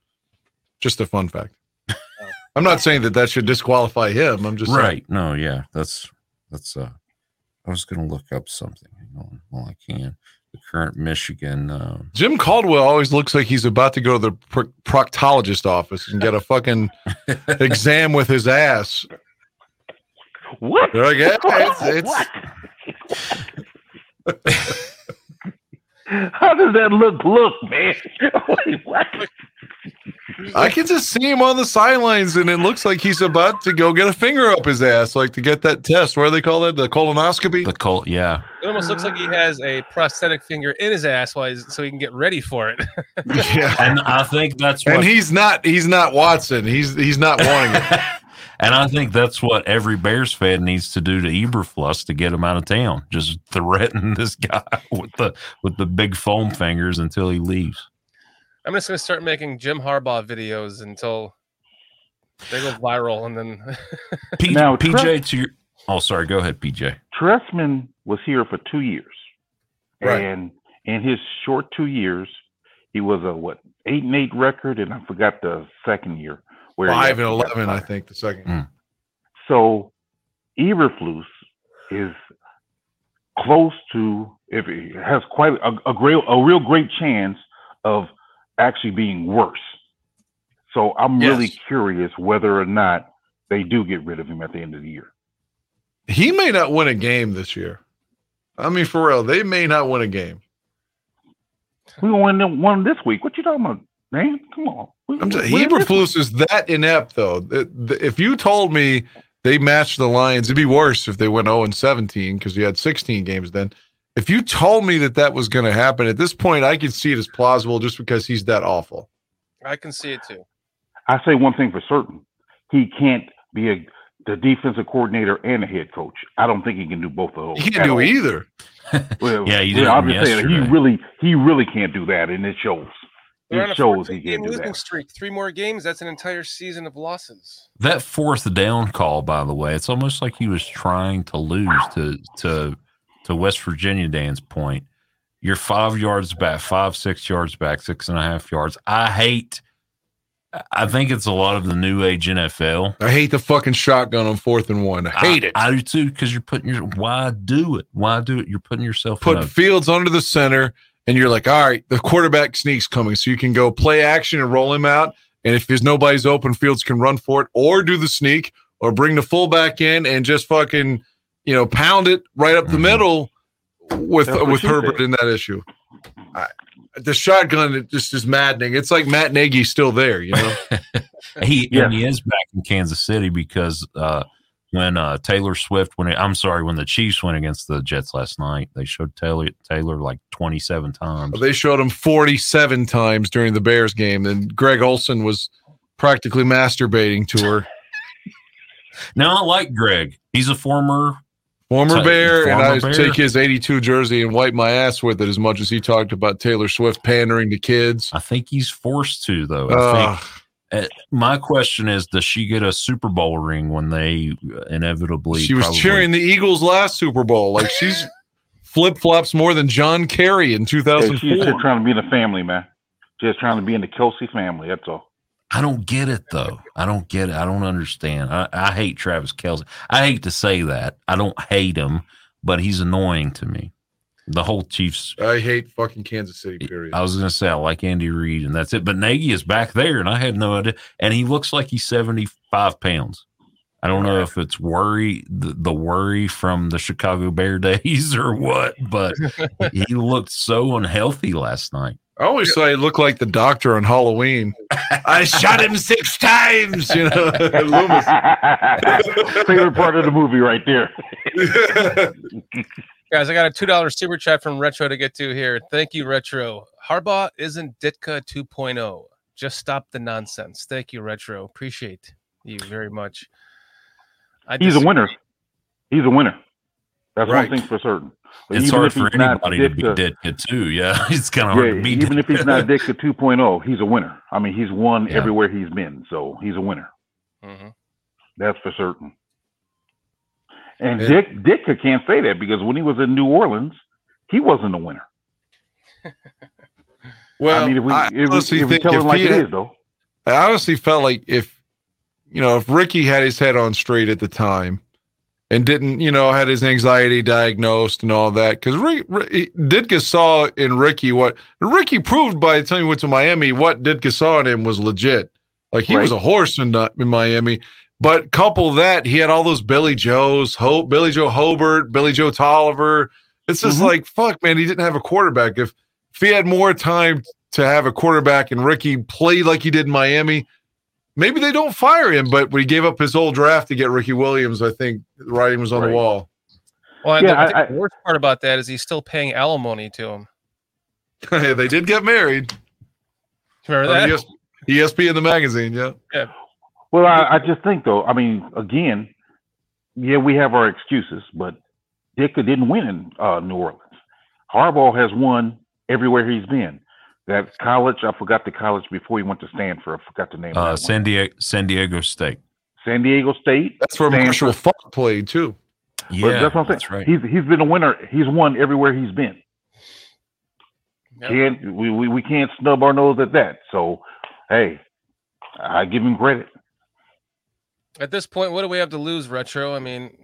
Just a fun fact. I'm not saying that that should disqualify him. I'm just that. saying. Right? No, yeah, that's that's. uh I was going to look up something. Hang on, while I can. The current Michigan. Uh, Jim Caldwell always looks like he's about to go to the pro- proctologist office and get a fucking exam with his ass. What? They're like, "Yeah, it's- it's- How does that look? Look, man. Wait, what? I can just see him on the sidelines, and it looks like he's about to go get a finger up his ass, like to get that test. What do they call that? The colonoscopy? the Colt, yeah. It almost looks like he has a prosthetic finger in his ass while he's, so he can get ready for it. yeah. And I think that's what And he's not he's not Watson. He's he's not wanting it. And I think that's what every Bears fan needs to do to Eberflus to get him out of town. Just threaten this guy with the with the big foam fingers until he leaves. I'm just going to start making Jim Harbaugh videos until they go viral, and then P- Now, PJ Tre- to your oh sorry, go ahead, PJ. Trestman was here for two years, Right. and in his short two years, he was a what eight and eight record, and I forgot the second year where Five and eleven, I think, the second. Mm. So Eberflus is close to if he has quite a, a great a real great chance of actually being worse. So I'm really curious whether or not they do get rid of him at the end of the year. He may not win a game this year. I mean, for real, they may not win a game. We gonna one this week. What you talking about, man? Come on. We- I'm just, win this Eberflus is that inept, though. The- the- If you told me they matched the Lions, it'd be worse if they went 0 and 17 because you had 16 games then. If you told me that that was going to happen at this point, I could see it as plausible just because he's that awful. I can see it too. I say one thing for certain: he can't be a the defensive coordinator and a head coach. I don't think he can do both of those. He can't do all. either. Well, Yeah, you well, I'm just saying he really he really can't do that, and it shows. They're on It a shows he 14 game can't do losing that. streak. Three more games. That's an entire season of losses. That fourth down call, by the way, it's almost like he was trying to lose to to to West Virginia. Dan's point, you're five yards back, five six yards back, six and a half yards. I hate I think it's a lot of the new age NFL. I hate the fucking shotgun on fourth and one. I hate it. I do too because you're putting your. Why do it? Why do it? You're putting yourself. Put in a, Fields under the center, and you're like, all right, the quarterback sneak's coming, so you can go play action and roll him out. And if there's nobody's open, Fields can run for it, or do the sneak, or bring the fullback in and just fucking, you know, pound it right up the Mhm. middle with That's what with Herbert said. in that issue. I, the shotgun it just is maddening. It's like Matt Nagy's still there, you know. he Yeah. and he is back in Kansas City because uh, when uh, Taylor Swift when I'm sorry when the Chiefs went against the Jets last night, they showed Taylor Taylor like 27 times. They showed him 47 times during the Bears game, and Greg Olsen was practically masturbating to her. Now I like Greg. He's a former. Former Bear, and I Bear. take his 82 jersey and wipe my ass with it as much as he talked about Taylor Swift pandering to kids. I think he's forced to though. I Ugh. think. Uh, my question is, does she get a Super Bowl ring when they inevitably? she was probably- cheering the Eagles last Super Bowl. Like she's flip flops more than John Kerry in Hey, she's just trying to be in the family, man. Just trying to be in the Kelce family. That's all. I don't get it though. I don't get it. I don't understand. I, I hate Travis Kelce. I hate to say that. I don't hate him, but he's annoying to me. The whole Chiefs. I hate fucking Kansas City, period. I was going to say I like Andy Reid, and that's it. But Nagy is back there, and I had no idea. And he looks like he's seventy five pounds. I don't know if it's worry the, the worry from the Chicago Bear days or what, but he looked so unhealthy last night. I always say I looked like the doctor on Halloween. I shot him six times, you know. Loomis. Favorite part of the movie right there. Guys, I got a two dollar super chat from Retro to get to here. Thank you, Retro. Harbaugh isn't Ditka 2.0. Just stop the nonsense. Thank you, Retro. Appreciate you very much. I He's a winner. He's a winner. That's Right. one thing for certain. But It's even hard if for he's not anybody to beat Ditka- Ditka too. Yeah, it's kind of hard to beat. even if he's not Ditka 2.0, he's a winner. I mean, he's won Yeah. everywhere he's been, so he's a winner. Mhm. That's for certain. And Yeah. Dick Ditka can't say that because when he was in New Orleans, he wasn't a winner. Well, I mean, if we I if, we- honestly if we think if him like he it had- is, though. I honestly felt like if you know if Ricky had his head on straight at the time and didn't you know had his anxiety diagnosed and all that because Rick, Rick, Ditka saw in Ricky what Ricky proved by the time he went to Miami what Ditka saw in him was legit like he was a horse in, in Miami but couple that he had all those Billy Joes Hope Billy Joe Hobert Billy Joe Tolliver it's just Mhm. like fuck man he didn't have a quarterback if if he had more time to have a quarterback and Ricky played like he did in Miami, maybe they don't fire him. But when he gave up his whole draft to get Ricky Williams, I think the writing was on Right. the wall. Well, and Yeah, the, I think I- the worst part about that is he's still paying alimony to him. they did get married. Remember that? ES- ESP in the magazine, yeah. yeah. Well, I, I just think though. I mean, again, yeah, we have our excuses, but Ditka didn't win in uh, New Orleans. Harbaugh has won everywhere he's been. That college, I forgot the college before he went to Stanford. I forgot the name. Uh, of that one. San Diego, San Diego State. San Diego State. That's where Stanford. Marshall Faulk played too. But Yeah, that's what I'm saying. that's right. He's he's been a winner. He's won everywhere he's been. Yep. Can't we, we we can't snub our nose at that. So, hey, I give him credit. At this point, what do we have to lose, Retro? I mean,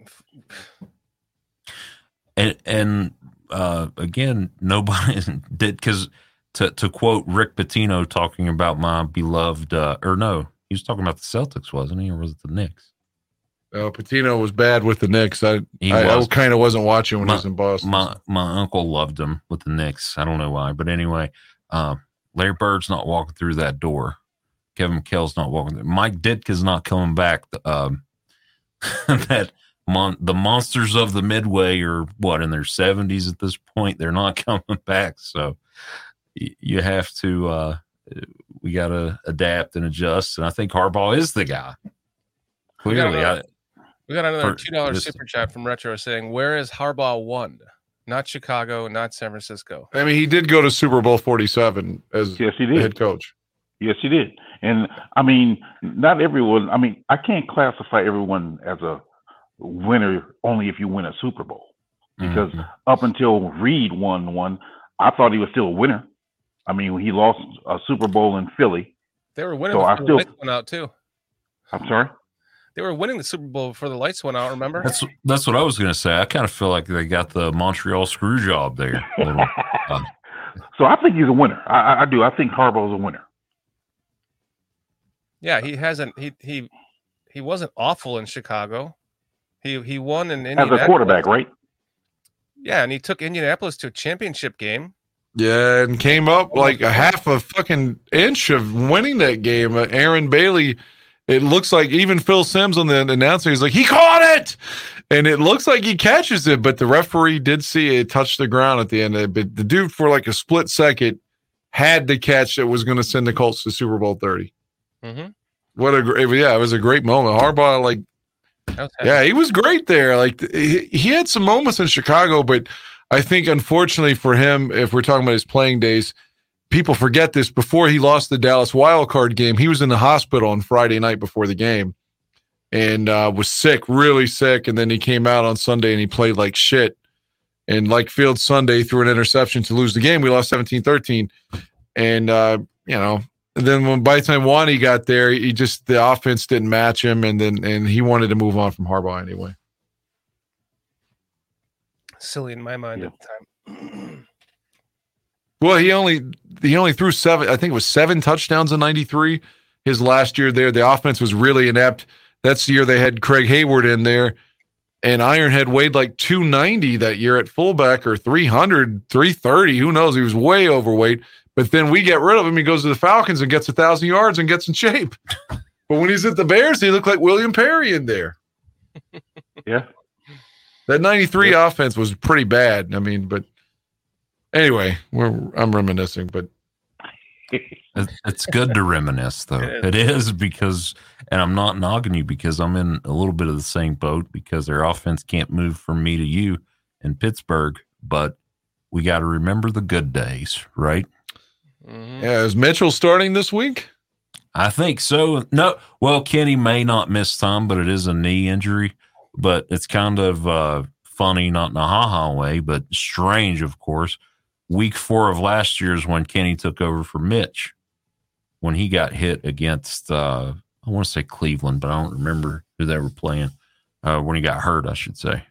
and and uh, again, nobody did because to to quote Rick Pitino talking about my beloved, uh, or no, he was talking about the Celtics, wasn't he, or was it the Knicks? Uh, Pitino was bad with the Knicks. I He I, was. kind of wasn't watching when My- he was in Boston. My my uncle loved him with the Knicks. I don't know why, but anyway, uh, Larry Bird's not walking through that door. Kevin McHale's not walking. Through. Mike Ditka's not coming back. Um, that mon- the monsters of the Midway are what in their seventies at this point. They're not coming back. So y- you have to. Uh, we got to adapt and adjust. And I think Harbaugh is the guy. We got Clearly, I, we got another two dollar super chat from Retro saying, "Where is Harbaugh one? Not Chicago, not San Francisco." I mean, he did go to Super Bowl 47 as Yes, he did. head coach. Yes, he did. And I mean, not everyone. I mean, I can't classify everyone as a winner only if you win a Super Bowl. Because Mhm. up until Reid won one, I thought he was still a winner. I mean, he lost a Super Bowl in Philly, They were winning So I before still- the went out too. I'm sorry. They were winning the Super Bowl before the lights went out. Remember? That's that's what I was gonna say. I kind of feel like they got the Montreal screw job there. a little. Uh, So I think he's a winner. I, I- I do. I think Harbaugh's a winner. Yeah, he hasn't. He he he wasn't awful in Chicago. He he won in Indianapolis. As a quarterback, right? Yeah, and he took Indianapolis to a championship game. Yeah, and came up like a half a fucking inch of winning that game. Uh, Aaron Bailey, it looks like even Phil Simms on the announcer, he's like, he caught it. And it looks like he catches it, but the referee did see it touch the ground at the end of it. But the dude, for like a split second, had the catch that was going to send the Colts to Super Bowl 30. Mm-hmm. What a great, yeah, it was a great moment. Harbaugh, like, yeah, he was great there. Like he, he had some moments in Chicago, but I think unfortunately for him, if we're talking about his playing days, people forget this. Before he lost the Dallas wild card game, he was in the hospital on Friday night before the game and uh, was sick, really sick. And then he came out on Sunday and he played like shit. And like Field Sunday threw an interception to lose the game. We lost 17 13. And, uh, you know, then when by the time Wani got there, he just the offense didn't match him, and then and he wanted to move on from Harbaugh anyway. Silly in my mind at the time. Well, he only he only threw seven. I think it was seven touchdowns in '93. His last year there, the offense was really inept. That's the year they had Craig Heyward in there, and Ironhead weighed like 290 that year at fullback or 300, 330. Who knows? He was way overweight. But then we get rid of him. He goes to the Falcons and gets a thousand yards and gets in shape. But when he's at the Bears, he looked like William Perry in there. Yeah. That 93 offense was pretty bad. I mean, but anyway, we're I'm reminiscing, but It's good to reminisce, though. It is because, and I'm not knocking you because I'm in a little bit of the same boat because their offense can't move from me to you in Pittsburgh. But we got to remember the good days, right? Yeah, is Mitchell starting this week? I think so. No, well, Kenny may not miss time, but it is a knee injury. But it's kind of uh, funny, not in a ha ha way, but strange, of course. Week four of last year is when Kenny took over for Mitch when he got hit against, uh, I want to say Cleveland, but I don't remember who they were playing. Uh, when he got hurt, I should say.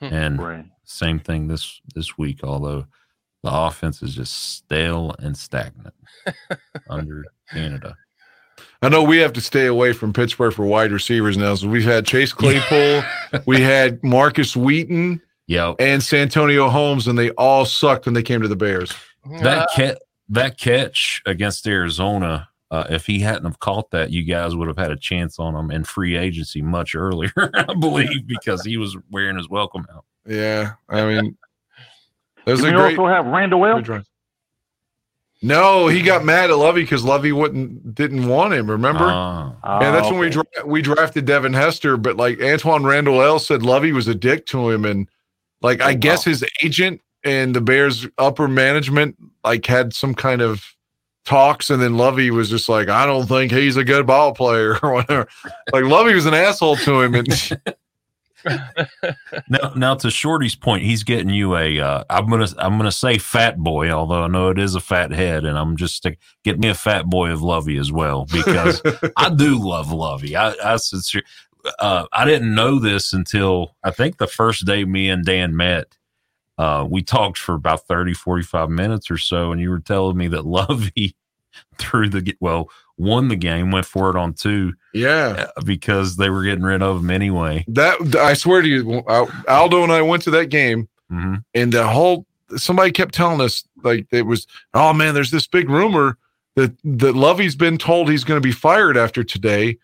And Right. same thing this this week, although the offense is just stale and stagnant under Canada. I know we have to stay away from Pittsburgh for wide receivers now. So we've had Chase Claypool, we had Markus Wheaton, Yep. and Santonio Holmes, and they all sucked when they came to the Bears. that catch that catch against Arizona, uh, if he hadn't have caught that, you guys would have had a chance on him in free agency much earlier, I believe, because he was wearing his welcome out. Yeah, I mean, there's Did a we great. also have Randle El? No, he got mad at Lovie because Lovie wouldn't didn't want him. Remember? Ah, Yeah, that's when we dra- we drafted Devin Hester, but like Antwaan Randle El said, Lovie was a dick to him, and like I Oh, guess his agent and the Bears upper management like had some kind of talks, and then Lovie was just like, I don't think he's a good ball player or whatever. like Lovie was an asshole to him, and now, now to Shorty's point, he's getting you a. Uh, I'm gonna I'm gonna say fat boy, although I know it is a fat head, and I'm just stick, get me a fat boy of Lovie as well because I do love Lovie. I I sincere, uh, I didn't know this until I think the first day me and Dan met. Uh, we talked for about 30, 45 minutes or so, and you were telling me that Lovie threw the well won the game, went for it on two yeah, uh, because they were getting rid of him anyway. that I swear to you, Aldo and I went to that game. hmm and the whole somebody kept telling us like it was oh man there's this big rumor that that lovie's been told he's going to be fired after today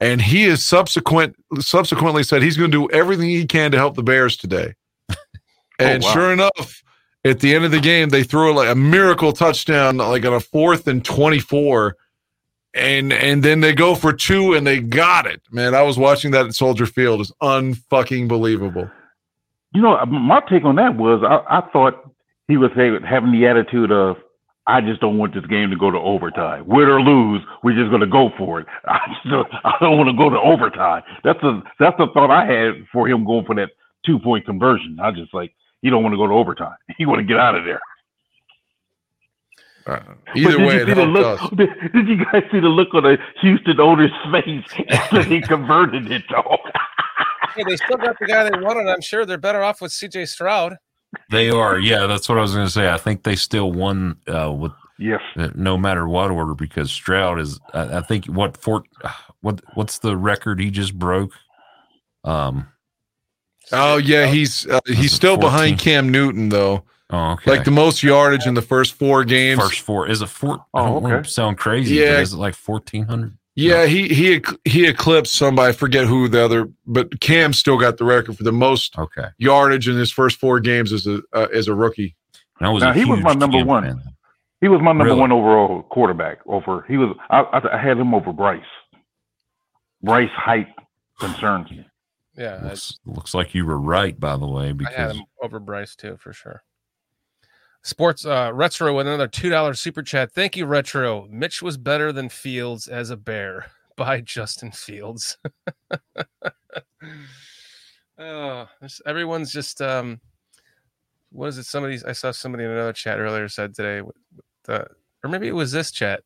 and he has subsequent subsequently said he's going to do everything he can to help the bears today and wow. sure enough at the end of the game they threw like a miracle touchdown like on a fourth and 24 and and then they go for two and they got it man i was watching that at soldier field it's unfucking believable You know, my take on that was I, I thought he was having the attitude of, I just don't want this game to go to overtime. Win or lose, we're just going to go for it. I, don't- I don't want to go to overtime. That's the that's the thought I had for him going for that two point conversion. I just like you don't want to go to overtime. You want to get out of there. Uh, either did way, you it helped look, us. Did, did you guys see the look on the Houston owner's face after he converted it, though? Hey, they still got the guy they wanted. I'm sure they're better off with CJ Stroud. They are, yeah. That's what I was going to say. I think they still won uh, with yes. uh, no matter what order because Stroud is. I, I think what fort what what's the record he just broke? Um. Oh yeah, he's uh, he's it still behind Cam Newton though. Oh, okay. Like the most yardage in the first four games. first four is it four? I Oh, don't want okay. to sound crazy. Yeah. but is it like fourteen hundred? Yeah, he he he eclipsed somebody. I forget who the other, but Cam still got the record for the most Okay. yardage in his first four games as a uh, as a rookie. And I was Now, a he was my number Cam one. fan. He was my number Really? one overall quarterback. Over he was. I, I, I had him over Bryce. Bryce height concerns me. Yeah, Looks, looks like you were right, by the way, I had because him over Bryce too for sure. Sports uh retro with another two dollar super chat. Thank you, retro. Mitch was better than Fields as a bear by Justin Fields. oh, everyone's just um, what is it? Somebody I saw somebody in another chat earlier said today, the or maybe it was this chat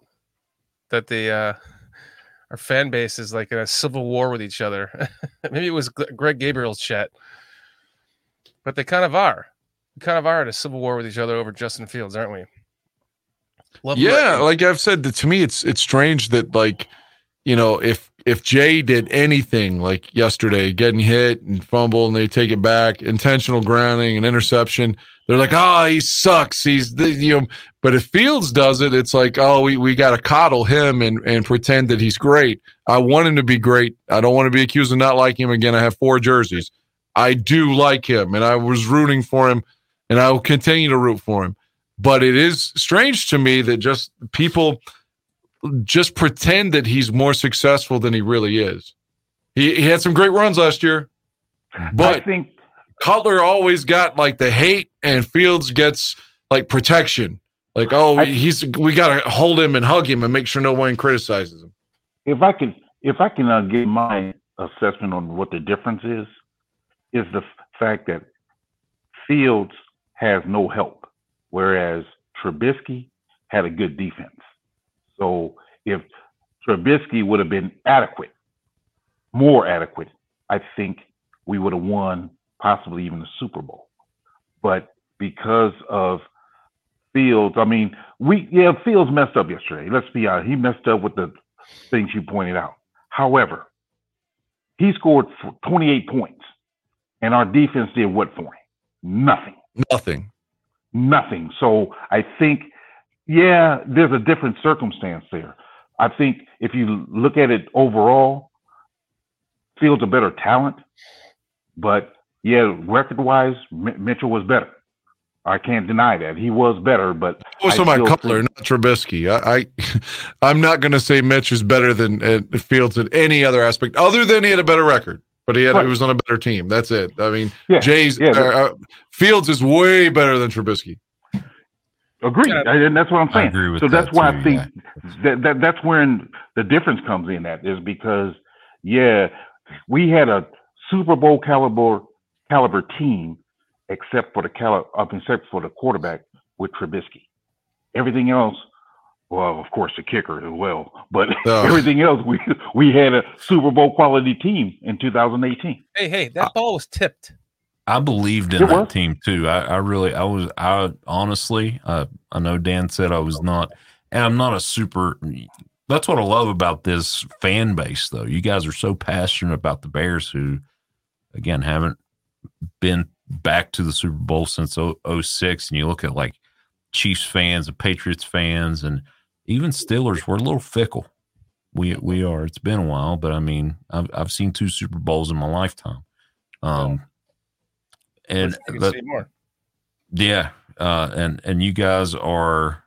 that the uh our fan base is like in a civil war with each other. maybe it was Greg Gabriel's chat, but they kind of are. We kind of are at a civil war with each other over Justin Fields, aren't we? Love Yeah, or- like I've said, that to me, it's it's strange that like, you know, if if Jay did anything like yesterday, getting hit and fumble, and they take it back, intentional grounding and interception, they're like, oh, he sucks. He's the you know. But if Fields does it, it's like, oh, we, we got to coddle him and and pretend that he's great. I want him to be great. I don't want to be accused of not liking him again. I have four jerseys. I do like him, and I was rooting for him, and I will continue to root for him but it is strange to me that just people just pretend that he's more successful than he really is. He, he had some great runs last year, but I think Cutler always got like the hate, and Fields gets like protection. Like, oh, I- he's we got to hold him and hug him and make sure no one criticizes him. if I can if I can uh, give my assessment on what the difference is, is the fact that Fields has no help, whereas Trubisky had a good defense. So if Trubisky would have been adequate, more adequate, I think we would have won possibly even the Super Bowl. But because of Fields, I mean, we yeah, Fields messed up yesterday. Let's be honest, he messed up with the things you pointed out. However, he scored 28 points, and our defense did what for him? Nothing. Nothing. Nothing. So I think, yeah, there's a different circumstance there. I think if you look at it overall, Fields a better talent, but yeah, record wise, M- Mitchell was better. I can't deny that he was better, but Also, my Cutler, not Trubisky. I, I I'm not going to say Mitch is better than uh, Fields in any other aspect, other than he had a better record. But he had Right. he was on a better team. That's it. I mean, Yeah, Jay's yeah, uh, uh, Fields is way better than Trubisky. Agreed, Yeah. and that's what I'm I saying. agree with so that's why too, I think that, that that's where the difference comes in. At is because yeah, we had a Super Bowl caliber caliber team, except for the cali- uh, except for the quarterback with Trubisky. Everything else, well, of course, the kicker as well, but Oh. everything else, we we had a Super Bowl quality team in 2018. Hey, hey, that ball was tipped. I believed in It that was. team too. I, I really, I was, I honestly, uh, I know Dan said I was not, and I'm not a super. That's what I love about this fan base, though. You guys are so passionate about the Bears, who, again, haven't been back to the Super Bowl since 0- 06. And you look at like Chiefs fans and Patriots fans, and even Steelers. We're a little fickle. We we are. It's been a while, but I mean, I've I've seen two Super Bowls in my lifetime. Um, and Wish I could say more. yeah, uh, and and you guys are.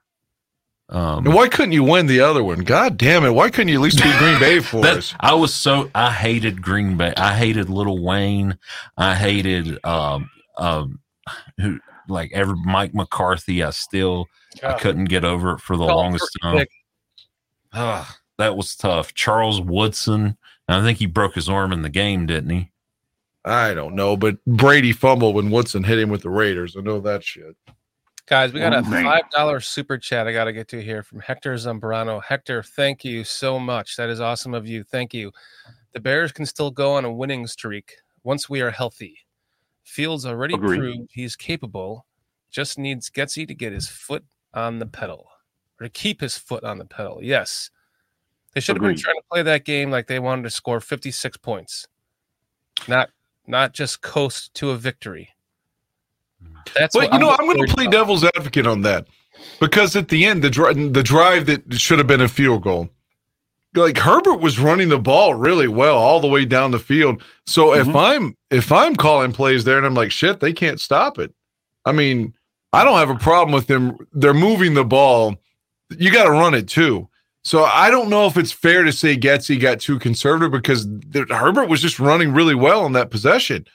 Um, And why couldn't you win the other one? God damn it! Why couldn't you at least beat Green Bay for that- us? I was so I hated Green Bay. I hated Lil Wayne. I hated um um who like ever Mike McCarthy. I still I couldn't get over it for the Call longest time. pick. Ah, that was tough. Charles Woodson. I think he broke his arm in the game, didn't he? I don't know, but Brady fumbled when Woodson hit him with the Raiders. I know that shit. Guys, we got Oh, a five dollar super chat I got to get to here from Hector Zambrano. Hector, thank you so much. That is awesome of you. Thank you. The Bears can still go on a winning streak once we are healthy. Fields already Agreed. proved he's capable. Just needs Getsy to get his foot on the pedal or to keep his foot on the pedal. Yes, they should have been trying to play that game like they wanted to score fifty six points, not not just coast to a victory. That's But what you know, I'm I'm going to play about. devil's advocate on that because at the end, the dri- the drive that should have been a field goal, like Herbert was running the ball really well all the way down the field. So if Mhm. I'm if I'm calling plays there and I'm like, shit, they can't stop it. I mean, I don't have a problem with them. They're moving the ball. You got to run it too. So I don't know if it's fair to say Getsy got too conservative because the, Herbert was just running really well in that possession.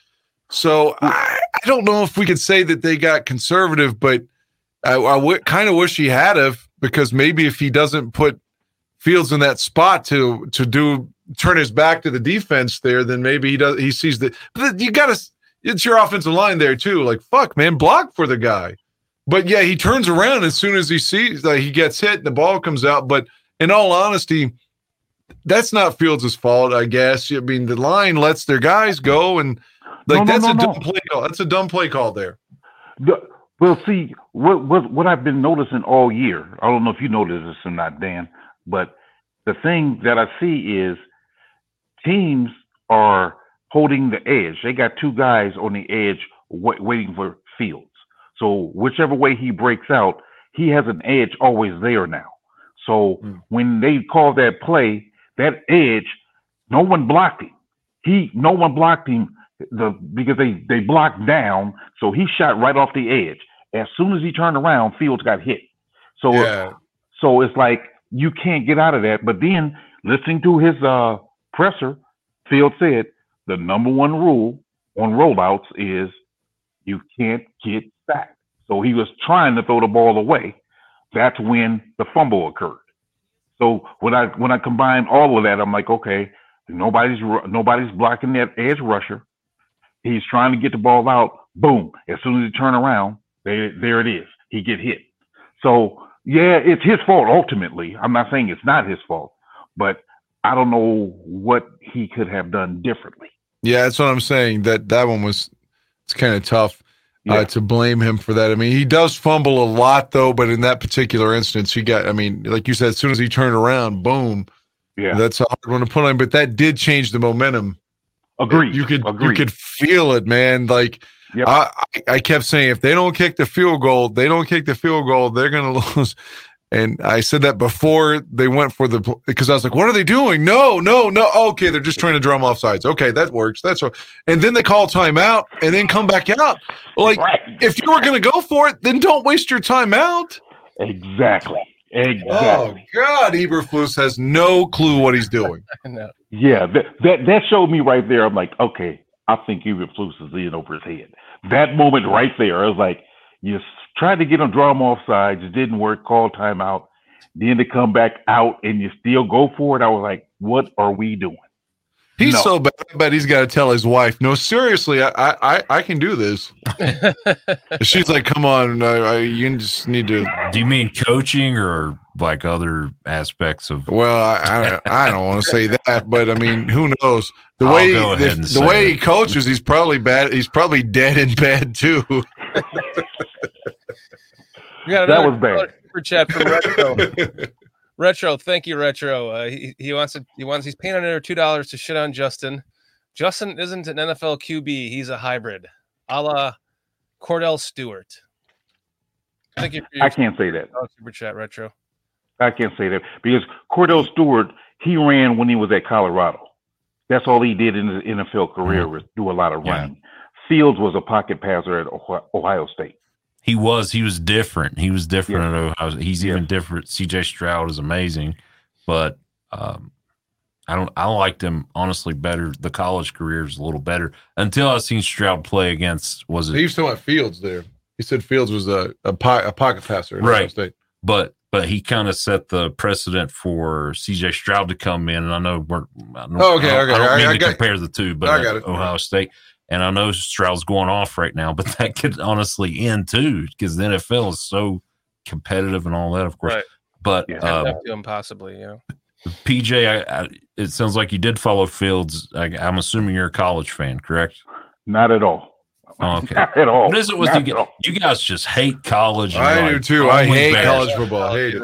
So I, I don't know if we could say that they got conservative, but I, I w- kind of wish he had have because maybe if he doesn't put Fields in that spot to to do turn his back to the defense there, then maybe he does he sees that. But you got to it's your offensive line there too. Like fuck, man, block for the guy. But yeah, he turns around as soon as he sees that he gets hit and the ball comes out. But in all honesty, that's not Fields' fault, I guess. I mean, the line lets their guys go, and like No, no, that's no, a dumb play call. That's a dumb play call there. The, well, see, what, what what I've been noticing all year. I don't know if you noticed this or not, Dan, but the thing that I see is teams are holding the edge. They got two guys on the edge wa- waiting for Fields. So whichever way he breaks out, he has an edge always there now. So Hmm. when they call that play, that edge, no one blocked him. He no one blocked him the because they they blocked down, so he shot right off the edge. As soon as he turned around, Fields got hit. So Yeah, so it's like you can't get out of that. But then listening to his uh presser, Field said the number one rule on rollouts is you can't get sacked. So he was trying to throw the ball away. That's when the fumble occurred. So when I when I combine all of that, I'm like, okay, nobody's nobody's blocking that edge rusher. He's trying to get the ball out. Boom! As soon as he turn around, there there it is. He get hit. So yeah, it's his fault ultimately. I'm not saying it's not his fault, but I don't know what he could have done differently. yeah, that's what I'm saying. That that one was it's kind of tough Yeah. uh, to blame him for that. I mean, he does fumble a lot though, but in that particular instance, he got. I mean, like you said, as soon as he turned around, boom, Yeah, that's a hard one to put on. But that did change the momentum. agreed. You could you could feel it, man. Like Yep. I, I I kept saying, if they don't kick the field goal, they don't kick the field goal, they're gonna lose. And I said that before they went for the because I was like, what are they doing? No, no, no. Okay, they're just trying to drum off sides. Okay, that works. That's what. And then they call timeout and then come back out. Like right. if you were gonna go for it, then don't waste your time out. Exactly. Oh God, Eberflus has no clue what he's doing. No. Yeah, that, that that showed me right there. I'm like, okay, I think Eberflus is in over his head. That moment right there, I was like, you tried to get him draw him off sides, it didn't work. Call timeout. Then to come back out and you still go for it. I was like, what are we doing? He's No. so bad. but he's got to tell his wife, "No, seriously, I, I, I- I can do this." She's like, "Come on, I, I, you just need to." Do you mean coaching or like other aspects of? Well, I, I, I don't want to say that, but I mean, who knows? The I'll way go ahead the, and the say way it. he coaches, he's probably bad. He's probably dead in bed too. We got That was bad. For chat from Retro. Retro, thank you, Retro. Uh, he, he wants to. He wants. He's paying another two dollars to shit on Justin. Justin isn't an NFL QB. He's a hybrid, a la Kordell Stewart. Thank you for your I can't say that. super chat, Retro. I can't say that because Kordell Stewart, he ran when he was at Colorado. That's all he did in his NFL career was do a lot of Yeah. running. Fields was a pocket passer at Ohio- Ohio State. He was. He was different. He was different Yeah. at Ohio. He's Yeah. even different. C.J. Stroud is amazing, but um, I don't. I liked him honestly better. The college career is a little better until I seen Stroud play against. Was he it? was talking about Fields there. He said Fields was a a, po- a pocket passer, at Right. State. But but he kind of set the precedent for C.J. Stroud to come in. And I know we're. I Oh, okay, I don't, okay. I don't I- mean I to got- compare the two, but I got it. Ohio State. And I know Stroud's going off right now, but that could honestly end too because the NFL is so competitive and all that, of course. Right. But Yeah. um, Up to possibly, you know. PJ, I, I, it sounds like you did follow Fields. I, I'm assuming you're a college fan, correct? Not at all. Oh, okay. Not at all. What is it with Not you at guys? all. You guys just hate college. and I do too. I hate Bears. college football. I hate it.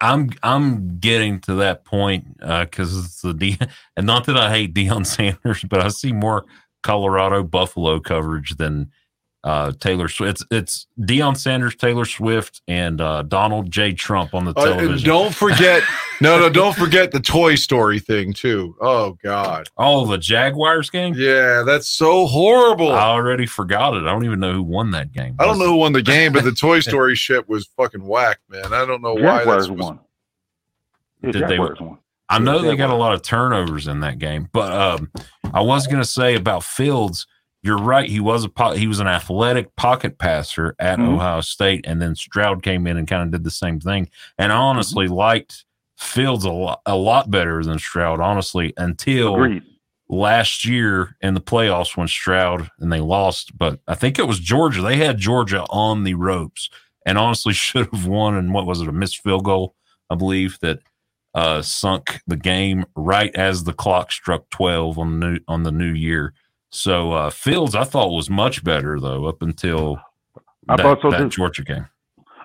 I'm I'm getting to that point because it's the De- and not that I hate Deion Sanders, but I see more Colorado Buffalo coverage than uh, Taylor Swift. It's it's Deion Sanders, Taylor Swift, and uh, Donald J. Trump on the Uh, television. don't forget, no, no, don't forget the Toy Story thing too. Oh God, oh, the Jaguars game. yeah, that's so horrible. I already forgot it. I don't even know who won that game. I don't know who won the game, but the Toy Story shit was fucking whack, man. I don't know why. Jaguars That's won. Yeah, Did they- won. I know they got a lot of turnovers in that game, but um, I was going to say about Fields. You're right. He was a po- he was an athletic pocket passer at Mhm. Ohio State, and then Stroud came in and kind of did the same thing. And I honestly Mm-hmm. liked Fields a lot, a lot better than Stroud, honestly, until Agreed. last year in the playoffs when Stroud and they lost. But I think it was Georgia. They had Georgia on the ropes, and honestly should have won. And what was it? A missed field goal, I believe that uh, sunk the game right as the clock struck twelve on the new on the new year. So uh, Fields, I thought was much better though up until I that, thought so, that too. Georgia game.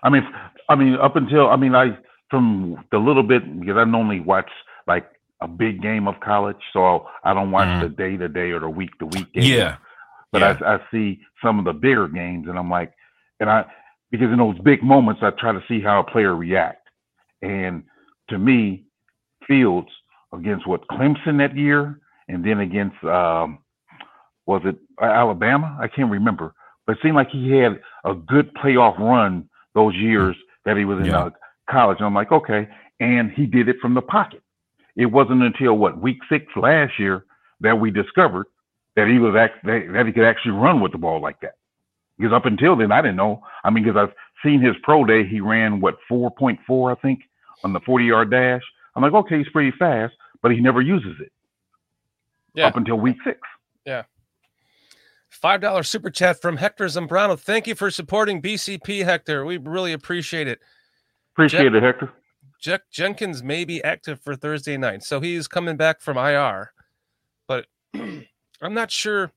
I mean, I mean, up until I mean, I from the little bit because I normally watch like a big game of college, so I don't watch Mhm. the day to day or the week to week game. Yeah, but yeah. I, I see some of the bigger games, and I'm like, and I because in those big moments, I try to see how a player react. And to me, Fields against what Clemson that year, and then against um, was it Alabama? I can't remember, but it seemed like he had a good playoff run those years that he was in Yeah. uh, college. And I'm like, okay, and he did it from the pocket. It wasn't until what week six last year that we discovered that he was act- that, that he could actually run with the ball like that. Because up until then, I didn't know. I mean, because I've seen his pro day, he ran what 4.4, I think, on the 40 yard dash. I'm like, okay, he's pretty fast, but he never uses it Yeah. up until week six. Yeah. Five dollar super chat from Hector Zambrano. Thank you for supporting BCP, Hector. We really appreciate it. Appreciate it, Hector. Jen- Jenkins may be active for Thursday night, so he's coming back from IR, but I'm not sure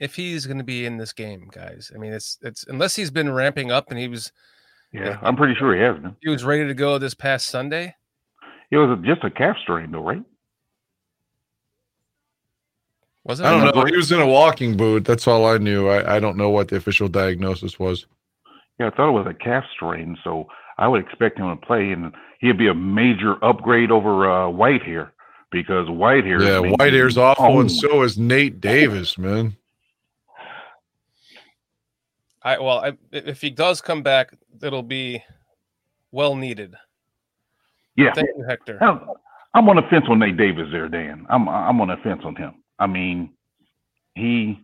if he's going to be in this game, guys. I mean, it's it's unless he's been ramping up and he was Yeah, I'm pretty sure he has been. he was ready to go this past Sunday. It was just a calf strain, though, right? Was it? I don't know. know. He was in a walking boot. That's all I knew. I, I don't know what the official diagnosis was. Yeah, I thought it was a calf strain, so I would expect him to play, and he'd be a major upgrade over uh, here because Whitehair. Yeah, Whitehair's awful, and so is Nate Davis, man. I well, I, if he does come back, it'll be well needed. Yeah, Thank you, Hector. I'm, I'm on the fence on Nate Davis there, Dan. I'm I'm on the fence on him. I mean, he.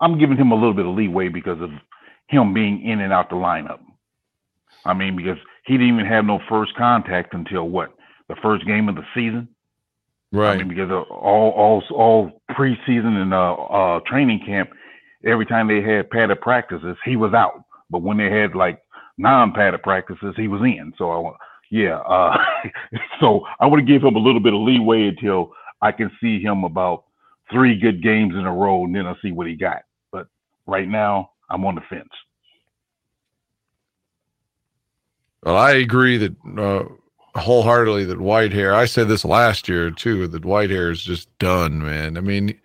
I'm giving him a little bit of leeway because of him being in and out the lineup. I mean, because he didn't even have no first contact until what the first game of the season. I Right. mean, because all all all preseason and uh, uh, training camp, every time they had padded practices, he was out. But when they had like non-padded practices, he was in. So I, yeah, uh, so I would give him a little bit of leeway until I can see him about three good games in a row, and then I'll see what he got. But right now, I'm on the fence. Well, I agree that uh, wholeheartedly that Whitehair. I said this last year too. That Whitehair is just done, man. I mean,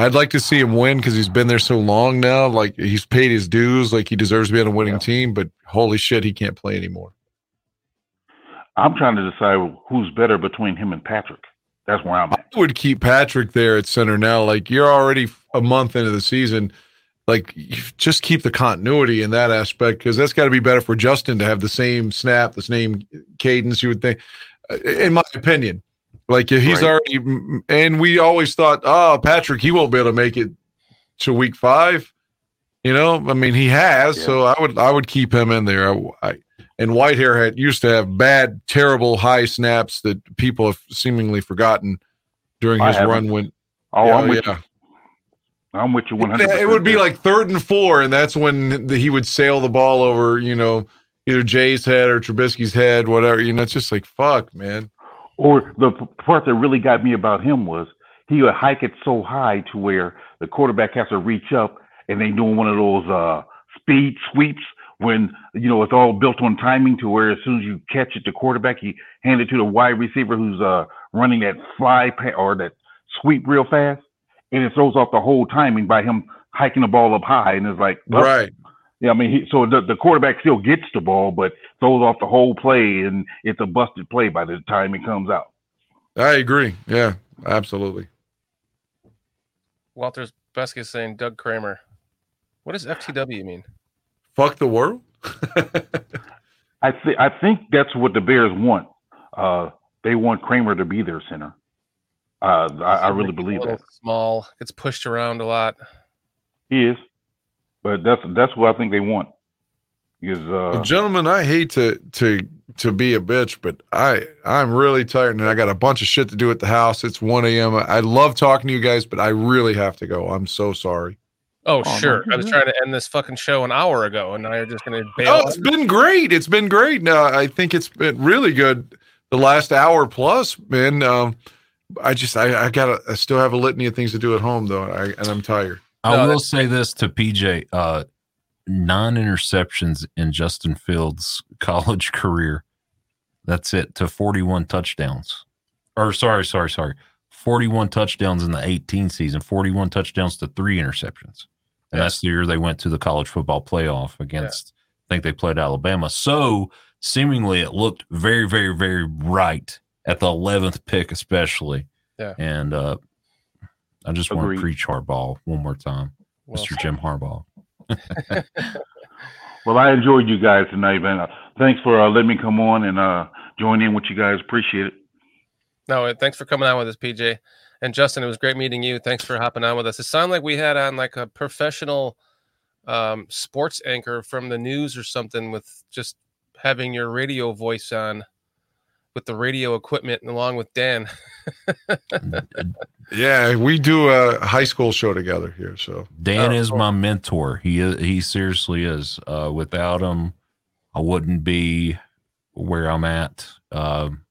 I'd like to see him win because he's been there so long now. Like he's paid his dues. Like he deserves to be on a winning Yeah. team. But holy shit, he can't play anymore. I'm trying to decide who's better between him and Patrick. That's where I'm I would keep Patrick there at center now. Like you're already a month into the season. Like you just keep the continuity in that aspect because that's got to be better for Justin to have the same snap, the same cadence. You would think, uh, in my opinion. Like he's Right. already, and we always thought, oh, Patrick, he won't be able to make it to week five. You know, I mean, he has, Yeah. so I would, I would keep him in there. I, I, and Whitehair had used to have bad, terrible high snaps that people have seemingly forgotten during I his haven't. run when Oh, yeah, I'm with yeah. you. I'm with you 100. It would be like third and four, and that's when the, he would sail the ball over, you know, either Jay's head or Trubisky's head, whatever. You know, it's just like fuck, man. Or the part that really got me about him was he would hike it so high to where the quarterback has to reach up, and they doing one of those uh, speed sweeps when you know it's all built on timing to where as soon as you catch it, the quarterback you hand it to the wide receiver who's uh, running that fly pa- or that sweep real fast, and it throws off the whole timing by him hiking the ball up high, and it's like well, Right. Yeah, I mean, he, so the, the quarterback still gets the ball, but throws off the whole play, and it's a busted play by the time it comes out. I agree. Yeah, absolutely. Walter's Beskey is saying Doug Kramer. What does FTW mean? Fuck the world. I think I think that's what the Bears want. Uh, they want Kramer to be their center. Uh, I, I really believe that Small, gets pushed around a lot. he is, but that's that's what I think they want. Because uh, Well, gentlemen, I hate to to to be a bitch, but I I'm really tired and I got a bunch of shit to do at the house. It's 1 a.m. I love talking to you guys, but I really have to go. I'm so sorry. Oh, Oh, sure. I was trying to end this fucking show an hour ago, and now you're just going to bail. Oh, it's been great. It's been great. No, I think it's been really good. The last hour plus, man. Um, I just I, I gotta I still have a litany of things to do at home though, I, and I'm tired. I No, will say this to PJ: uh, nine interceptions in Justin Fields' college career. That's it to 41 touchdowns. Or sorry, sorry, sorry. 41 touchdowns in the 18 season, 41 touchdowns to three interceptions. And Yeah. that's the year they went to the college football playoff against, I think they played Alabama. So seemingly it looked very, very, very right at the 11th pick, especially. Yeah. And uh, I just want to preach Harbaugh one more time. Well, Mr. Jim Harbaugh. well, I enjoyed you guys tonight, man. Uh, thanks for uh, letting me come on and uh, join in with you guys. Appreciate it. No, uh, thanks for coming on with us, PJ. And Justin, it was great meeting you. Thanks for hopping on with us. It sounded like we had on like a professional um, sports anchor from the news or something with just having your radio voice on with the radio equipment and along with Dan. Yeah, we do a high school show together here. So Dan Oh, is cool. my mentor. He is, he seriously is. Uh, without him, I wouldn't be where I'm at um,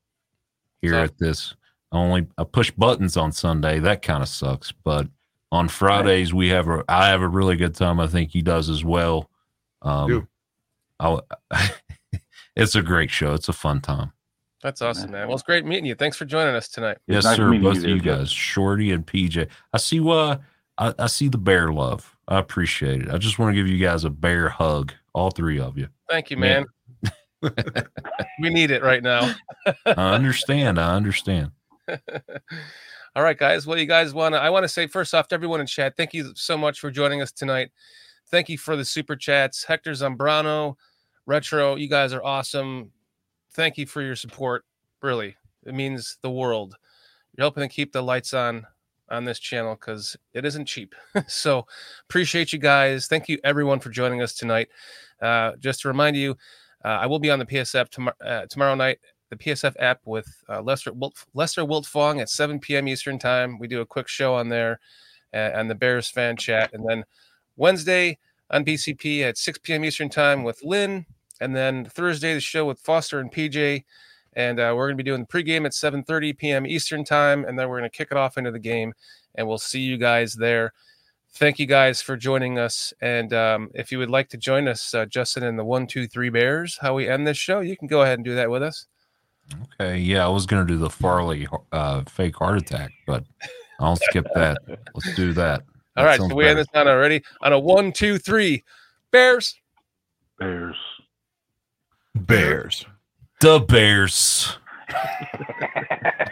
here So- at this. I only I push buttons on Sunday. That kind of sucks. But on Fridays we have a I have a really good time. I think he does as well. Um, Do. I, it's a great show. It's a fun time. That's awesome, man. Well, it's great meeting you. Thanks for joining us tonight. Yes, nice sir. Both of you there, guys, Shorty and PJ. I see what I, I see the bear love. I appreciate it. I just want to give you guys a bear hug, all three of you. Thank you, man. Man. we need it right now. I understand. I understand. All right, guys. Well, you guys want to, I want to say first off to everyone in chat, thank you so much for joining us tonight. Thank you for the super chats. Hector Zambrano, Retro, you guys are awesome. Thank you for your support. Really, it means the world. You're helping to keep the lights on on this channel because it isn't cheap. so appreciate you guys. Thank you everyone for joining us tonight. Uh, just to remind you, uh, I will be on the PSF tomorrow uh, tomorrow night the PSF app with uh, Lester Wilt, Lester Wiltfong at 7 p.m. Eastern Time. We do a quick show on there uh, and the Bears fan chat. And then Wednesday on BCP at 6 p.m. Eastern Time with Lynn. And then Thursday, the show with Foster and PJ. And uh, we're going to be doing the pregame at 7.30 p.m. Eastern Time. And then we're going to kick it off into the game. And we'll see you guys there. Thank you guys for joining us. And um, if you would like to join us, uh, Justin and the One, Two, Three Bears, how we end this show, you can go ahead and do that with us. Okay. Yeah, I was gonna do the Farley uh, fake heart attack, but I'll skip that. Let's do that. All That right, so sounds we end better. this on already on a one, two, three. Bears. Bears. Bears. The Bears.